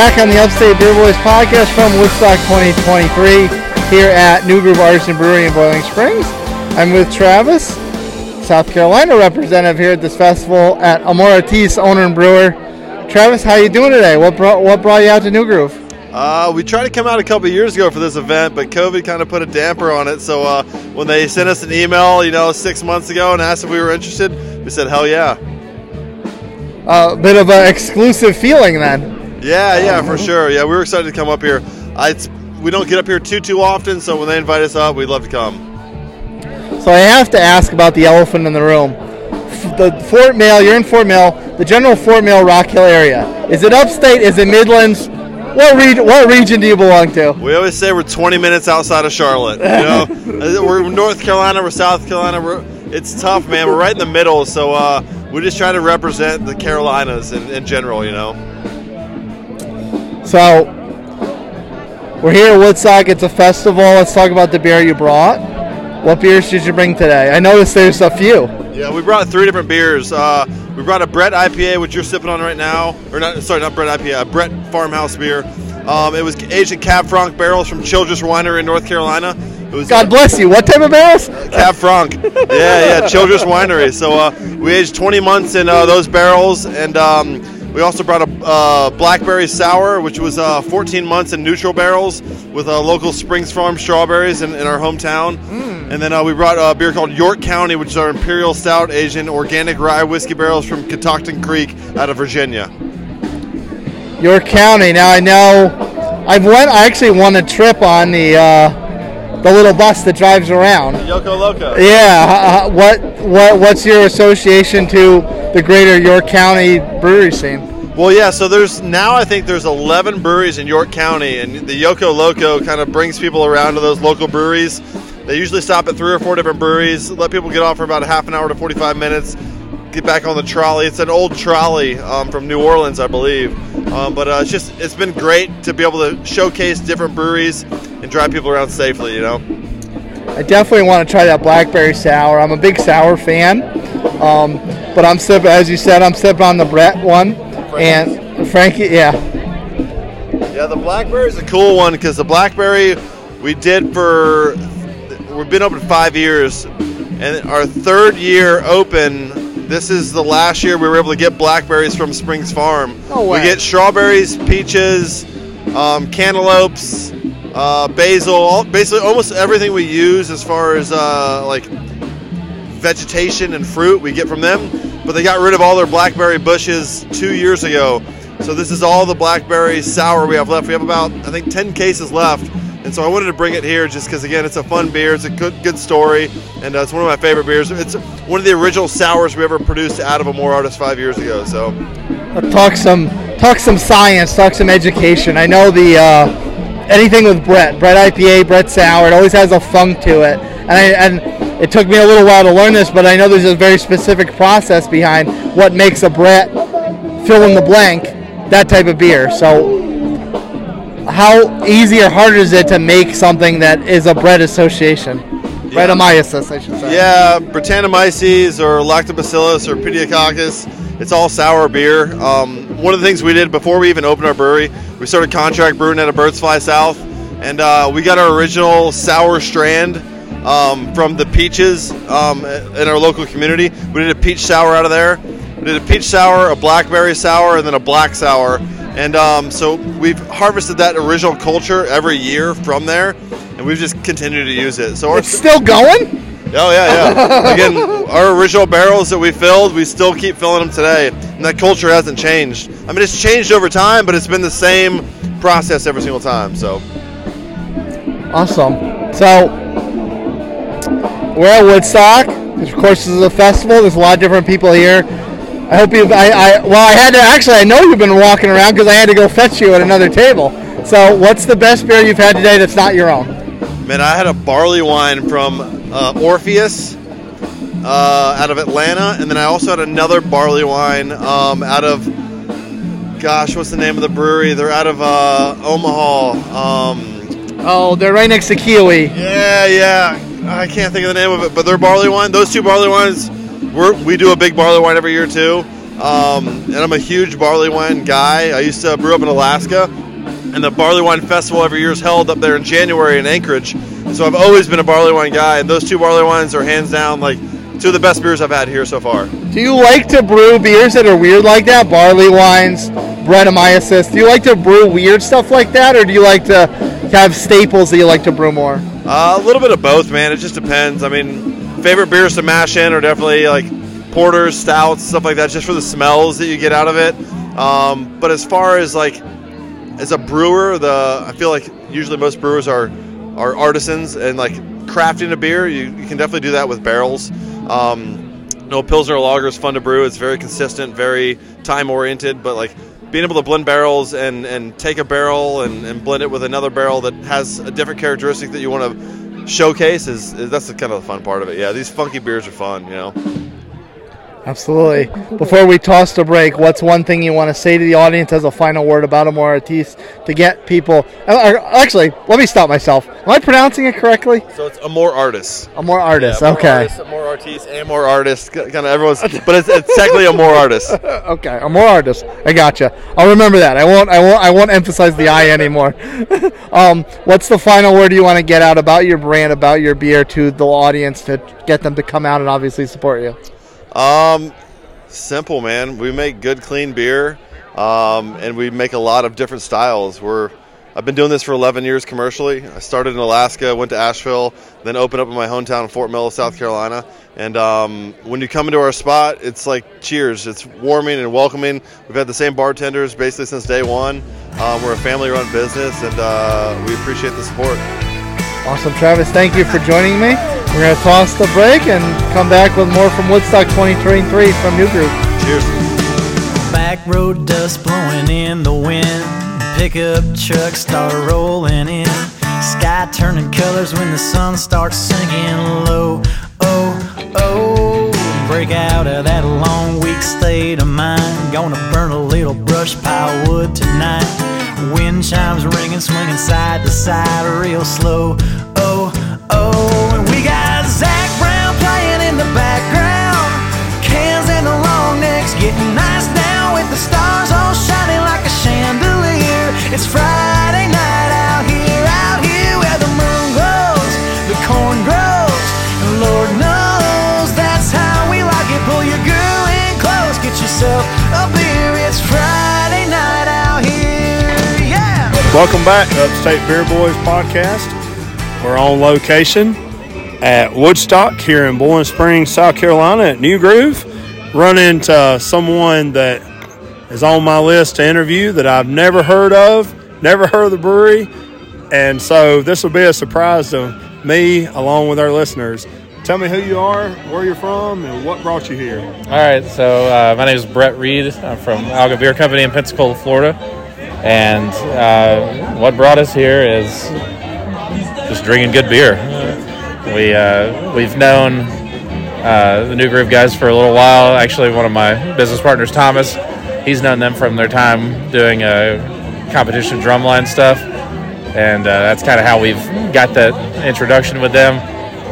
Back on the Upstate Beer Boys podcast from Woodstock 2023 here at New Groove Artisan Brewery in Boiling Springs. I'm with Travis, South Carolina representative here at this festival at Amor Artis, owner and brewer. Travis, how you doing today? What brought what brought you out to New Groove? Uh, we tried to come out a couple years ago for this event, but COVID kind of put a damper on it. So uh, when they sent us an email, you know, six months ago and asked if we were interested, we said, hell yeah. A bit of an exclusive feeling then. Yeah, yeah, for sure. Yeah, we were excited to come up here. I, it's, we don't get up here too, too often, so when they invite us up, we'd love to come. So I have to ask about the elephant in the room. F- The Fort Mill, you're in Fort Mill, the general Fort Mill Rock Hill area. Is it upstate? Is it Midlands? What region? What region do you belong to? We always say we're 20 minutes outside of Charlotte. You know, Uh, we're North Carolina, we're South Carolina. We're, it's tough, man. We're right in the middle, so uh, we're just trying to represent the Carolinas in, in general. You know. So we're here at Woodstock. It's a festival. Let's talk about the beer you brought. What beers did you bring today? I noticed there's a few. Yeah, we brought three different beers. Uh, we brought a Brett IPA, which you're sipping on right now, or not? Sorry, not Brett IPA, a Brett Farmhouse beer. Um, it was aged in Cab Franc barrels from Childress Winery in North Carolina. It was God bless you. What type of barrels? Cab Franc. Yeah, yeah, Childress Winery. So uh, we aged 20 months in uh, those barrels, and um, We also brought a uh, blackberry sour, which was uh, 14 months in neutral barrels with uh, local Springs Farm strawberries in, in our hometown. And then uh, we brought a beer called York County, which is our imperial stout aged in organic rye whiskey barrels from Catoctin Creek out of Virginia. York County. Now I know I've went. I actually won a trip on the uh, the little bus that drives around. Yoko Loco. Yeah. uh, what what what's your association to the greater York County brewery scene? Well, yeah. So there's now I think there's 11 breweries in York County, and the Yoko Loco kind of brings people around to those local breweries. They usually stop at three or four different breweries, let people get off for about a half an hour to 45 minutes, get back on the trolley. It's an old trolley um, from New Orleans, I believe. Um, but uh, it's just it's been great to be able to showcase different breweries and drive people around safely. You know. I definitely want to try that blackberry sour. I'm a big sour fan, um, but I'm sipping, as you said, I'm sipping on the Brett one, and Frankie, yeah, Yeah, the blackberry is a cool one because the blackberry we did for we've been open five years, and our third year open. This is the last year we were able to get blackberries from Springs Farm. No way. We get strawberries, peaches, um, cantaloupes, uh, basil, all, basically almost everything we use as far as uh, like vegetation and fruit we get from them. But they got rid of all their blackberry bushes two years ago. So this is all the blackberry sour we have left. We have about I think 10 cases left. And so I wanted to bring it here just because again it's a fun beer. It's a good good story, and uh, it's one of my favorite beers. It's one of the original sours we ever produced out of a more artist five years ago. So talk some talk some science, talk some education. I know the uh, anything with Brett, Brett IPA, Brett sour, it always has a funk to it, and I, and it took me a little while to learn this, but I know there's a very specific process behind what makes a Brett fill in the blank that type of beer. So. How easy or hard is it to make something that is a Brett association? Brettanomyces, I should say. Yeah, Brettanomyces or Lactobacillus or Pediococcus. It's all sour beer. Um, one of the things we did before we even opened our brewery, we started contract brewing at a Birds Fly South, and uh, we got our original sour strand um, from the peaches um, in our local community. We did a peach sour out of there. We did a peach sour, a blackberry sour, and then a black sour. And um, so we've harvested that original culture every year from there, and we've just continued to use it. So our, It's still going? Oh yeah, yeah. Again, our original barrels that we filled, we still keep filling them today, and that culture hasn't changed. I mean, it's changed over time, but it's been the same process every single time. So Awesome. So we're at Woodstock. Of course, this is a festival. There's a lot of different people here. I hope you. I, I well, I had to actually. I know you've been walking around because I had to go fetch you at another table. So, what's the best beer you've had today that's not your own? Man, I had a barley wine from uh, Orpheus uh, out of Atlanta, and then I also had another barley wine um, out of, gosh, what's the name of the brewery? They're out of uh, Omaha. Um, Oh, they're right next to Keowee. yeah, yeah. I can't think of the name of it, but their barley wine. Those two barley wines, we do a big barley wine every year too. Um, and I'm a huge barley wine guy. I used to brew up in Alaska, and the barley wine festival every year is held up there in January in Anchorage. So I've always been a barley wine guy, and those two barley wines are hands down like two of the best beers I've had here so far. Do you like to brew beers that are weird like that? Barley wines, Brettanomyces. Do you like to brew weird stuff like that, or do you like to have staples that you like to brew more? Uh, a little bit of both, man. It just depends. I mean, favorite beers to mash in are definitely like porters, stouts, stuff like that, just for the smells that you get out of it. Um, but as far as like as a brewer, the I feel like usually most brewers are are artisans and like crafting a beer. You, you can definitely do that with barrels. Um, no Pilsner Lager is fun to brew. It's very consistent, very time oriented, but like being able to blend barrels and, and take a barrel and, and blend it with another barrel that has a different characteristic that you want to showcase is, is that's the kind of the fun part of it. Yeah, these funky beers are fun, you know. Absolutely. Before we toss the break, what's one thing you want to say to the audience as a final word about Amor Artis to get people? uh, uh, Actually, let me stop myself. Am I pronouncing it correctly? So it's Amor Artists. Amor Artists. Yeah, Amor okay. Artists, Amor Artists, Amor Artists, kind of everyone's, but it's, it's technically Amor Artists. okay, Amor Artists. I gotcha. I'll remember that. I won't. I won't. I won't emphasize the I anymore. um, what's the final word you want to get out about your brand, about your beer to the audience to get them to come out and obviously support you? Um, simple, man. We make good, clean beer. um, and we make a lot of different styles. We're I've been doing this for 11 years commercially. I started in Alaska, went to Asheville, then opened up in my hometown, of Fort Mill, South Carolina. And um, when you come into our spot, it's like cheers. It's warming and welcoming. We've had the same bartenders basically since day one. Um, we're a family-run business, and uh, we appreciate the support. Awesome, Travis. Thank you for joining me. We're going to toss the break and come back with more from Woodstock 2023 from New Groove. Cheers. Back road dust blowing in the wind. Pickup trucks start rolling in. Sky turning colors when the sun starts sinking low. Oh, oh. Break out of that long week state of mind. Gonna burn a little brush pile wood tonight. Wind chimes ringing, swinging side to side real slow. Oh, oh. And we got Zac Brown playing in the background. Welcome back to Upstate Beer Boys podcast. We're on location at Woodstock here in Boiling Springs, South Carolina at New Groove. Run into someone that is on my list to interview that I've never heard of, never heard of the brewery. And so this will be a surprise to me along with our listeners. Tell me who you are, where you're from, and what brought you here. All right, so uh, my name is Brett Reed. I'm from Alga Beer Company in Pensacola, Florida. And uh, what brought us here is just drinking good beer. We, uh, we've known uh, the New Groove guys for a little while. Actually, one of my business partners, Thomas, he's known them from their time doing uh, competition drumline stuff. And uh, that's kind of how we've got that introduction with them.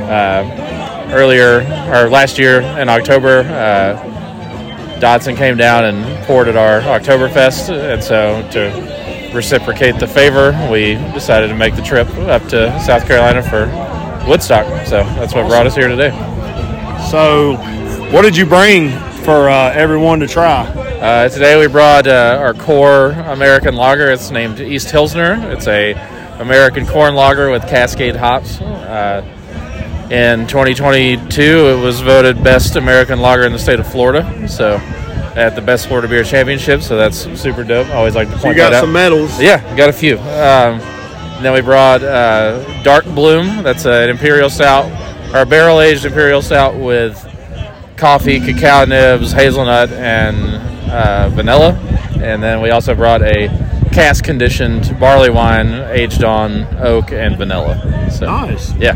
Uh, earlier, or last year in October, Dodson came down and poured at our Oktoberfest, and so to reciprocate the favor, we decided to make the trip up to South Carolina for Woodstock. So that's what brought us here today. So, what did you bring for uh, everyone to try? Uh, today we brought uh, our core American lager. It's named East Hilsner. It's a American corn lager with Cascade hops. Uh, in 2022, it was voted best American lager in the state of Florida. So at the Best Florida Beer Championship. So that's super dope. I always like to So point you got that out. some medals. Yeah, got a few. Um, then we brought uh, Dark Bloom. That's an imperial stout, or barrel aged imperial stout with coffee, cacao nibs, hazelnut, and uh, vanilla. And then we also brought a cask conditioned barley wine aged on oak and vanilla. So, Nice. Yeah.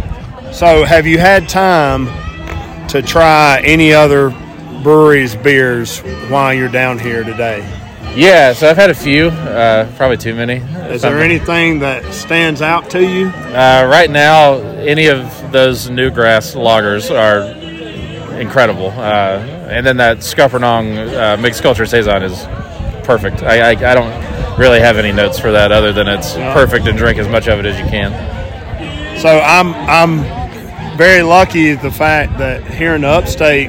So, have you had time to try any other breweries' beers while you're down here today? Yeah, so I've had a few, uh, probably too many. Is there anything that stands out to you? Uh, right now, any of those Newgrass loggers are incredible. Uh, and then that Scuppernong uh, mixed culture saison is perfect. I, I, I don't really have any notes for that other than it's Yeah. perfect and drink as much of it as you can. So I'm I'm very lucky the fact that here in the upstate,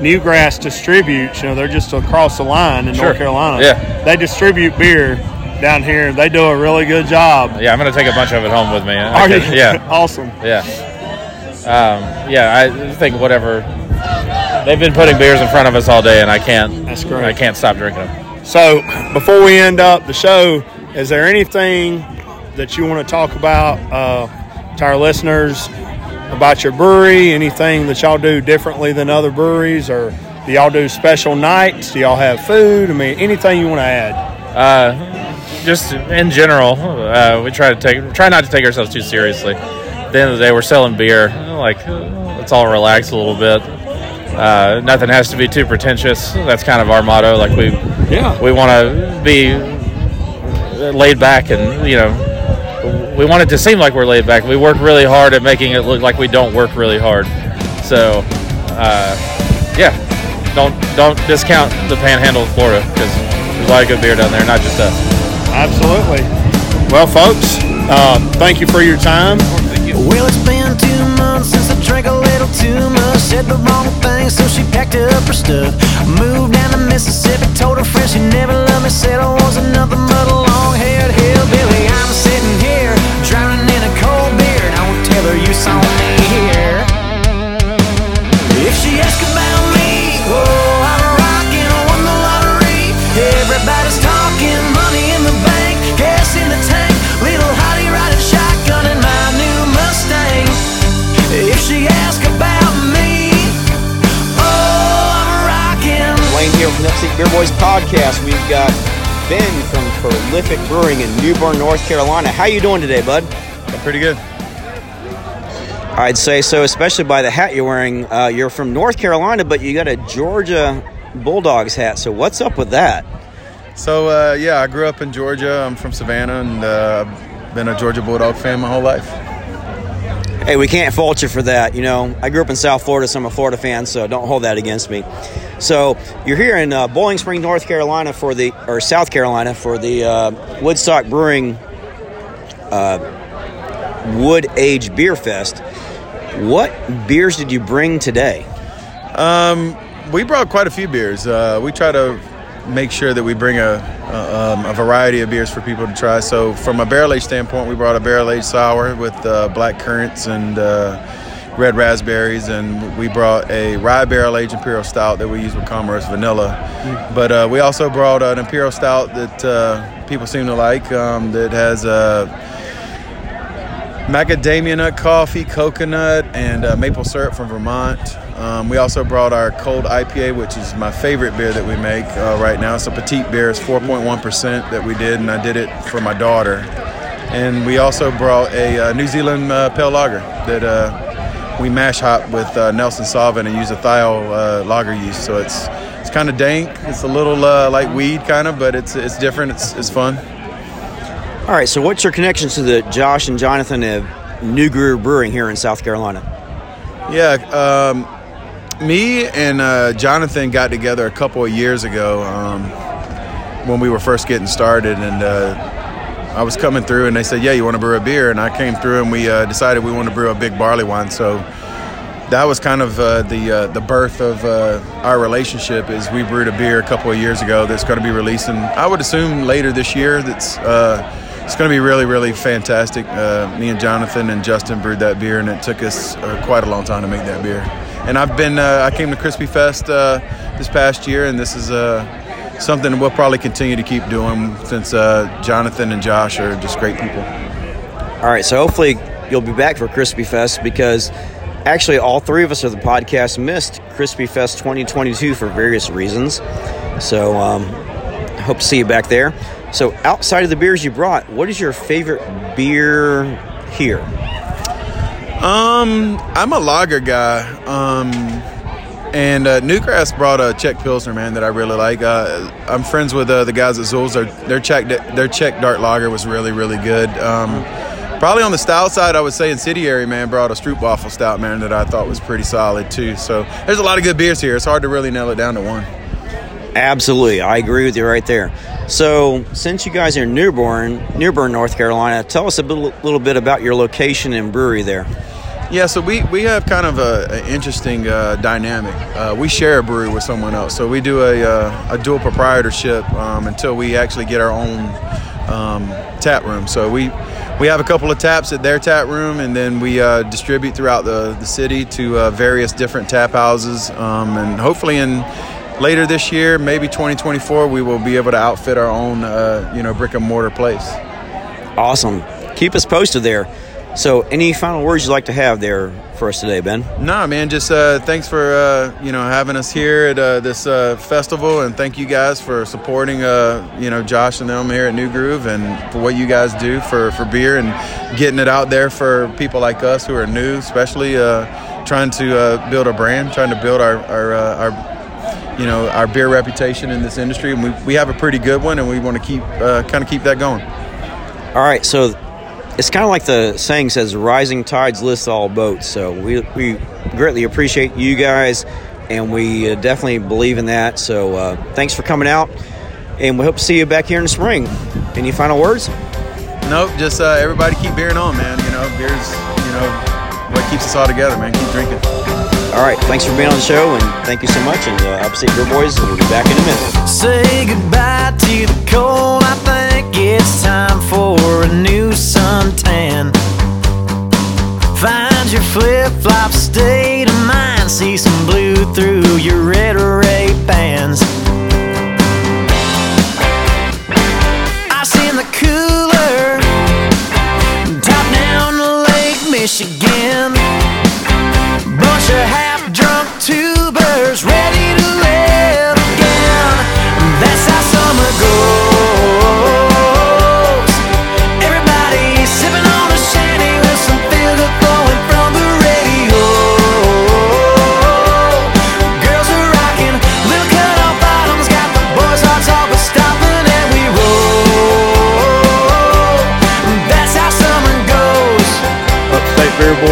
Newgrass distributes. You know, they're just across the line in Sure. North Carolina. Yeah. they distribute beer down here. They do a really good job. Yeah, I'm going to take a bunch of it home with me. Are you? Yeah. awesome. Yeah. Um, yeah, I think whatever. They've been putting beers in front of us all day, and I can't. That's great. I can't stop drinking them. So before we end up the show, is there anything that you want to talk about uh, to our listeners about your brewery? Anything that y'all do differently than other breweries, or do y'all do special nights? Do y'all have food? I mean, anything you want to add? Uh, just in general, uh, we try to take try not to take ourselves too seriously. At the end of the day, we're selling beer. Like, let's all relax a little bit. Uh, nothing has to be too pretentious. That's kind of our motto. Like we, Yeah. we want to be laid back, and you know, we want it to seem like we're laid back. We work really hard at making it look like we don't work really hard. So, uh, yeah, don't don't discount the Panhandle of Florida because there's a lot of good beer down there, not just us. Absolutely. Well, folks, uh, thank you for your time. Well, it's been two months since I drank a little too much. Said the wrong thing, so she packed up her stuff. Moved down to Mississippi, told her friends she never loved me. Said I was another muddle, long haired hillbilly. I'm sitting sure you saw me here. If she asked about me, oh, I'm I won the lottery. Everybody's talking, money in the bank, gas in the tank, little hottie riding shotgun in my new Mustang. If she about me, oh, I'm. Wayne here from the Upstate Beer Boys podcast. We've got Ben from Prolific Brewing in New Bern, North Carolina. How you doing today, bud? I'm pretty good. I'd say so, especially by the hat you're wearing. Uh, you're from North Carolina, but you got a Georgia Bulldogs hat. So what's up with that? So uh, yeah, I grew up in Georgia. I'm from Savannah, and uh, I've been a Georgia Bulldog fan my whole life. Hey, we can't fault you for that. You know, I grew up in South Florida, so I'm a Florida fan, so don't hold that against me. So you're here in uh, Boiling Spring, North Carolina for the, or South Carolina for the uh, Woodstock Brewing uh, Wood Age Beer Fest. What beers did you bring today? Um, we brought quite a few beers. Uh, we try to make sure that we bring a, a, um, a variety of beers for people to try. So, from a barrel age standpoint, we brought a barrel aged sour with uh, black currants and uh, red raspberries, and we brought a rye barrel aged imperial stout that we use with Comoros vanilla. But uh, we also brought an imperial stout that uh, people seem to like um, that has uh, macadamia nut coffee, coconut, and uh, maple syrup from Vermont. Um, we also brought our cold IPA, which is my favorite beer that we make uh, right now. It's a petite beer. It's 4.1% that we did, and I did it for my daughter. And we also brought a uh, New Zealand uh, pale lager that uh, we mash hop with uh, Nelson Sauvin and use a thiol lager yeast. So it's it's kind of dank. It's a little like weed, kind of, but it's it's different. It's it's fun. All right, so what's your connections to the Josh and Jonathan of New Groove Brewing here in South Carolina? Yeah, um, me and uh, Jonathan got together a couple of years ago um, when we were first getting started, and uh, I was coming through, and they said, "Yeah, you want to brew a beer?" And I came through, and we uh, decided we wanted to brew a big barley wine. So that was kind of uh, the uh, the birth of uh, our relationship. Is we brewed a beer a couple of years ago that's going to be releasing. I would assume later this year. That's uh, it's going to be really really fantastic. Uh, me and Jonathan and Justin brewed that beer, and it took us uh, quite a long time to make that beer. And I've been uh, I came to Crispy Fest uh, this past year, and this is uh, something we'll probably continue to keep doing since uh, Jonathan and Josh are just great people. All right, so hopefully you'll be back for Crispy Fest because actually all three of us of the podcast missed Crispy Fest 2022 for various reasons. So um, I hope to see you back there. So outside of the beers you brought, what is your favorite beer here? Um, I'm a lager guy. Um, and uh, Newgrass brought a Czech Pilsner, man, that I really like. Uh, I'm friends with uh, the guys at Xul's. Their, their Czech their Czech Dark Lager was really really good. Um, probably on the style side, I would say Incendiary, man, brought a Stroopwafel stout, man, that I thought was pretty solid too. So there's a lot of good beers here. It's hard to really nail it down to one. Absolutely, I agree with you right there. So, since you guys are Newborn, Newburgh, North Carolina, tell us a bit- little bit about your location and brewery there. Yeah, so we, we have kind of an interesting uh, dynamic. Uh, we share a brewery with someone else, so we do a, uh, a dual proprietorship um, until we actually get our own um, tap room. So we we have a couple of taps at their tap room, and then we uh, distribute throughout the, the city to uh, various different tap houses, um, and hopefully in later this year, maybe 2024, we will be able to outfit our own uh, you know brick and mortar place. Awesome. Keep us posted there. So, any final words you'd like to have there for us today, Ben? Nah, man, just uh, thanks for uh, you know having us here at uh, this uh, festival, and thank you guys for supporting uh, you know Josh and them here at New Groove, and for what you guys do for for beer and getting it out there for people like us who are new, especially uh, trying to uh, build a brand, trying to build our our, uh, our you know our beer reputation in this industry, and we, we have a pretty good one, and we want to keep uh, kind of keep that going. All right, so it's kind of like the saying says, "Rising tides lift all boats." So we we greatly appreciate you guys, and we uh, definitely believe in that. So uh, thanks for coming out, and we hope to see you back here in the spring. Any final words? Nope, just uh, everybody keep beering on, man. You know, beer's you know what keeps us all together, man. Keep drinking. All right, thanks for being on the show, and thank you so much. And uh, Upstate Beer Boys, we'll be back in a minute. Say goodbye to the cold. I think it's time for a new suntan. Find your flip flop state of mind. See some blue through your red Ray Bans.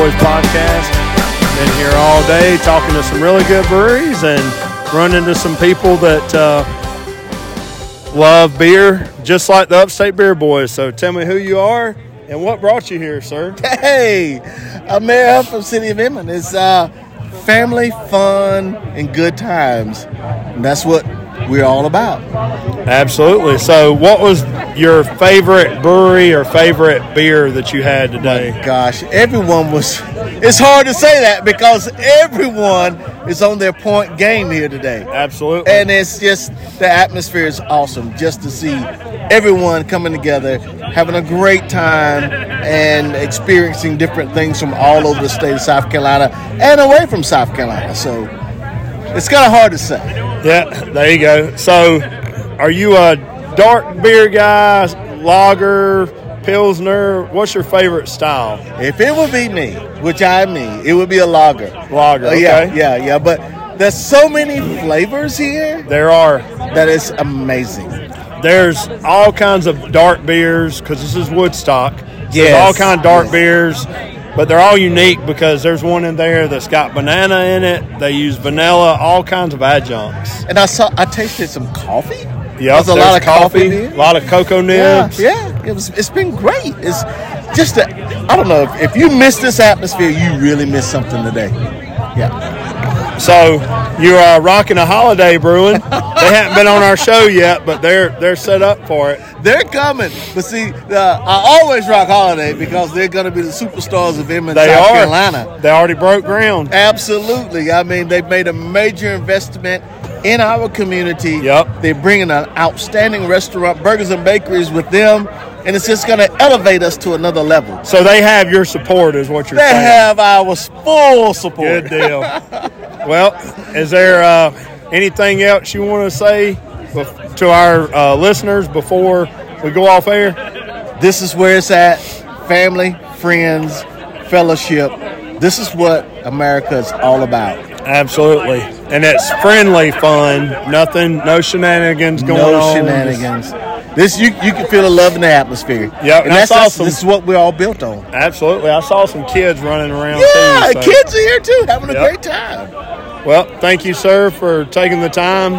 Boys podcast. Been here all day talking to some really good breweries and run into some people that uh, love beer, just like the Upstate Beer Boys. So tell me who you are and what brought you here, sir. Hey, I'm Mayor from City of Inman. It's uh, family, fun, and good times. And that's what we're all about. Absolutely. So, what was your favorite brewery or favorite beer that you had today? Gosh, everyone was. It's hard to say that because everyone is on their point game here today. Absolutely. And it's just the atmosphere is awesome just to see everyone coming together, having a great time, and experiencing different things from all over the state of South Carolina and away from South Carolina. So it's kind of hard to say. Yeah, there you go. So, are you a dark beer guy, lager, pilsner? What's your favorite style? If it would be me, which I am me, it would be a lager. Lager, Uh, yeah, yeah, yeah. But there's so many flavors here. There are. That is amazing. There's all kinds of dark beers because this is Woodstock. So There's Yes, all kind of dark beers, but they're all unique because there's one in there that's got banana in it. They use vanilla, all kinds of adjuncts. And I saw, I tasted some coffee. Yeah, There's a lot of coffee in a lot of cocoa Yeah, nibs. yeah. It was. It's been great. It's just. A, I don't know if, if you miss this atmosphere, you really miss something today. Yeah. So you're uh, rocking a holiday brewing. they haven't been on our show yet, but they're they're set up for it. They're coming. But see, uh, I always rock holiday because they're going to be the superstars of Inman, They South are. Carolina. They already broke ground. Absolutely. I mean, they've made a major investment in our community. Yep. They're bringing an outstanding restaurant, burgers and bakeries with them, and it's just going to elevate us to another level. So they have your support, is what you're They saying. They have our full support. Good deal. well, is there uh, anything else you want to say to our uh, listeners before we go off air? This is where it's at. Family, friends, fellowship. This is what America is all about. Absolutely. And it's friendly fun. Nothing, no shenanigans going no on. shenanigans. This you you can feel the love in the atmosphere. Yep, and and that's saw us. some- This is what we're all built on. Absolutely. I saw some kids running around Yeah, too. so- kids are here too, having a great time. Well, thank you, sir, for taking the time.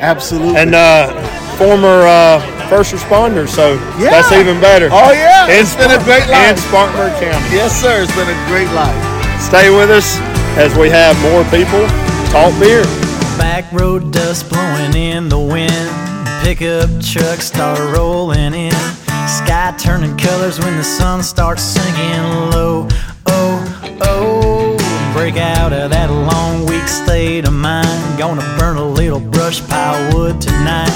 Absolutely. And uh, former uh, first responders, so Yeah. that's even better. Oh yeah, In it's been a great life In life. Spartanburg County. Yes, sir. It's been a great life. Stay with us as we have more people talk beer. Back road dust blowing in the wind. Pickup trucks start rolling in. Sky turning colors when the sun starts sinking low. Oh, oh. Break out of that long weak state of mind. Gonna burn a little brush pile wood tonight.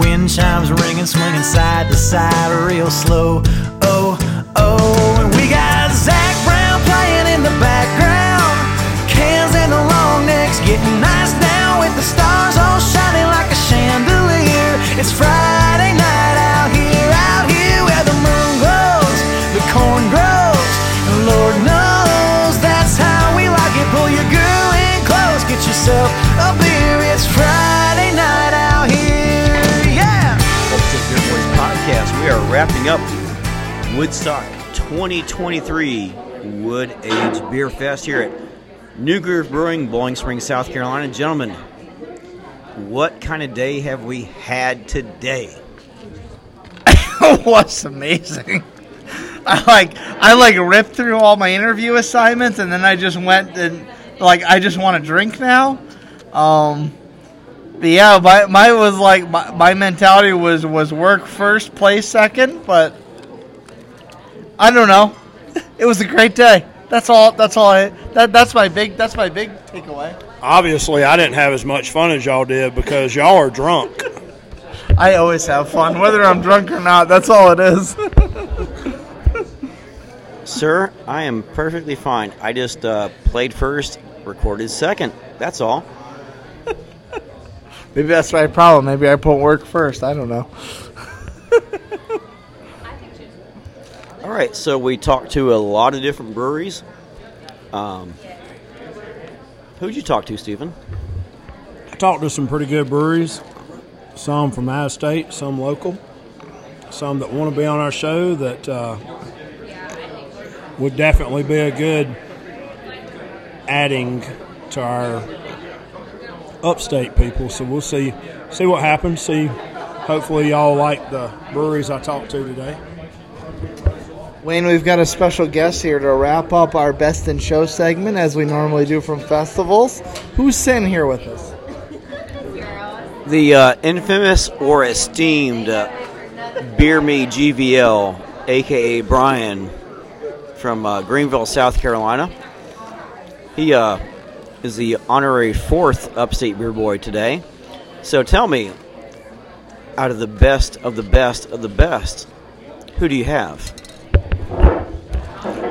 Wind chimes ringing, swinging side to side real slow. Oh, oh. And we got Zac Brown playing in the background. Cans and the long necks getting nice It's Friday night out here, out here where the moon glows, the corn grows, and Lord knows that's how we like it. Pull your girl in close, get yourself a beer. It's Friday night out here, yeah. Upstate Beer Boys podcast. We are wrapping up Woodstock 2023 Wood Age Beer Fest here at New Groove Brewing, Boiling Springs, South Carolina. Gentlemen, what kind of day have we had today? was amazing. I like I like ripped through all my interview assignments and then I just went and like I just want to drink now. Um but yeah, my my was like my, my mentality was was work first, play second, but I don't know. It was a great day. That's all that's all I that that's my big that's my big takeaway. Obviously, I didn't have as much fun as y'all did because y'all are drunk. I always have fun whether I'm drunk or not. That's all it is. Sir, I am perfectly fine. I just uh, played first, recorded second. That's all. Maybe that's my problem. Maybe I put work first. I don't know. All right, so we talked to a lot of different breweries. Um, who'd you talk to, Stephen? I talked to some pretty good breweries, some from out of state, some local, some that want to be on our show that uh, would definitely be a good adding to our upstate people. So we'll see see what happens. See, hopefully y'all like the breweries I talked to today. Wayne, we've got a special guest here to wrap up our best in show segment as we normally do from festivals. Who's sitting here with us? The uh, infamous or esteemed uh, Beer Me GVL, aka Brian from uh, Greenville, South Carolina. He uh, is the honorary fourth upstate beer boy today. So tell me, out of the best of the best of the best, who do you have?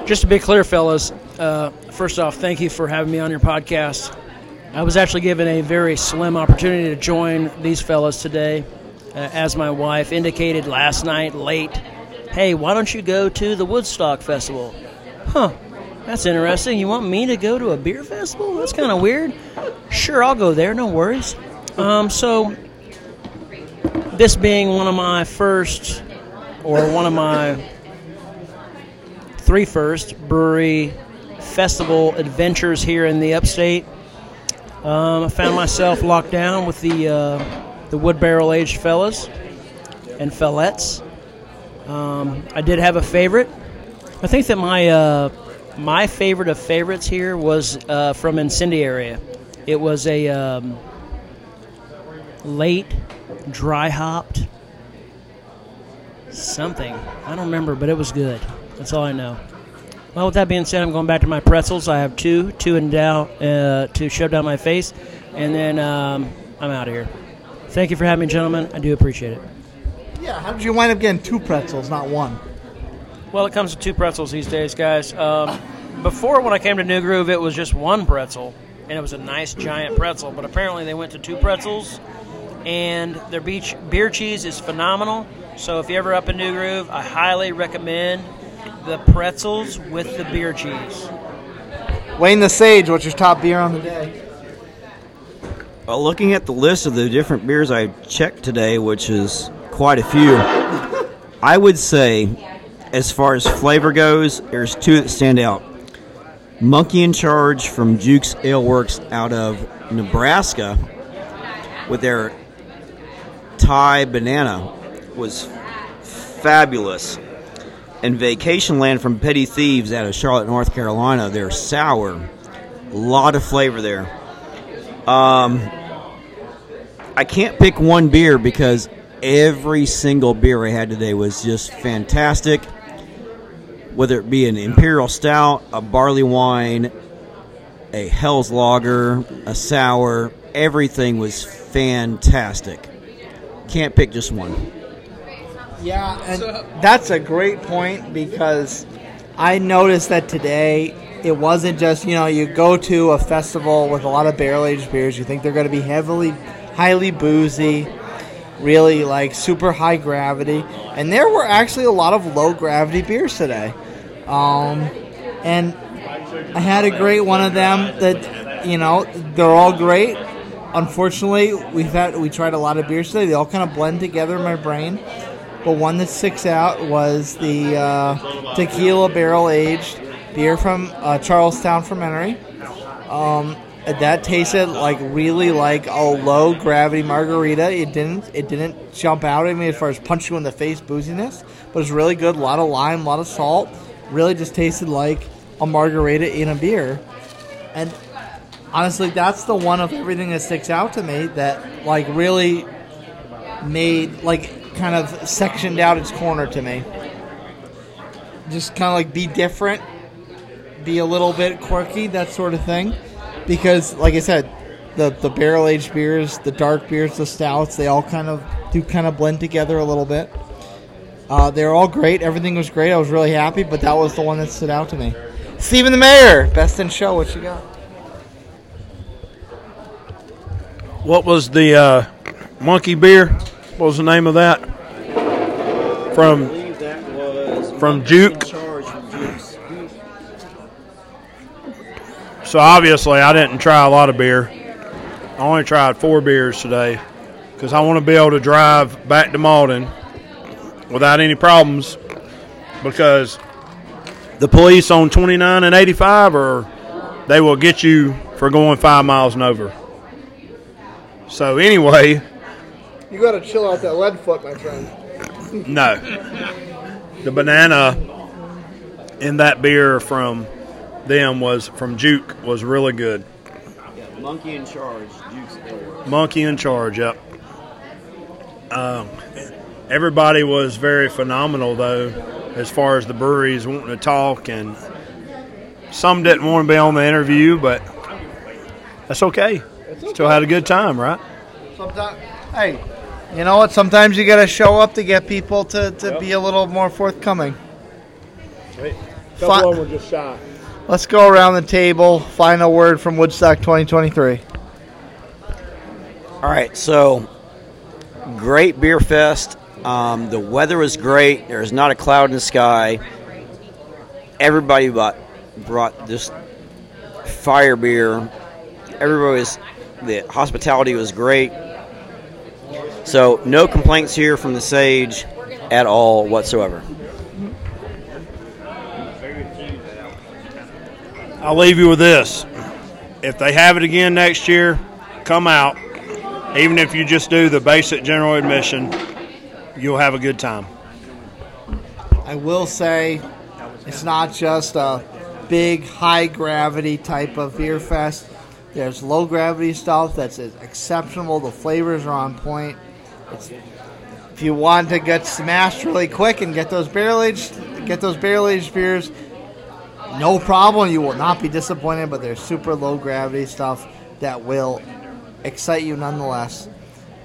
Just to be clear, fellas, uh, first off, thank you for having me on your podcast. I was actually given a very slim opportunity to join these fellas today, uh, as my wife indicated last night late. Hey, why don't you go to the Woodstock Festival? Huh, that's interesting. You want me to go to a beer festival? That's kind of weird. Sure, I'll go there, no worries. Um, so, this being one of my first, or one of my three first brewery festival adventures here in the upstate. Um, I found myself locked down with the uh, the wood barrel aged fellas and fellettes. Um, I did have a favorite. I think that my uh, my favorite of favorites here was uh, from Incendiary. It was a um, late dry hopped something. I don't remember, but it was good. That's all I know. Well, with that being said, I'm going back to my pretzels. I have two, two and down, uh, to shove down my face, and then um, I'm out of here. Thank you for having me, gentlemen. I do appreciate it. Yeah, how did you wind up getting two pretzels, not one? Well, it comes to two pretzels these days, guys. Um, before, when I came to New Groove, it was just one pretzel, and it was a nice giant pretzel. But apparently, they went to two pretzels, and their beach beer cheese is phenomenal. So if you're ever up in New Groove, I highly recommend the pretzels with the beer cheese. Wayne the Sage, what's your top beer on the day? Well, looking at the list of the different beers I checked today, which is quite a few, I would say, as far as flavor goes, there's two that stand out. Monkey in Charge from Jukes Ale Works out of Nebraska with their Thai banana was fabulous. And Vacation Land from Petty Thieves out of Charlotte, North Carolina, they're sour. A lot of flavor there. Um, I can't pick one beer because every single beer I had today was just fantastic. Whether it be an imperial stout, a barley wine, a Helles Lager, a sour, everything was fantastic. Can't pick just one. Yeah, and that's a great point because I noticed that today it wasn't just, you know, you go to a festival with a lot of barrel aged beers, you think they're going to be heavily, highly boozy, really like super high gravity. And there were actually a lot of low gravity beers today. Um, and I had a great one of them that, you know, they're all great. Unfortunately, we've had we tried a lot of beers today. They all kind of blend together in my brain. But one that sticks out was the uh, tequila barrel aged beer from uh, Charles Towne Fermentory. Um, that tasted like really like a low gravity margarita. It didn't it didn't jump out at me as far as punch you in the face booziness, but it was really good. A lot of lime, a lot of salt. Really just tasted like a margarita in a beer. And honestly, that's the one of everything that sticks out to me that like really made like kind of sectioned out its corner to me. Just kind of like be different, be a little bit quirky, that sort of thing. Because, like I said, the the barrel aged beers, the dark beers, the stouts, they all kind of do kind of blend together a little bit. Uh, they're all great. Everything was great. I was really happy, but that was the one that stood out to me. Stephen the Mayor, best in show. What you got? What was the uh, monkey beer? What was the name of that? From from Juke. So obviously, I didn't try a lot of beer. I only tried four beers today because I want to be able to drive back to Mauldin without any problems. Because the police on 29 and 85 are they will get you for going five miles and over. So anyway, You got to chill out that lead foot, my friend. no, the banana in that beer from them was from Juke was really good. Monkey in charge. Duke's Ale. Monkey in charge, yep. Um, everybody was very phenomenal, though, as far as the breweries wanting to talk, and some didn't want to be on the interview, but that's okay. Still had a good time, right? Sometimes, hey, you know what? Sometimes you got to show up to get people to, to be a little more forthcoming. A Fi- couple of them were just shy. Let's go around the table. Final word from Woodstock 2023. All right, so great beer fest. Um, the weather was great. There's not a cloud in the sky. Everybody bought, brought this fire beer. Everybody was the hospitality was great. So no complaints here from the Sage at all whatsoever. I'll leave you with this. If they have it again next year, come out. Even if you just do the basic general admission, you'll have a good time. I will say it's not just a big high gravity type of beer fest. There's low gravity stuff that's exceptional. The flavors are on point. It's, if you want to get smashed really quick and get those barrel aged get those barrel aged beers, no problem. You will not be disappointed. But there's super low gravity stuff that will excite you nonetheless.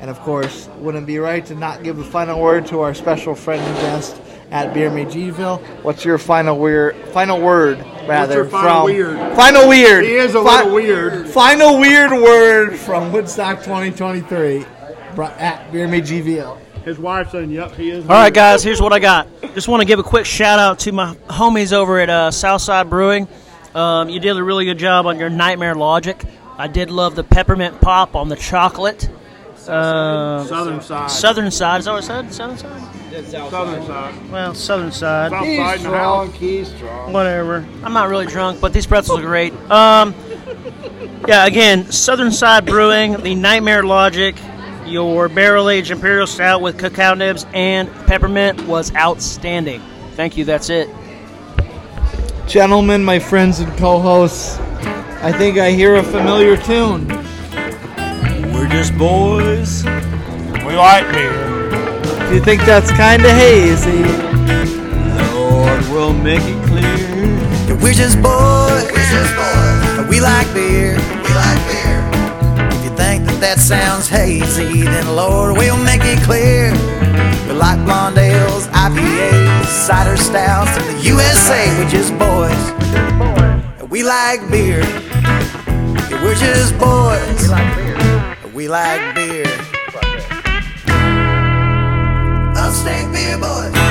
And of course, wouldn't be right to not give the final word to our special friend and guest at Beer Me Gville. What's your final weird final word rather final from weird? final weird? He is a Fi- little weird. Final weird word from Woodstock 2023 bro- at Beer Me GVL. His wife saying, "Yep, he is." All right, guys, here's what I got. Just want to give a quick shout out to my homies over at uh, Southside Brewing. Um, you did a really good job on your Nightmare Logic. I did love the peppermint pop on the chocolate. Uh, Southern side. Southern side. Is that what I said? Southern side? Southern side. Well, southern side. South side in the. He's strong. Whatever. I'm not really drunk, but these pretzels are great. Um, yeah, again, Southern Side Brewing, the Nightmare Logic, your barrel aged imperial stout with cacao nibs and peppermint was outstanding. Thank you. That's it. Gentlemen, my friends and co-hosts, I think I hear a familiar tune. We're just boys. We like beer. Do you think that's kind of hazy? Lord will make it clear. We're just boys. We're just boys. We like beer. We like beer that sounds hazy, then Lord, we'll make it clear. We like blonde ales, IPAs, cider stouts, and the USA, we're just boys. We like beer. Yeah, we're just boys. We like beer. Upstate beer boys.